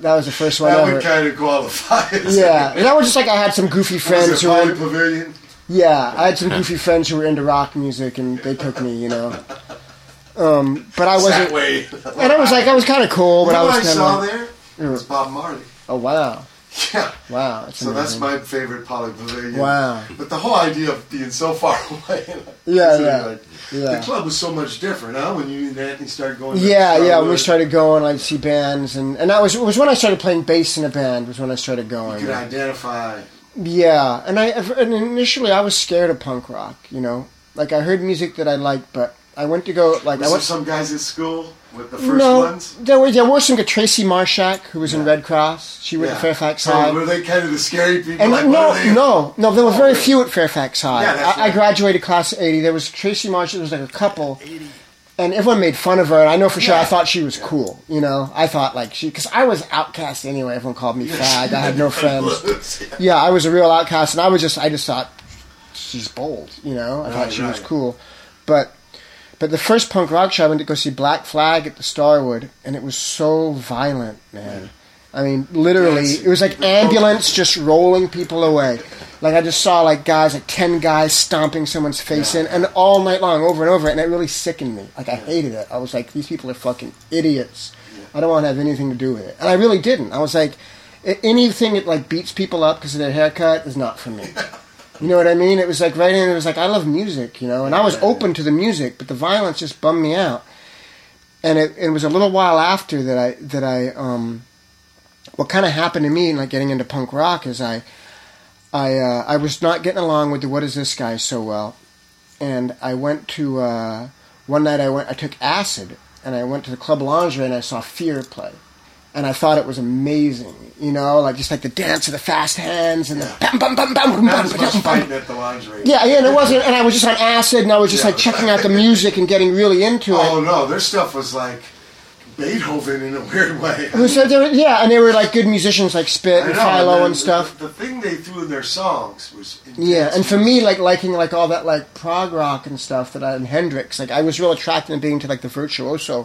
that was the first one That ever. would kind of qualify. Yeah, and that was just like I had some goofy Was friends it who were. Pavilion? yeah, I had some goofy friends who were into rock music, and they took me. You know, um, but I wasn't. way. And I was like, I was kind of cool, but you know I was what I kind saw of. there? It was Bob Marley. Oh wow, Yeah. wow, that's So that's my favorite Pauley Pavilion. Wow. But the whole idea of being so far away. Yeah, yeah, like- yeah. The club was so much different, huh? When you and Anthony started going. to Yeah, yeah. When we started going, I'd see bands, and, and that was it was when I started playing bass in a band. Was when I started going. You could identify. Yeah, and I and initially I was scared of punk rock. You know, like I heard music that I liked, but I went to go like Was I went. some guys at school with the first no, ones? there was there were some Tracy Marshak who was in Redd Kross. She went to Fairfax so High. were they kind of the scary people? And like, no, what are they? no, no, there were Oh, very really? few at Fairfax High. Yeah, that's I, I graduated class of 80. There was Tracy Marshak. there was like a couple. 80. And everyone made fun of her, and I know for sure I thought she was cool. You know, I thought like she, because I was outcast anyway. Everyone called me fag. I had no friends. Yeah, I was a real outcast, and I was just, I just thought she's bold. You know, I thought Right, she was cool. But, but the first punk rock show I went to go see Black Flag at the Starwood, and it was so violent, man. I mean, literally, Yeah, it was like ambulance just rolling people away. Like I just saw like guys, like ten guys stomping someone's face in, and all night long, over and over, and it really sickened me. Like I hated it. I was like, these people are fucking idiots. I don't want to have anything to do with it, and I really didn't. I was like, anything that like beats people up because of their haircut is not for me. You know what I mean? It was like right in. It was like I love music, you know, and I was open to the music, but the violence just bummed me out. And it, it was a little while after that I that I um, what kind of happened to me, in like getting into punk rock, is I I uh, I was not getting along with the What Is This guy so well, and I went to uh, one night I went I took acid and I went to the Club Lingerie and I saw Fear play, and I thought it was amazing, you know, like just like the dance of the fast hands and the bam bam bam bam bam Not bam bam bam. at the lingerie. Yeah, yeah, and it wasn't, and I was just on acid, and I was just Yeah. like checking out the music and getting really into it. Oh no, their stuff was like Beethoven in a weird way. Who said they were, yeah, and they were like good musicians like Spit and Philo the- and stuff. The, the thing they threw in their songs was intense. Yeah, and for me, like liking like all that like prog rock and stuff that I and Hendrix, like I was real attracted to being to like the virtuoso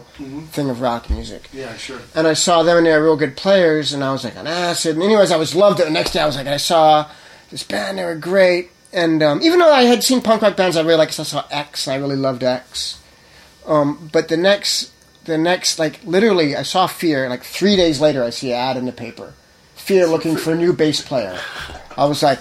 thing of rock music. yeah, sure. And I saw them and they were real good players, and I was like on acid. And anyways, I was loved it. The next day, I was like, I saw this band; they were great. And um, even though I had seen punk rock bands, I really liked. I saw X, and I really loved X. Um, but the next, the next, like literally, I saw Fear. Like three days later, I see an ad in the paper. Fear looking for a new bass player. I was like,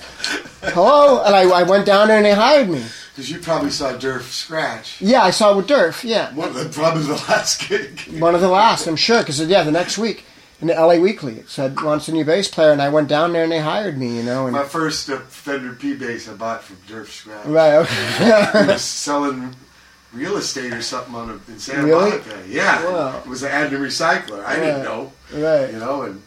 hello, and I, I went down there and they hired me. Because you probably saw Derf Scratch. Yeah, I saw with Derf. Yeah, One of the probably the last gig. one of the last, I'm sure, because yeah, the next week in the LA Weekly, it said wants a new bass player, and I went down there and they hired me. You know, and My first uh, Fender P bass I bought from Derf Scratch. right, okay. He was selling real estate or something on a, in Santa Really? Monica. Yeah, Wow. it was an ad to recycler. I didn't know, right, you know, and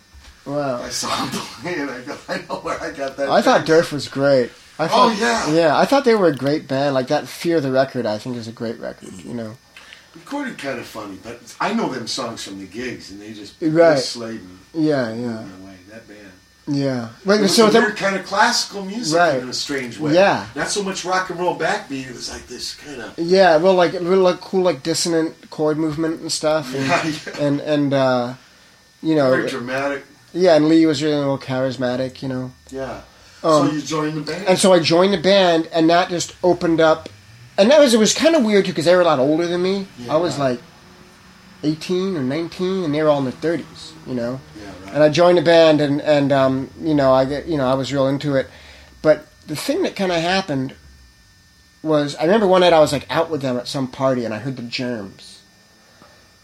wow. I saw him play, and I go, I know where I got that. I thought bass. Derf was great. I Oh, thought, yeah. yeah. I thought they were a great band. Like that Fear the record, I think is a great record. You know, recorded kind of funny, but I know them songs from the gigs, and they just Right. they slayed me yeah, yeah. That band. Yeah. It was so a weird kind of classical music Right. in a strange way. Yeah. not so much rock and roll backbeat. It was like this kind of yeah, well, like real like cool, like dissonant chord movement and stuff, and yeah, yeah. and, and uh, you know, very dramatic. yeah, and Lee was really a little charismatic, you know. Yeah. Um, so you joined the band. And so I joined the band, and that just opened up. And that was it was kind of weird too because they were a lot older than me. Yeah, I was like eighteen or nineteen, and they were all in their thirties. You know. And I joined a band, and and um, you know I get you know I was real into it. But the thing that kind of happened was I remember one night I was like out with them at some party, and I heard the Germs,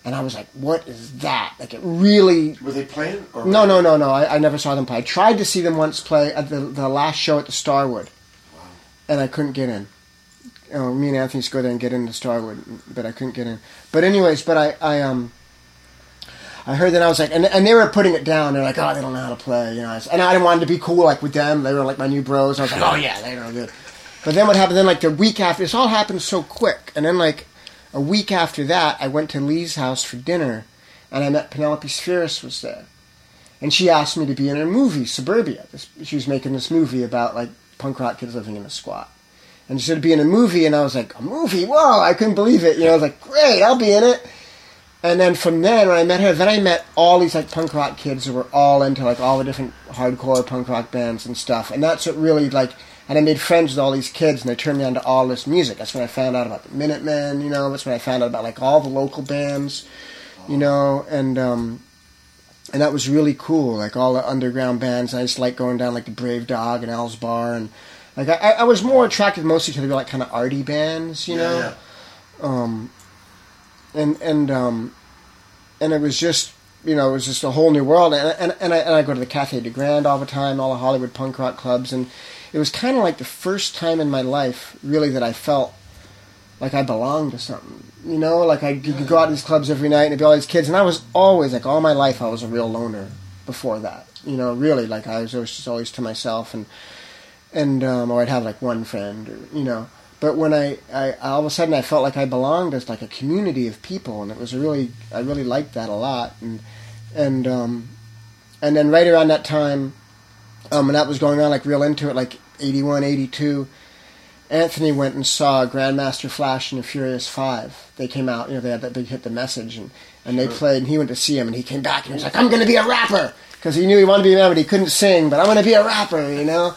and I was like, "What is that?" Like it really Were they playing? Or no, no, no, no. I, I never saw them play. I tried to see them once play at the, the last show at the Starwood, and I couldn't get in. Oh, me and Anthony used to go there and get into Starwood, but I couldn't get in. But anyways, but I, I um, I heard that I was like, and, and they were putting it down. They're like, oh, they don't know how to play, you know. And I didn't want to be cool like with them. They were like my new bros. I was like, oh yeah, they're know good. But then what happened? Then like the week after, this all happened so quick. And then like a week after that, I went to Lee's house for dinner, and I met Penelope Spheeris was there, and she asked me to be in her movie Suburbia. This, she was making this movie about like punk rock kids living in a squat. And she said to be in a movie, and I was like, a movie? Whoa! I couldn't believe it. You know, I was like, great, I'll be in it. And then from then, when I met her, then I met all these like punk rock kids who were all into like all the different hardcore punk rock bands and stuff. And that's what really like, and I made friends with all these kids, and they turned me on to all this music. That's when I found out about the Minutemen. You know, that's when I found out about like all the local bands. You know, and um, and that was really cool. Like all the underground bands. And I just like going down like the Brave Dog and Al's Bar, and like I, I was more attracted mostly to the like kind of arty bands. You Yeah, know yeah. um, and and um, and it was just you know it was just a whole new world. And and and I, and I go to the Cathay de Grande all the time, all the Hollywood punk rock clubs, and it was kind of like the first time in my life really that I felt like I belonged to something. You know, like I could go out to these clubs every night and be all these kids, and I was always like all my life I was a real loner before that. You know, really like I was always just always to myself and and um, or I'd have like one friend, or, you know. But when I, I all of a sudden I felt like I belonged as like a community of people, and it was a really I really liked that a lot, and and um, and then right around that time, um, and that was going on like real into it, like 81, 82, Anthony went and saw Grandmaster Flash and the Furious Five. They came out, you know, they had that big hit, The Message, and, and they played, and he went to see him, and he came back, and he was like, I'm going to be a rapper! Because he knew he wanted to be a rapper, but he couldn't sing, but I'm going to be a rapper, you know?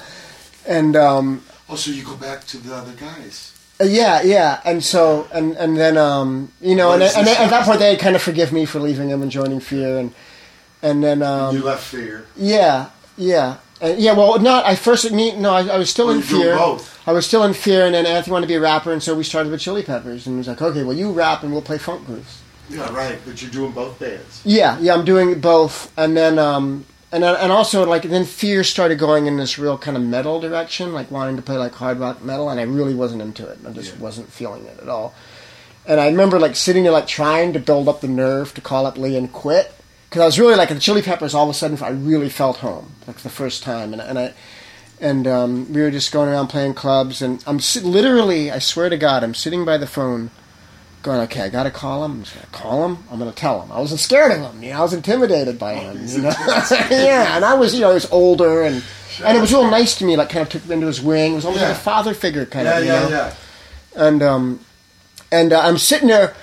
And, um, Oh, so you go back to the other guys. uh, yeah, yeah, and so, and, and then, um, you know, and, and at that point they kind of forgive me for leaving them and joining Fear, and, and then, um, you left Fear. yeah, yeah. And yeah, well, not I first meet. No, I, I was still Well, in fear. both. I was still in fear, and then Anthony wanted to be a rapper, and so we started with Chili Peppers, and he was like, "Okay, well, you rap, and we'll play funk grooves." Yeah, right. But you're doing both bands. Yeah, yeah, I'm doing both, and then um, and and also like then Fear started going in this real kind of metal direction, like wanting to play like hard rock metal, and I really wasn't into it. I just Yeah. wasn't feeling it at all. And I remember like sitting there like trying to build up the nerve to call up Lee and quit because I was really like the Chili Peppers. All of a sudden, I really felt home, like the first time, and and I. And um, we were just going around playing clubs, and I'm sit- literally, I swear to God, I'm sitting by the phone, going, okay, I gotta call him. I'm just gonna call him. I'm gonna tell him. I wasn't scared of him. You know, I was intimidated by him. You know, yeah. And I was, you know, I was older, and and it was real nice to me. Like, kind of took me into his wing. It was almost Yeah. like a father figure kind Yeah, of. you yeah, know? yeah. And um, and uh, I'm sitting there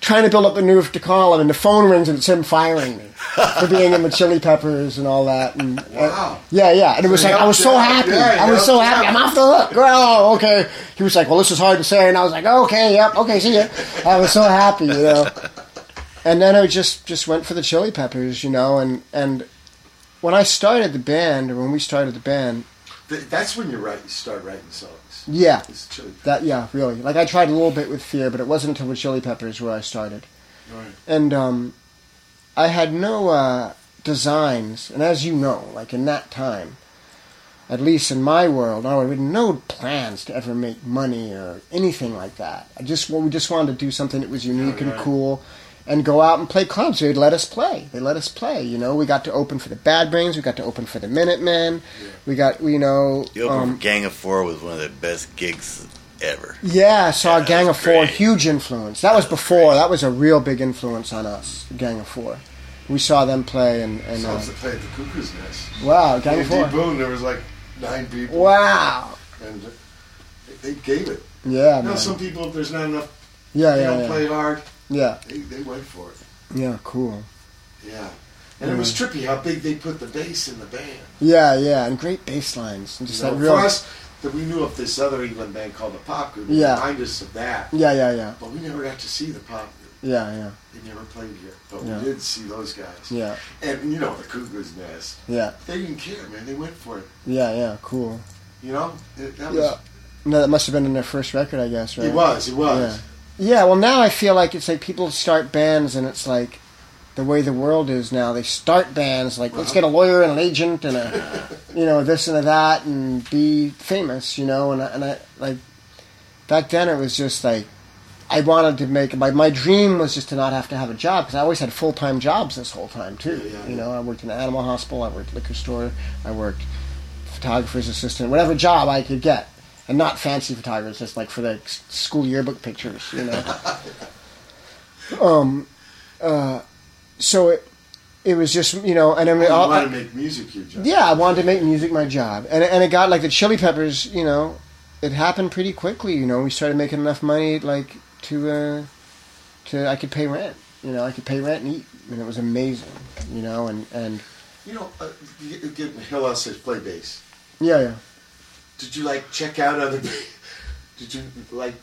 trying to build up the nerve to call him, and the phone rings and it's him firing me for being in the Chili Peppers and all that. And uh, Wow. yeah, yeah, and it was like I was so happy. Yeah, I was so happy. I'm off the hook. Oh, okay. He was like, "Well, this is hard to say," and I was like, "Okay, yep, okay, see ya." I was so happy, you know. And then I just just went for the Chili Peppers, you know, and and when I started the band, or when we started the band, Th- That's when you write. You start writing songs. Yeah, It's chili. that yeah, really. Like I tried a little bit with Fear, but it wasn't until with Chili Peppers where I started. Right. And um, I had no uh, designs, and as you know, like in that time, at least in my world, I had no plans to ever make money or anything like that. I just well, we just wanted to do something that was unique and cool, and go out and play clubs. They'd let us play. They let us play. You know, we got to open for the Bad Brains. We got to open for the Minutemen. We got you know. The open um, Gang of Four was one of the best gigs ever. Yeah, I saw Yeah, Gang of was Four, huge influence. That was before. That was a real big influence on us. Gang of Four. We saw them play, and, and uh, Songs that played at the Cuckoo's Nest. wow, Gang of Deep Four. Boone, there was like nine people. Wow. And uh, they they gave it. Yeah, You know, man. some people, if there's not enough, Yeah, they yeah, don't yeah. play hard, Yeah, they, they went for it. yeah, cool. Yeah. And it was trippy how big they put the bass in the band. Yeah, yeah, and great bass lines. And just You know, that real. For us, that we knew of this other England band called the Pop Group. Yeah. reminded us of that. Yeah, yeah, yeah, But we never got to see the Pop Group. yeah, yeah, They never played here. But Yeah. we did see those guys. yeah, And, you know, the Cuckoo's Nest. yeah, They didn't care, man. They went for it. yeah, yeah. Cool. You know? It, that was, Yeah. No, that must have been in their first record, I guess, right? It was. It was. Yeah. Yeah, well, now I feel like it's like people start bands, and it's like the way the world is now. They start bands like let's get a lawyer and an agent and a, you know, this and a that, and be famous, you know. And I, and I like back then it was just like I wanted to make my my dream was just to not have to have a job because I always had full time jobs this whole time too. Yeah, yeah, you know, I worked in an animal hospital, I worked liquor store, I worked photographer's assistant, whatever job I could get. And not fancy photographers, just like for the school yearbook pictures, you know. um, uh, so it it was just you know, and I mean, You all- want to make music your job. yeah, I wanted to make music my job, and and it got like the Chili Peppers, you know, it happened pretty quickly. You know, we started making enough money like to uh, to I could pay rent. You know, I could pay rent and eat, and it was amazing. You know, and and You know, uh, you get- getting Hill House says play bass. yeah, yeah. Did you like check out other? Did you like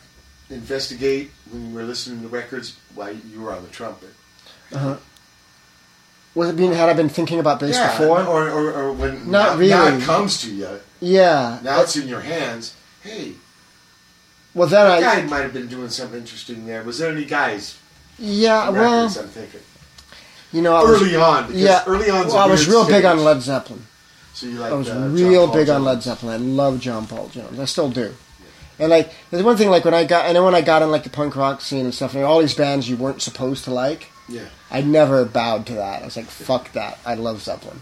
investigate when you were listening to records while you were on the trumpet? Uh-huh. Was it being had I been thinking about bass yeah, before? or, or, or when Not now, now really. it comes to you. yeah. Now it's in your hands. Hey, well, then that I guy might have been doing something interesting there. Was there any guys? yeah. Well, I'm thinking you know, I was, early on. Because yeah. early on. well, I was real big on Led Zeppelin. So you like? I was uh, John real Paul big on Led Zeppelin. I love John Paul Jones. I still do. And like, there's one thing like when I got, and then when I got in like the punk rock scene and stuff, and all these bands you weren't supposed to like. Yeah. I never bowed to that. I was like, fuck that. I love Zeppelin.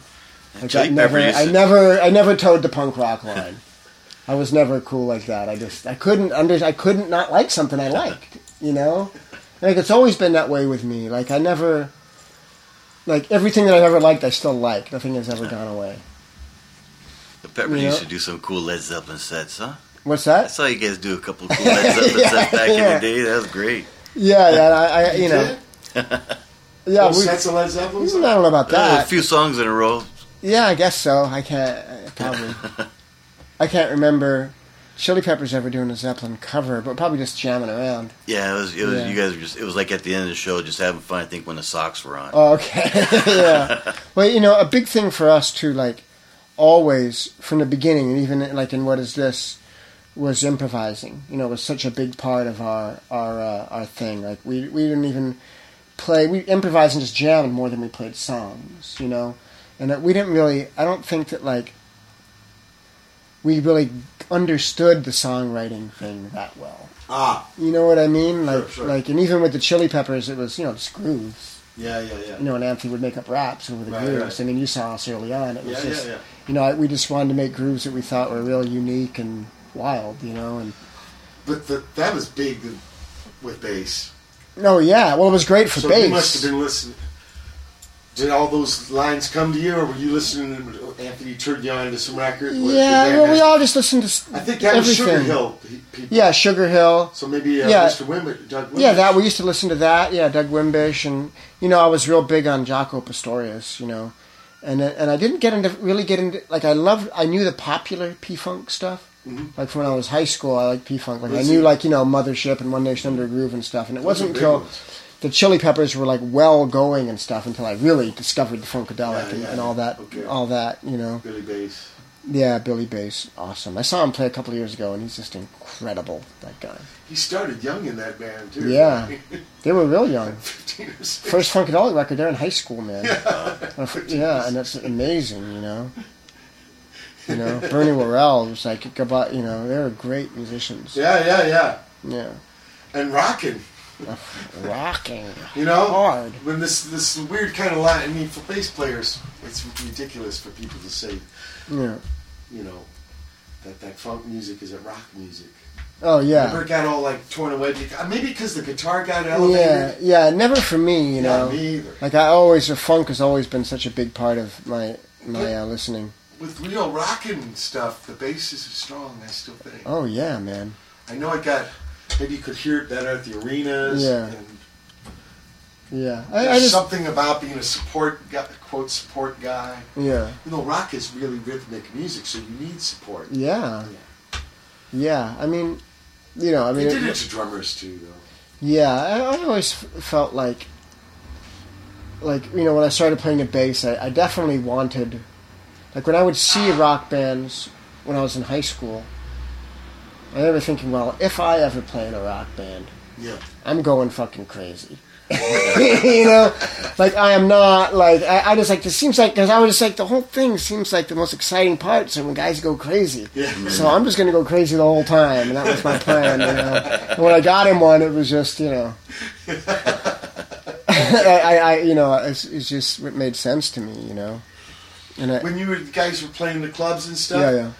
Like, Chili I never, I never, I never towed the punk rock line. I was never cool like that. I just, I couldn't under, I couldn't not like something I liked. You know, like it's always been that way with me. Like I never, like everything that I've ever liked, I still like. Nothing has ever gone away. The Peppers Yeah. used to do some cool Led Zeppelin sets, huh? What's that? I that? saw you guys do a couple of cool Led Zeppelin Yeah, sets back yeah. in the day. That was great. Yeah, yeah. I, I you know, yeah. Those We, sets of Led Zeppelin. I don't know about Uh, a few songs in a row. Yeah, I guess so. I can't uh, probably. I can't remember Chili Peppers ever doing a Zeppelin cover, but probably just jamming around. Yeah, it was. It was. Yeah. You guys were just. It was like at the end of the show, just having fun. I think when the socks were on. Oh, okay. yeah. Well, you know, a big thing for us too, like always from the beginning, and even like in what is this, was improvising. You know, it was such a big part of our our uh, our thing. Like we we didn't even play. We improvised and just jammed more than we played songs. You know, and that we didn't really. I don't think that like we really understood the songwriting thing that well. Ah, You know what I mean? Like sure. like, and even with the Chili Peppers, it was you know just grooves yeah, yeah, yeah. you know, and Anthony would make up raps over the Right, grooves. right. I mean, you saw us early on. It was Yeah, just, yeah, yeah. You know, I, we just wanted to make grooves that we thought were real unique and wild, you know. And But the, that was big with bass. no, yeah, well, it was great for so you must have bass. been listening. Did all those lines come to you, or were you listening to Anthony After you on to some records. Yeah, well, we all just listened to I think that was. Sugar Hill people. Yeah, Sugar Hill. So maybe uh, Yeah. Mr. Wimber, Doug Wimber. Yeah, that we used to listen to that. Yeah, Doug Wimbish, and you know, I was real big on Jaco Pastorius. You know, and uh, and I didn't get into really get into like I loved. I knew the popular P Funk stuff. Like from when I was high school, I liked P Funk. Like I knew like you know Mothership and One Nation Under a Groove and stuff. And it Those wasn't until the Chili Peppers were like well going and stuff until I really discovered the funkadelic Yeah, and, yeah, and all that, okay. all that. You know, Billy Bass. Yeah, Billy Bass, awesome. I saw him play a couple of years ago, and he's just incredible. That guy. He started young in that band too. Yeah. They were real young. 15 or First Funkadelic record, they're in high school, man. Uh, f- yeah, and that's amazing, you know. You know, Bernie Worrell was like, about, you know, they were great musicians. Yeah, yeah, yeah. Yeah, And rocking, rocking you know. hard. When this this weird kind of line, I mean, for bass players, it's ridiculous for people to say, Yeah. You know, that that funk music is a rock music. Oh yeah, Never got all like torn away. Because, maybe because the guitar got elevated. yeah. Yeah, never for me, you know. Yeah, me either. Like I always, the funk has always been such a big part of my my uh, listening. With real rocking stuff, the bass is strong. I still think. Oh yeah, man. I know I got. Maybe you could hear it better at the arenas. Yeah. And Yeah, I, I just something about being a support quote support guy. yeah, You know, rock is really rhythmic music, so you need support. yeah, yeah. I mean, you know, I mean, They did it- it to drummers too, though. Yeah, I, I always f- felt like, like you know, when I started playing the bass, I, I definitely wanted, like when I would see rock bands when I was in high school. I remember thinking, well, if I ever play in a rock band, Yeah. I'm going fucking crazy. you know, like I am not like I, I just like it seems like because I was just like the whole thing seems like the most exciting part. So when guys go crazy, Yeah. so I'm just gonna go crazy the whole time, and that was my plan. You know, and when I got him one, it was just you know, I, I, you know it's, it's just it made sense to me. You know, and I, When you were guys were playing the clubs and stuff, yeah, yeah,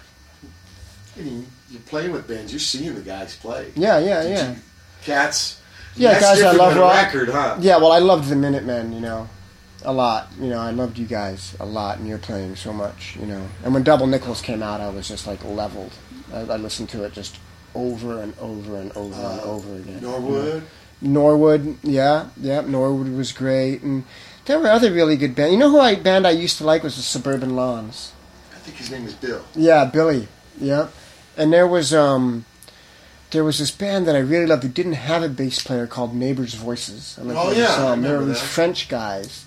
I mean, you're playing with bands. You're seeing the guys play. yeah, yeah, Did yeah. you- Cats. Yeah, That's guys I love rock. record, huh? Yeah, well, I loved the Minutemen, you know, a lot. You know, I loved you guys a lot, and you're playing so much, you know. And when Double Nickels came out, I was just like leveled. I, I listened to it just over and over and over and Uh, over again. Norwood. Norwood, yeah, yeah, Norwood was great, and there were other really good bands. You know who I band I used to like was the Suburban Lawns. I think his name is Bill. Yeah, Billy. Yeah, and there was um, there was this band that I really loved who didn't have a bass player called Neighbors Voices. I don't know if Oh, you ever yeah, saw them. They were these that. French guys,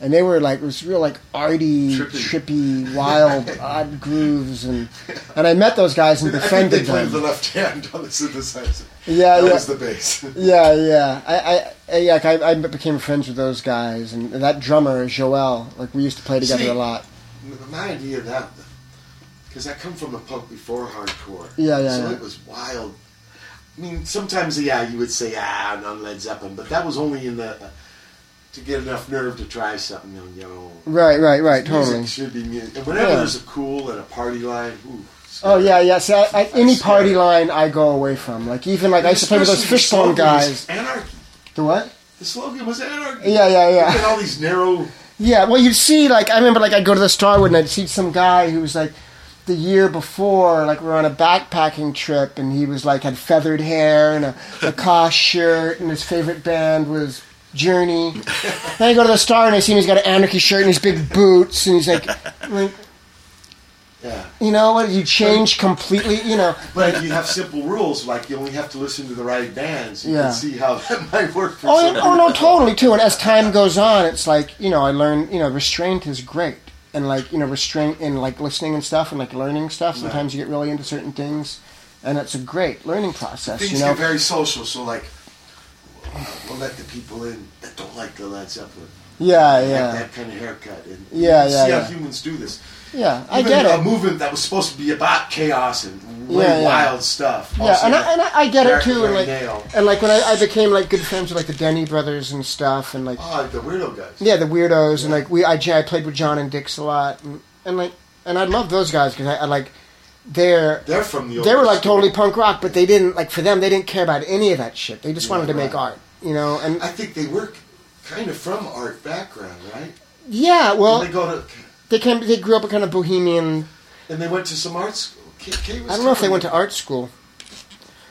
and they were like it was real like arty, Trippy. trippy, wild, odd grooves, and and I met those guys and I think they played them. the left hand on the synthesizer. Yeah, that yeah. was the bass. Yeah, yeah. I, I, yeah, I, I became friends with those guys, and that drummer Joel. Like we used to play together See, a lot. My idea of that, because I come from the punk before hardcore. Yeah, yeah, So yeah. it was wild. I mean, sometimes, yeah, you would say, ah, on Led Zeppelin, but that was only in the to get enough nerve to try something. on your own. Right, right, right. Totally. should be music. And whenever Yeah. there's a cool and a party line, ooh. Oh yeah, yeah. See, I, I, any That's party line I go away from. Like even like I used to play with those fishbone guys. Anarchy. The what? The slogan was anarchy. Yeah, yeah, yeah. Look at all these narrow. Yeah. Well, you'd see like I remember like I'd go to the Starwood and I'd see some guy who was like the year before like we were on a backpacking trip and he was like had feathered hair and a Lacoste shirt and his favorite band was Journey. then I go to the Star and I see him. He's got an Anarchy shirt and his big boots and he's like, like Yeah. you know what? You change completely. You know. But if you have simple rules, like you only have to listen to the right bands, you Yeah. can see how that might work for Oh, some oh no, totally too. And as time goes on, it's like you know, I learn. You know, restraint is great, and like you know, restraint and like listening and stuff, and like learning stuff. Sometimes you get really into certain things, and it's a great learning process. Things you know, get very social, so like we'll let the people in that don't like the Led Zeppelin. yeah, yeah, that kind of haircut. And Yeah, yeah, see yeah. how humans do this. Yeah. I Even get a it. movement that was supposed to be about chaos and really Yeah, yeah. wild stuff. Yeah, Also and I, and I, I get it too. And like, Nail. and like when I, I became like good friends with like the Denney brothers and stuff, and like Oh, the weirdo guys. yeah, the weirdos, and like we, I, I played with John and Dix a lot, and, and like, and I love those guys because I, I like they're They're from the. they were like totally punk rock, but they didn't like for them they didn't care about any of that shit. They just Yeah, wanted to make art, you know. And I think they were kind of from art background, right? yeah, well, they go to they came. They grew up a kind of bohemian. And they went to some art school. Kay, Kay was I don't know if they went to art school,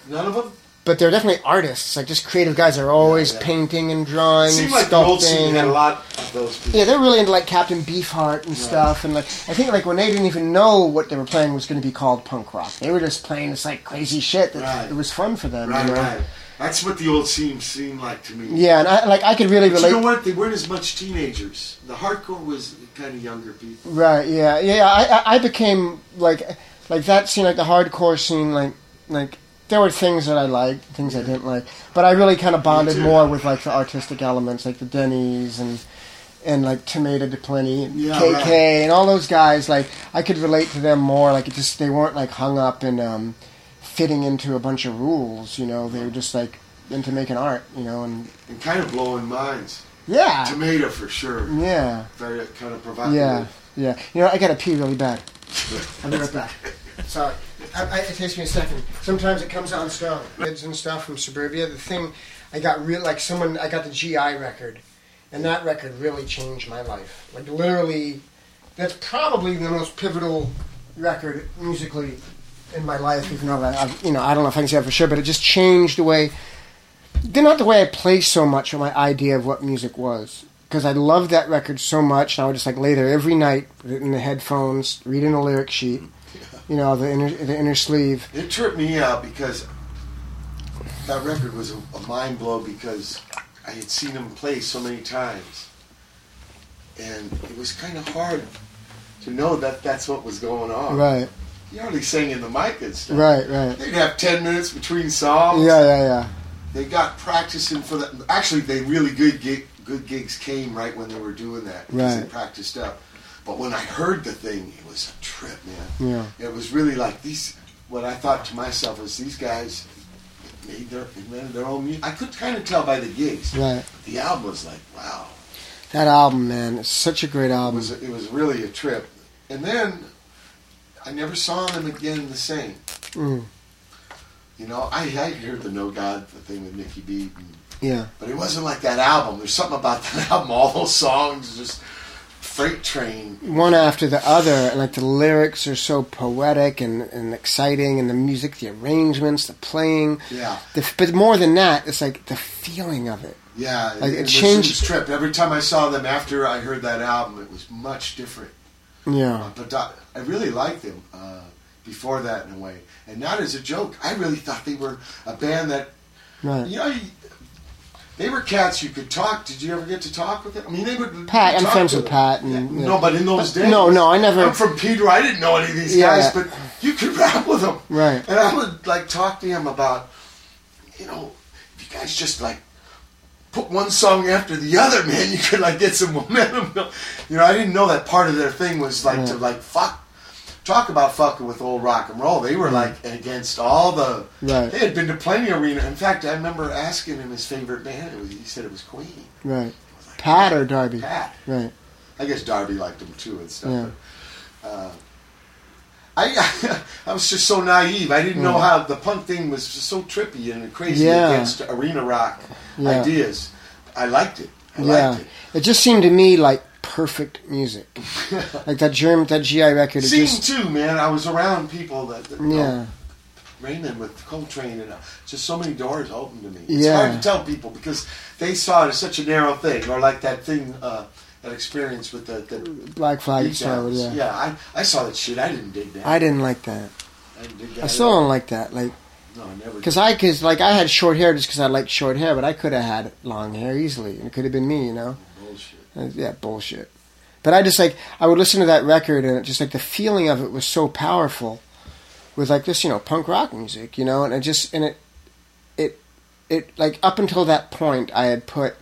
None of them. but they're definitely artists. Like just creative guys. They're always Yeah, yeah. painting and drawing, Seemed and like sculpting. had a lot of those people. Yeah, they're really into like Captain Beefheart and stuff, and like I think like when they didn't even know what they were playing was going to be called punk rock, they were just playing this like crazy shit that Right. it was fun for them. Right, you know? right. That's what the old scene seemed like to me. Yeah, and I like I could really But relate. you know what? They weren't as much teenagers. The hardcore was kind of younger people. Right? Yeah, yeah. I I- became like like that scene, like the hardcore scene, like like there were things that I liked, things I didn't like, but I really kind of bonded more with like the artistic elements, like the Denney's and. And like Tomata du Plenty, and Yeah, KK, right. and all those guys, like I could relate to them more. Like it just they weren't like hung up in um, fitting into a bunch of rules. You know, they were just like into making art. You know, and And kind of blowing minds. Yeah, Tomata for sure. yeah, Very kind of provocative. yeah, yeah. You know, I gotta pee really bad. I'll be right back. Sorry. I, I, it takes me a second. Sometimes it comes out on strong. Kids and stuff from suburbia. The thing, I got real like someone. I got the GI record, and that record really changed my life. Like literally, that's probably the most pivotal record musically in my life. Even though I, I've, you know, I don't know if I can say that for sure, but it just changed the way. Not the way I play so much, or my idea of what music was. Because I loved that record so much, and I would just like lay there every night, put it in the headphones, reading the lyric sheet, you know, the inner the inner sleeve. It tripped me out because that record was a, a mind blow because I had seen him play so many times, and it was kind of hard to know that that's what was going on. Right, He hardly sang in the mic and stuff. right, right. They'd have ten minutes between songs. Yeah, yeah, yeah. They got practicing for that. Actually, they really good gig, good gigs came right when they were doing that because they practiced up. But when I heard the thing, it was a trip, man. Yeah. It was really like these. What I thought to myself was these guys made their invented their own music. I could kind of tell by the gigs. Right. The album was like, wow. That album, man, it's such a great It album. was it was really a trip. And then I never saw them again the same. Mm. You know, I I heard the No God thing with Nicky Beat and Yeah, But it wasn't like that album. There's something about that album. All those songs, just freight train. one after the other, and like the lyrics are so poetic and, and exciting, and the music, the arrangements, the playing. Yeah, The, but more than that, it's like the feeling of it. yeah. Like, it was, changed- trip. Every time I saw them after I heard that album, it was much different. Yeah, Uh, but I, I really liked them uh, before that in a way, and not as a joke. I really thought they were a band that right. you know. They were cats you could talk. Did you ever get to talk with them? I mean, they would. Pat, I'm friends with them. Pat, and Yeah, yeah. No, but in those days, No, no, I never. I'm from Peter. I didn't know any of these Yeah, guys, but you could rap with them. Right. And I would like talk to him about, you know, if you guys just like put one song after the other, man, you could like get some momentum. You know, I didn't know that part of their thing was like to like fuck. Talk about fucking with old rock and roll. They were like against all the. Right. They had been to plenty arena. In fact, I remember asking him his favorite band. It was, he said it was Queen. Right. Pat or Darby? Pat. Right. I guess Darby liked them too and stuff. Yeah. But, uh, I I was just so naive. I didn't know how the punk thing was just so trippy and crazy Yeah. against arena rock Yeah. ideas. I liked it. I yeah. liked it. It just seemed to me like perfect music. like that German, that GI record. Seeing just, too, man. I was around people that, that yeah. Raymond with Coltrane and uh, just so many doors open to me. It's Yeah. hard to tell people because they saw it as such a narrow thing, or like that thing, uh, that experience with the, the Black Flag. Yeah. yeah. I, I saw that shit. I didn't dig that. I didn't like that. I didn't dig that. I still don't like that. Like, No, I never. cause I, cause like I had short hair just cause I liked short hair, but I could have had long hair easily, and it could have been me, you know. Yeah, bullshit. But I just like I would listen to that record and it just like the feeling of it was so powerful, with like this you know punk rock music, you know, and it just and it, it, it like up until that point I had put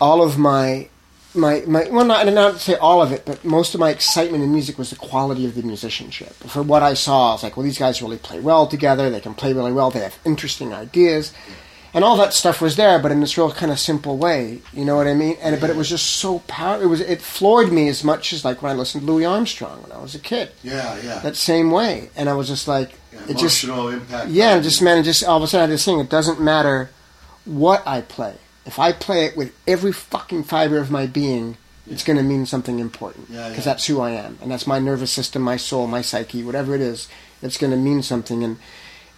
all of my. My, my well not not to say all of it but most of my excitement in music was the quality of the musicianship for what I saw I was like well these guys really play well together they can play really well they have interesting ideas and all that stuff was there, but in this real kind of simple way. You know what I mean? And but it was just so powerful. It was it floored me as much as like when I listened to Louis Armstrong when I was a kid. Yeah, yeah. That same way, and I was just like, yeah it just impact. yeah, it just man, it just all of a sudden I had this thing. It doesn't matter what I play. If I play it with every fucking fiber of my being, it's going to mean something important Yeah, because yeah. that's who I am, and that's my nervous system, my soul, my psyche, whatever it is. It's going to mean something, and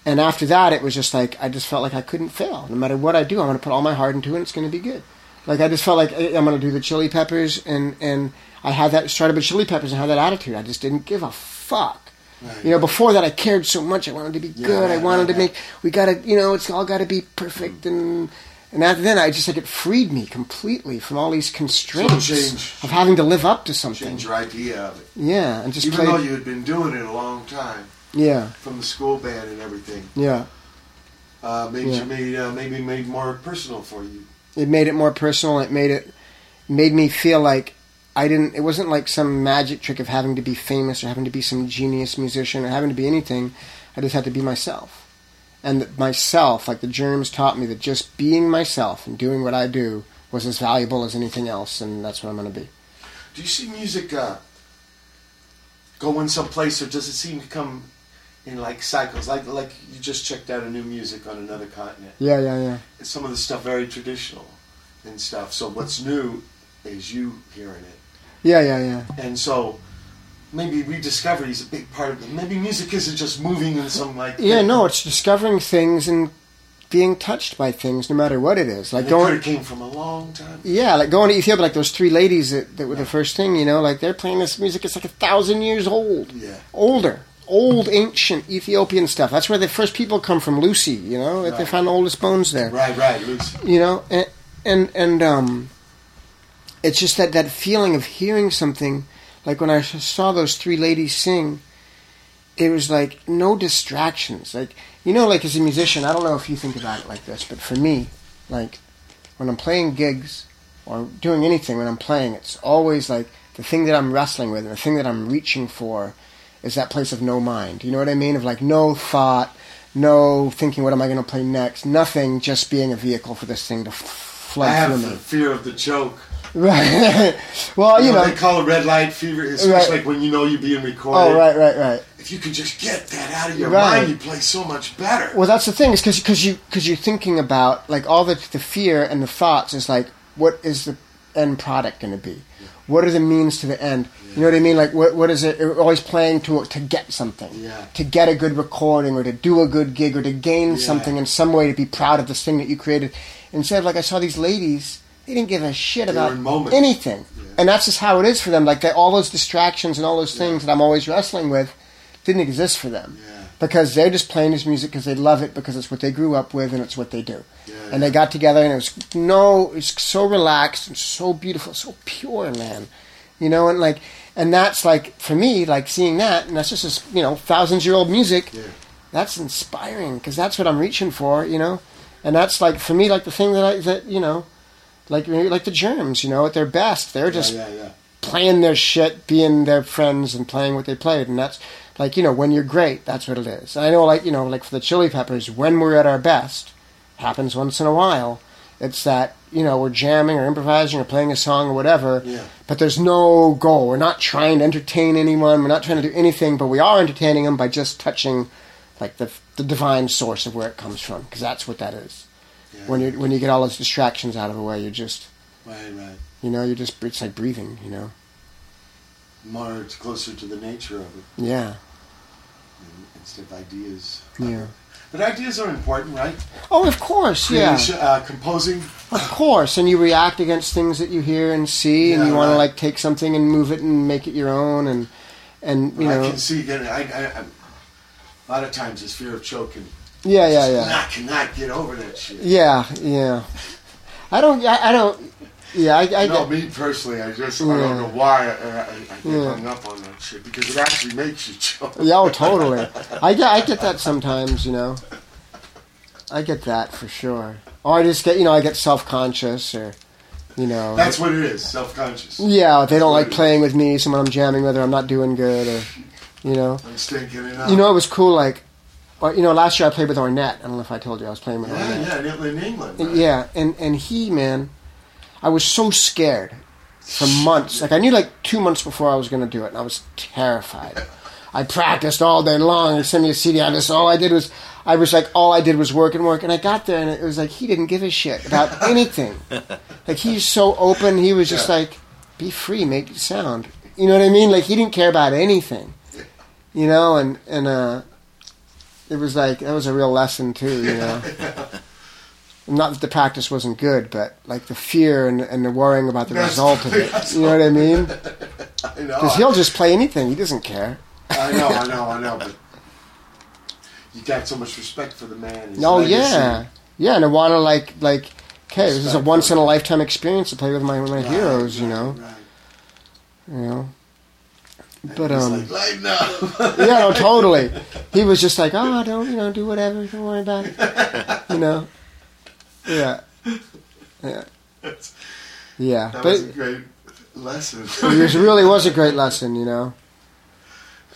and after that, it was just like I just felt like I couldn't fail. No matter what I do, I'm going to put all my heart into it. and It's going to be good. Like I just felt like I'm going to do the Chili Peppers, and and I had that started with Chili Peppers and had that attitude. I just didn't give a fuck. Right. You know, before that, I cared so much. I wanted to be Yeah, good. I wanted to make. We got to, you know, it's all got to be perfect. And and after then, I just like it freed me completely from all these constraints change- of having to live up to something. Change your idea of it. Yeah, and just Even play. though you had been doing it a long time yeah, from the school band and everything, yeah. uh, made Yeah. you made uh, maybe made more personal for you. It made it more personal. It made it made me feel like I didn't. It wasn't like some magic trick of having to be famous or having to be some genius musician or having to be anything. I just had to be myself, and that myself, like the germs, taught me that just being myself and doing what I do was as valuable as anything else, and that's what I'm going to be. Do you see music uh, going someplace, or does it seem to come in like cycles? Like like you just checked out a new music on another continent. Yeah, yeah, yeah. Some of the stuff very traditional and stuff. So what's new is you hearing it, Yeah, yeah, yeah. and so maybe rediscovery is a big part of it. Maybe music isn't just moving in some like Yeah, no, it's discovering things and being touched by things, no matter what it is. Like It going, have came from a long time. Yeah, like going to Ethiopia, like those three ladies that, that were the first thing, you know, like they're playing this music. It's like a thousand years old, Yeah. older, old ancient Ethiopian stuff. That's where the first people come from. Lucy, you know, that they found the oldest bones there. Right, right, Lucy. You know, and and and um, it's just that that feeling of hearing something. Like when I saw those three ladies sing, it was like no distractions. Like you know, like as a musician, I don't know if you think about it like this, but for me, like when I'm playing gigs or doing anything when I'm playing, it's always like the thing that I'm wrestling with and the thing that I'm reaching for is that place of no mind. You know what I mean? Of like no thought, no thinking, what am I going to play next? Nothing, just being a vehicle for this thing to f- I flood have through the fear of the choke. Right. well, you know. they call it red light fever. It's Right. like when you know you're being recorded. Oh, right, right, right. If you can just get that out of your Right. mind, you play so much better. Well, that's the thing is because you because you're thinking about like all the the fear and the thoughts is like what is the end product going to be? What are the means to the end? You know what I mean? Like what what is it? You're always playing to to get something, Yeah. to get a good recording or to do a good gig or to gain Yeah. something in some way to be proud of this thing that you created. Instead like I saw these ladies, they didn't give a shit They about were in moment. anything, Yeah. and that's just how it is for them. Like they, all those distractions and all those things that I'm always wrestling with didn't exist for them Yeah. because they're just playing this music because they love it because it's what they grew up with and it's what they do. Yeah, and they got together and it was no, it's so relaxed and so beautiful, so pure, man. You know, and like, and that's like for me, like seeing that, and that's just this, you know, thousands year old music. Yeah. That's inspiring because that's what I'm reaching for, you know, and that's like for me, like the thing that I that you know, like like the germs, you know, at their best, they're just yeah, yeah, playing their shit, being their friends, and playing what they played. And that's like you know when you're great, that's what it is. And I know like you know like for the Chili Peppers, when we're at our best, happens once in a while. It's that you know we're jamming or improvising or playing a song or whatever. Yeah. But there's no goal. We're not trying to entertain anyone. We're not trying to do anything. But we are entertaining them by just touching, like the the divine source of where it comes from, because that's what that is. Yeah. When you when you get all those distractions out of the way, you're just Right, right. you know you're just it's like breathing. You know. More it's closer to the nature of it Yeah. and- instead of ideas. Yeah. But ideas are important, right? Oh, of course, yeah, Creation- Uh, composing. of course. And you react against things that you hear and see, and Yeah, you want to like take something and move it and make it your own, and and you I know, can see getting. I, I, I, a lot of times, this fear of choking. yeah, yeah, yeah, Not cannot get over that shit. yeah, yeah. I don't, I, I don't, yeah, I, I no, me personally, I just I don't know why I, I, I get Yeah. hung up on that shit because it actually makes you choke. yeah, oh, totally. I get, I get that sometimes, you know. I get that for sure. Or I just get, you know, I get self conscious, or you know, That's what it is, self conscious. yeah, they don't like playing with me, someone I'm jamming with, or I'm not doing good, or you know. I'm stinking it out. You know, it was cool. Like, you know, last year I played with Ornette. I don't know if I told you I was playing with yeah, Ornette. yeah, in, in England. right? Yeah, and and he, man, I was so scared for months. Like I knew like two months before I was going to do it, and I was terrified. I practiced all day long. He sent me a CD. I just all I did was I was like all I did was work and work. And I got there, and it was like he didn't give a shit about anything. like he's so open. He was just Yeah. like, be free, make sound. You know what I mean? Like he didn't care about anything. You know, and and uh, it was like that was a real lesson too. You know. Not that the practice wasn't good, but like the fear and, and the worrying about the That's- result of it. You know what I mean? I know. Because he'll just play anything. He doesn't care. I know, I know, I know. But you got so much respect for the man. His Oh legacy. yeah, yeah, and I want to like like. Okay, this is a once in a lifetime experience to play with my my Right, heroes. You know, right. you know. And But, um, like. Yeah, no, totally. He was just like, oh, don't you know, do whatever, don't worry about it. You know. Yeah. Yeah. Yeah, that but was a great lesson. it really was a great lesson. You know.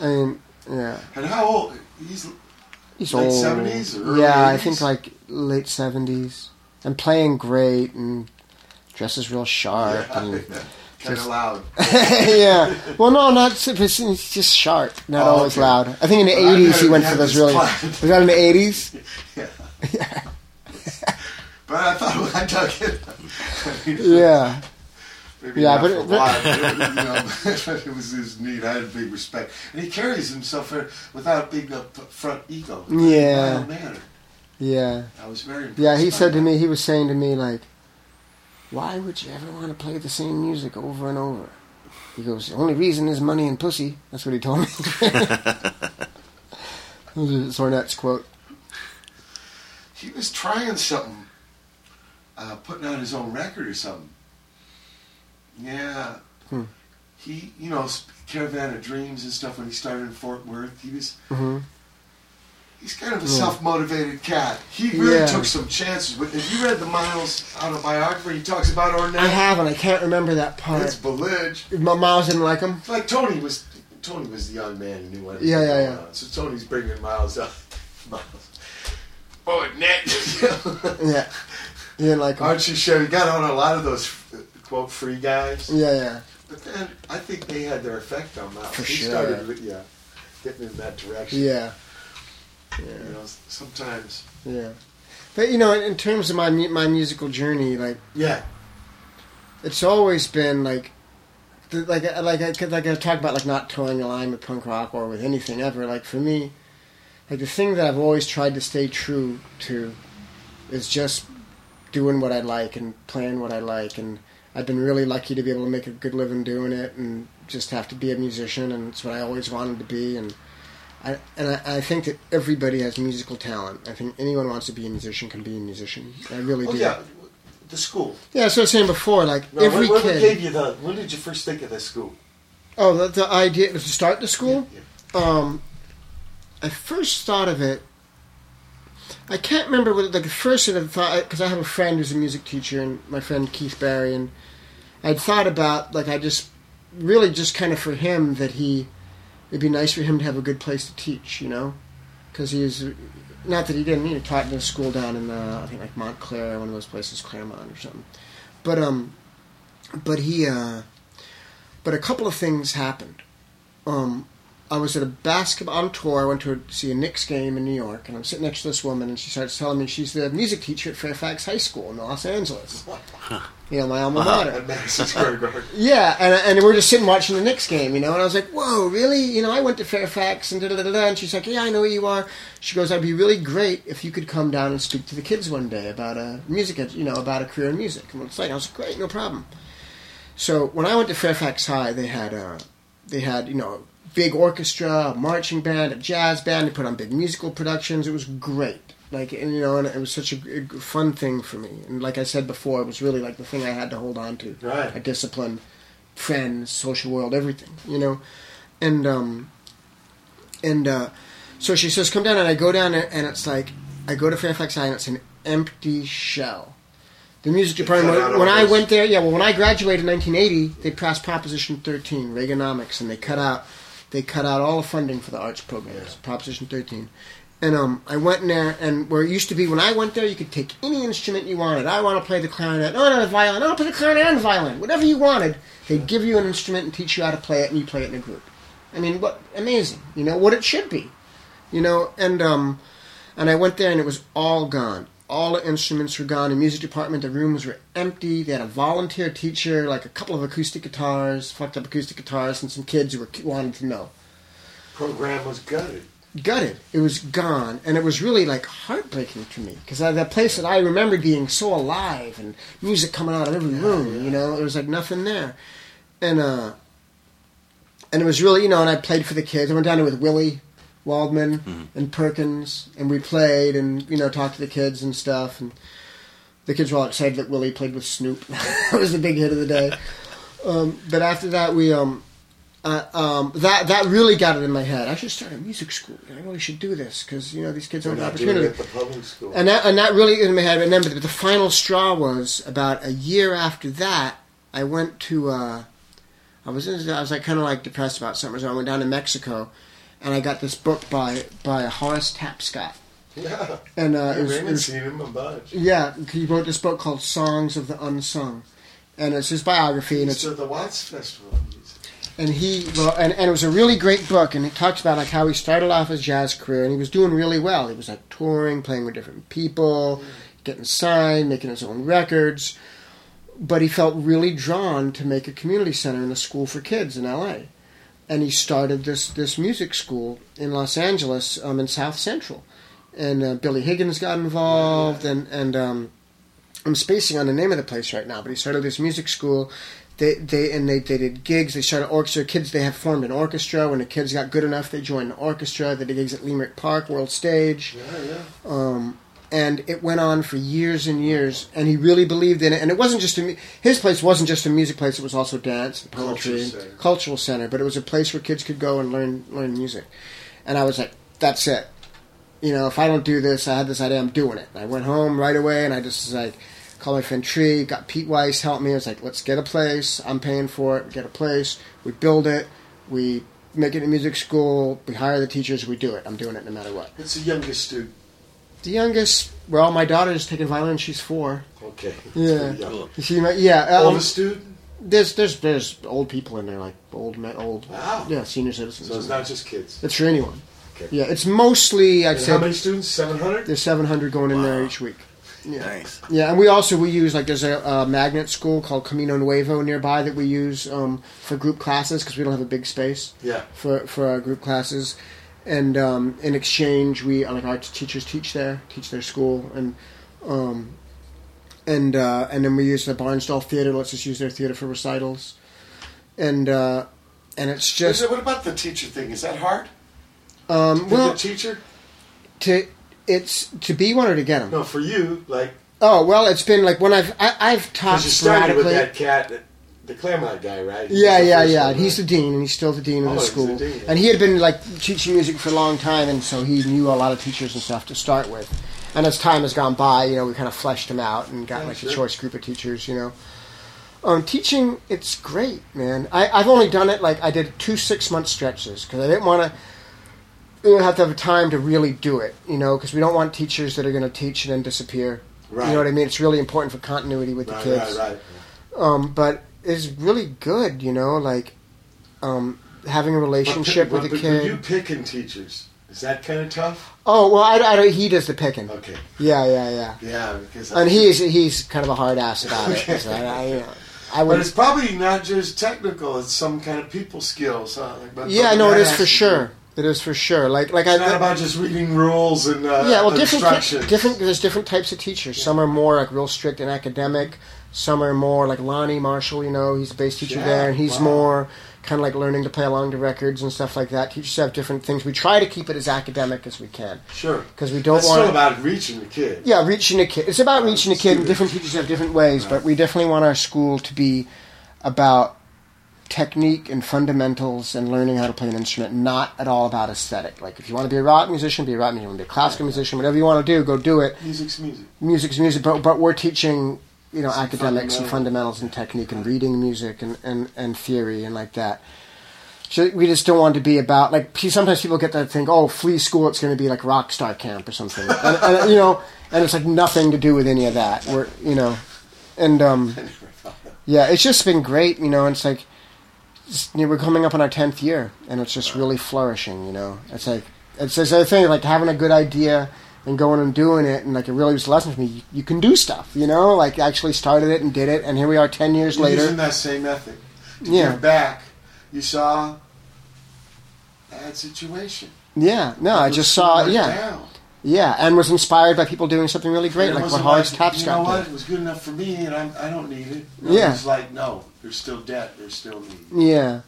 I mean, yeah. and how old? He's He's Late old. 70s or early yeah, I think like late seventies. And playing great and dresses real sharp and kind of loud. yeah. Well, no, not it's just sharp, not Oh, always okay. loud. I think in the I eighties he went for those really. Was that in the eighties? But I thought I dug it, I mean, Yeah. maybe Yeah, but it- but- it, you know, but it was his neat. I had big respect, and he carries himself without being a front ego. Yeah. manner. Yeah. I was very. Yeah, he said to me, he was saying to me, like, why would you ever want to play the same music over and over? He goes, the only reason is money and pussy. That's what he told me. that Zornet's quote. he was trying something, uh, putting out his own record or something. Yeah. Hmm. He, you know, Caravan of Dreams and stuff when he started in Fort Worth. He was, hmm he's kind of a Yeah. self-motivated cat. He really Yeah. took some chances. With, have you read the Miles autobiography? He talks about Ornette. I haven't. I can't remember that part. It's part. Belidge. My Miles didn't like him. Like Tony was, Tony was the young man who knew what Yeah, was yeah, going yeah. on. So Tony's bringing Miles up. Miles. Oh, Ornette. Yeah. He didn't like. Archie Sherry got on a lot of those quote free guys. Yeah, yeah. But then I think they had their effect on Miles. For he sure. started, yeah, getting in that direction. Yeah. You know, sometimes. Yeah. But, you know, in- in terms of my my musical journey, like, Yeah. it's always been like the, like I- like I could like I talk about like not towing a line with punk rock or with anything ever. Like for me, like the thing that I've always tried to stay true to is just doing what I like and playing what I like. And I've been really lucky to be able to make a good living doing it and just have to be a musician. And it's what I always wanted to be. And I and I, I think that everybody has musical talent. I think anyone wants to be a musician can be a musician. I really Oh do. yeah, the school. Yeah, so I was saying before, like No, every what kid. gave you the? When did you first think of this school? Oh, the, the idea to start the school. Yeah, Um, I first thought of it. I can't remember what like at first I thought because I have a friend who's a music teacher and my friend Keith Barry and I'd thought about like I just really just kind of for him that he it'd be nice for him to have a good place to teach, you know, because he was not that he didn't know taught in a school down in uh, I think like Montclair one of those places Claremont or something, but um, but he uh, but a couple of things happened. Um, I was at a basketball on tour. I went to see a Knicks game in New York, and I'm sitting next to this woman, and she starts telling me she's the music teacher at Fairfax High School in Los Angeles. You know, my alma mater. at Madison Square Garden. Yeah, and and we're just sitting watching the Knicks game, you know, and I was like, "Whoa, really? You know, I went to Fairfax and da da da da." And she's like, "Yeah, I know who you are." She goes, "I'd be really great if you could come down and speak to the kids one day about a music, you know, about a career in music." And it's like, I was like, "Great, no problem." So when I went to Fairfax High, they had uh, they had you know big orchestra, a marching band, a jazz band. They put on big musical productions. It was great. Like and, you know, and it was such a fun thing for me. And like I said before, it was really like the thing I had to hold on to. Right. A discipline, friends, social world, everything. You know, and um, and uh, so she says, "Come down," and I go down, and it's like I go to Fairfax High, and it's an empty shell. The music department. When I went there, yeah. Well, when I graduated in 1980, they passed Proposition 13, Reaganomics, and they cut out they cut out all the funding for the arts programs. Proposition 13. And um, I went in there, and where it used to be when I went there, you could take any instrument you wanted. I want to play the clarinet. No, no, the violin. To play the clarinet and violin. Whatever you wanted, they'd give you an instrument and teach you how to play it, and you play it in a group. I mean, what amazing! You know what it should be. You know, and um, and I went there, and it was all gone. All the instruments were gone. The music department, the rooms were empty. They had a volunteer teacher, like a couple of acoustic guitars, fucked up acoustic guitars, and some kids who were wanted to know. Program was gutted. Gutted. It was gone, and it was really like heartbreaking to me because that place that I remembered being so alive and music coming out of every room. You know, there was like nothing there, and uh, and it was really you know, and I played for the kids. I went down there with Willie Waldman and Perkins, and we played and you know talked to the kids and stuff. And the kids were all excited that Willie played with Snoop. that was the big hit of the day. Um, but after that, we um, uh, um, that that really got it in my head. I should start a music school. I really should do this because you know these kids don't have not doing it opportunity. at the public school. And that and that really in my head. And then but the final straw was about a year after that. I went to. Uh, I was in, I was like kind of like depressed about something, so I went down to Mexico, and I got this book by by Horace Tapscott. yeah. And uh, it was, was seen him a bunch. yeah, he wrote this book called Songs of the Unsung, and it's his biography, and it's It's at the Watts Festival. and he well, and, and it was a really great book and it talks about like how he started off his jazz career and he was doing really well he was like touring playing with different people getting signed making his own records but he felt really drawn to make a community center and a school for kids in la and he started this this music school in los angeles um, in south central and uh, billy higgins got involved and and um, i'm spacing on the name of the place right now but he started this music school they they and they, they did gigs. They started orchestra. Kids they had formed an orchestra. When the kids got good enough, they joined the orchestra. They did gigs at Leimert Park, World Stage, Yeah, yeah. um, and it went on for years and years. And he really believed in it. And it wasn't just a his place wasn't just a music place. It was also dance, and poetry, Culture and center. cultural center. But it was a place where kids could go and learn learn music. And I was like, that's it. You know, if I don't do this, I had this idea. I'm doing it. I went home right away, and I just was like called my friend Tree, got Pete Weiss help me. I was like, let's get a place. I'm paying for it. We get a place. We build it. We make it a music school. We hire the teachers. We do it. I'm doing it no matter what. It's the youngest student. The youngest, well, my daughter is taking violin. She's four. Okay. Yeah. Cool. You see, my, yeah. Um, Oldest student? there's there's there's old people in there, like old men, old Wow. yeah, senior citizens. So it's not just kids. It's for anyone. Okay. Yeah, it's mostly I'd And say how many students? 700? there's 700 going in there each week. Yeah. Nice. Yeah, and we also we use like there's a, a magnet school called Camino Nuevo nearby that we use um, for group classes because we don't have a big space Yeah. for for our group classes, and um, in exchange we like our teachers teach there, teach their school, and um, and uh, and then we use the Barnsdall Theater. Let's just use their theater for recitals, and uh, and it's just it- what about the teacher thing? Is that hard? um, well the teacher? to it's to be one or to get them. No, for you, like, Oh well, it's been like when I've I, I've taught because you started with that cat, that- the Claremont guy, right? He Yeah, yeah, yeah. one, He's the dean, and he's still the dean of Oh, the school. the dean, yeah. And he had been like teaching music for a long time, and so he knew a lot of teachers and stuff to start with. And as time has gone by, you know, we kind of fleshed him out and got Yeah, like sure. a choice group of teachers. You know, um, teaching it's great, man. I, I've only done it like I did two six month stretches because I didn't want to. You have to have time to really do it, you know, because we don't want teachers that are going to teach and then disappear. Right. You know what I mean? It's really important for continuity with Right, the kids right, right. um, but it's really good, you know, like um, having a relationship but, with but, a but kid. you picking teachers. Is that kind of tough? oh well, I, I don't. He does the picking. Okay. Yeah, yeah, yeah. Yeah, because I- And he's he's kind of a hard ass about Okay. it. I, I, you know, I But it's probably not just technical; it's some kind of people skills. Huh? Like, but- Yeah, but no, it is for sure. It is for sure. Like like It's I. not about just reading rules and uh, yeah, well, different instructions. different. There's different types of teachers. Some are more like real strict and academic. Some are more like Lonnie Marshall. You know, he's a bass teacher Yeah, there, and he's wow. more kind of like learning to play along to records and stuff like that. Teachers have different things. We try to keep it as academic as we can Sure. because we don't It's want. still about reaching the kid. yeah, reaching the kid. It's about reaching the kid, and different teachers have different ways. But we definitely want our school to be about technique and fundamentals and learning how to play an instrument, not at all about aesthetic. Like if you want to be a rock musician, be a rock musician. You want to be a classical musician, whatever you want to do, go do it. Music's music. Music's music, but but we're teaching you know Some academics and fundamentals and technique and reading music and, and, and theory and like that. So we just don't want to be about like sometimes people get that think oh flea school it's going to be like rock star camp or something. And, and you know and it's like nothing to do with any of that. We're you know and um yeah it's just been great you know and it's like it's, you know, we're coming up on our 10th year and it's just really flourishing you know. It's like it's this other thing like having a good idea and going and doing it, and like it really was a lesson for me. You, you can do stuff, you know. Like actually started it and did it, and here we are ten years You're later. using that same method to Yeah. give back. You saw bad situation. Yeah, no, I just saw, yeah, down. yeah, and was inspired by people doing something really great, like what Horace like, Tapscott You know what? did. It was good enough for me, and I'm, I don't need it. No, Yeah. It was like, no, there's still debt. There's still need. Yeah,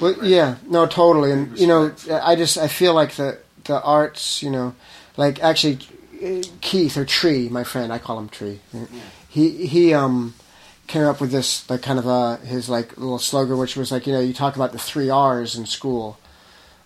but great. yeah, no, totally, and you know. I just I feel like the the arts, you know, like actually Keith or Tree, my friend, I call him Tree. He he um came up with this like kind of a his like little slogan, which was like you know you talk about the three R's in school.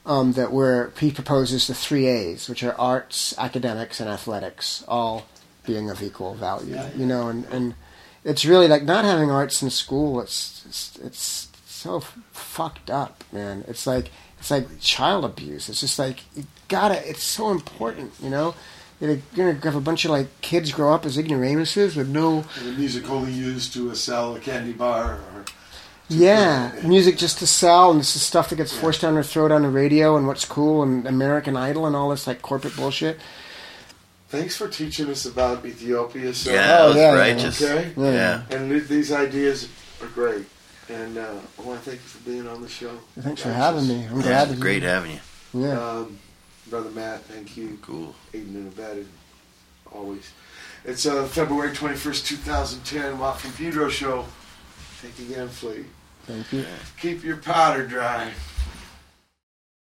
Um, that where he proposes the three A's, which are arts, academics, and athletics, all being of equal value. Yeah, You know, and, and it's really like not having arts in school. It's it's, it's so f- fucked up, man. It's like it's like child abuse. It's just like gotta. It's so important, you know. You're gonna have a bunch of like kids grow up as ignoramuses with no And the music only used to uh, sell a candy bar or Yeah, music just to sell, and this is stuff that gets forced down their throat on the radio, and what's cool, and American Idol, and all this like corporate bullshit. Thanks for teaching us about Ethiopia. So Yeah, that was yeah, yeah. righteous. Okay. Yeah. Yeah. And th- these ideas are great. And uh, I want to thank you for being on the show. Thanks for having me. I'm glad. it's to great having you. Yeah. Um, Brother Matt, thank you. Cool. Aiding and abetting, always. It's uh, February 21st, 2010, Watt from Pedro show. Thank you again, Flea. Thank you. Keep your powder dry.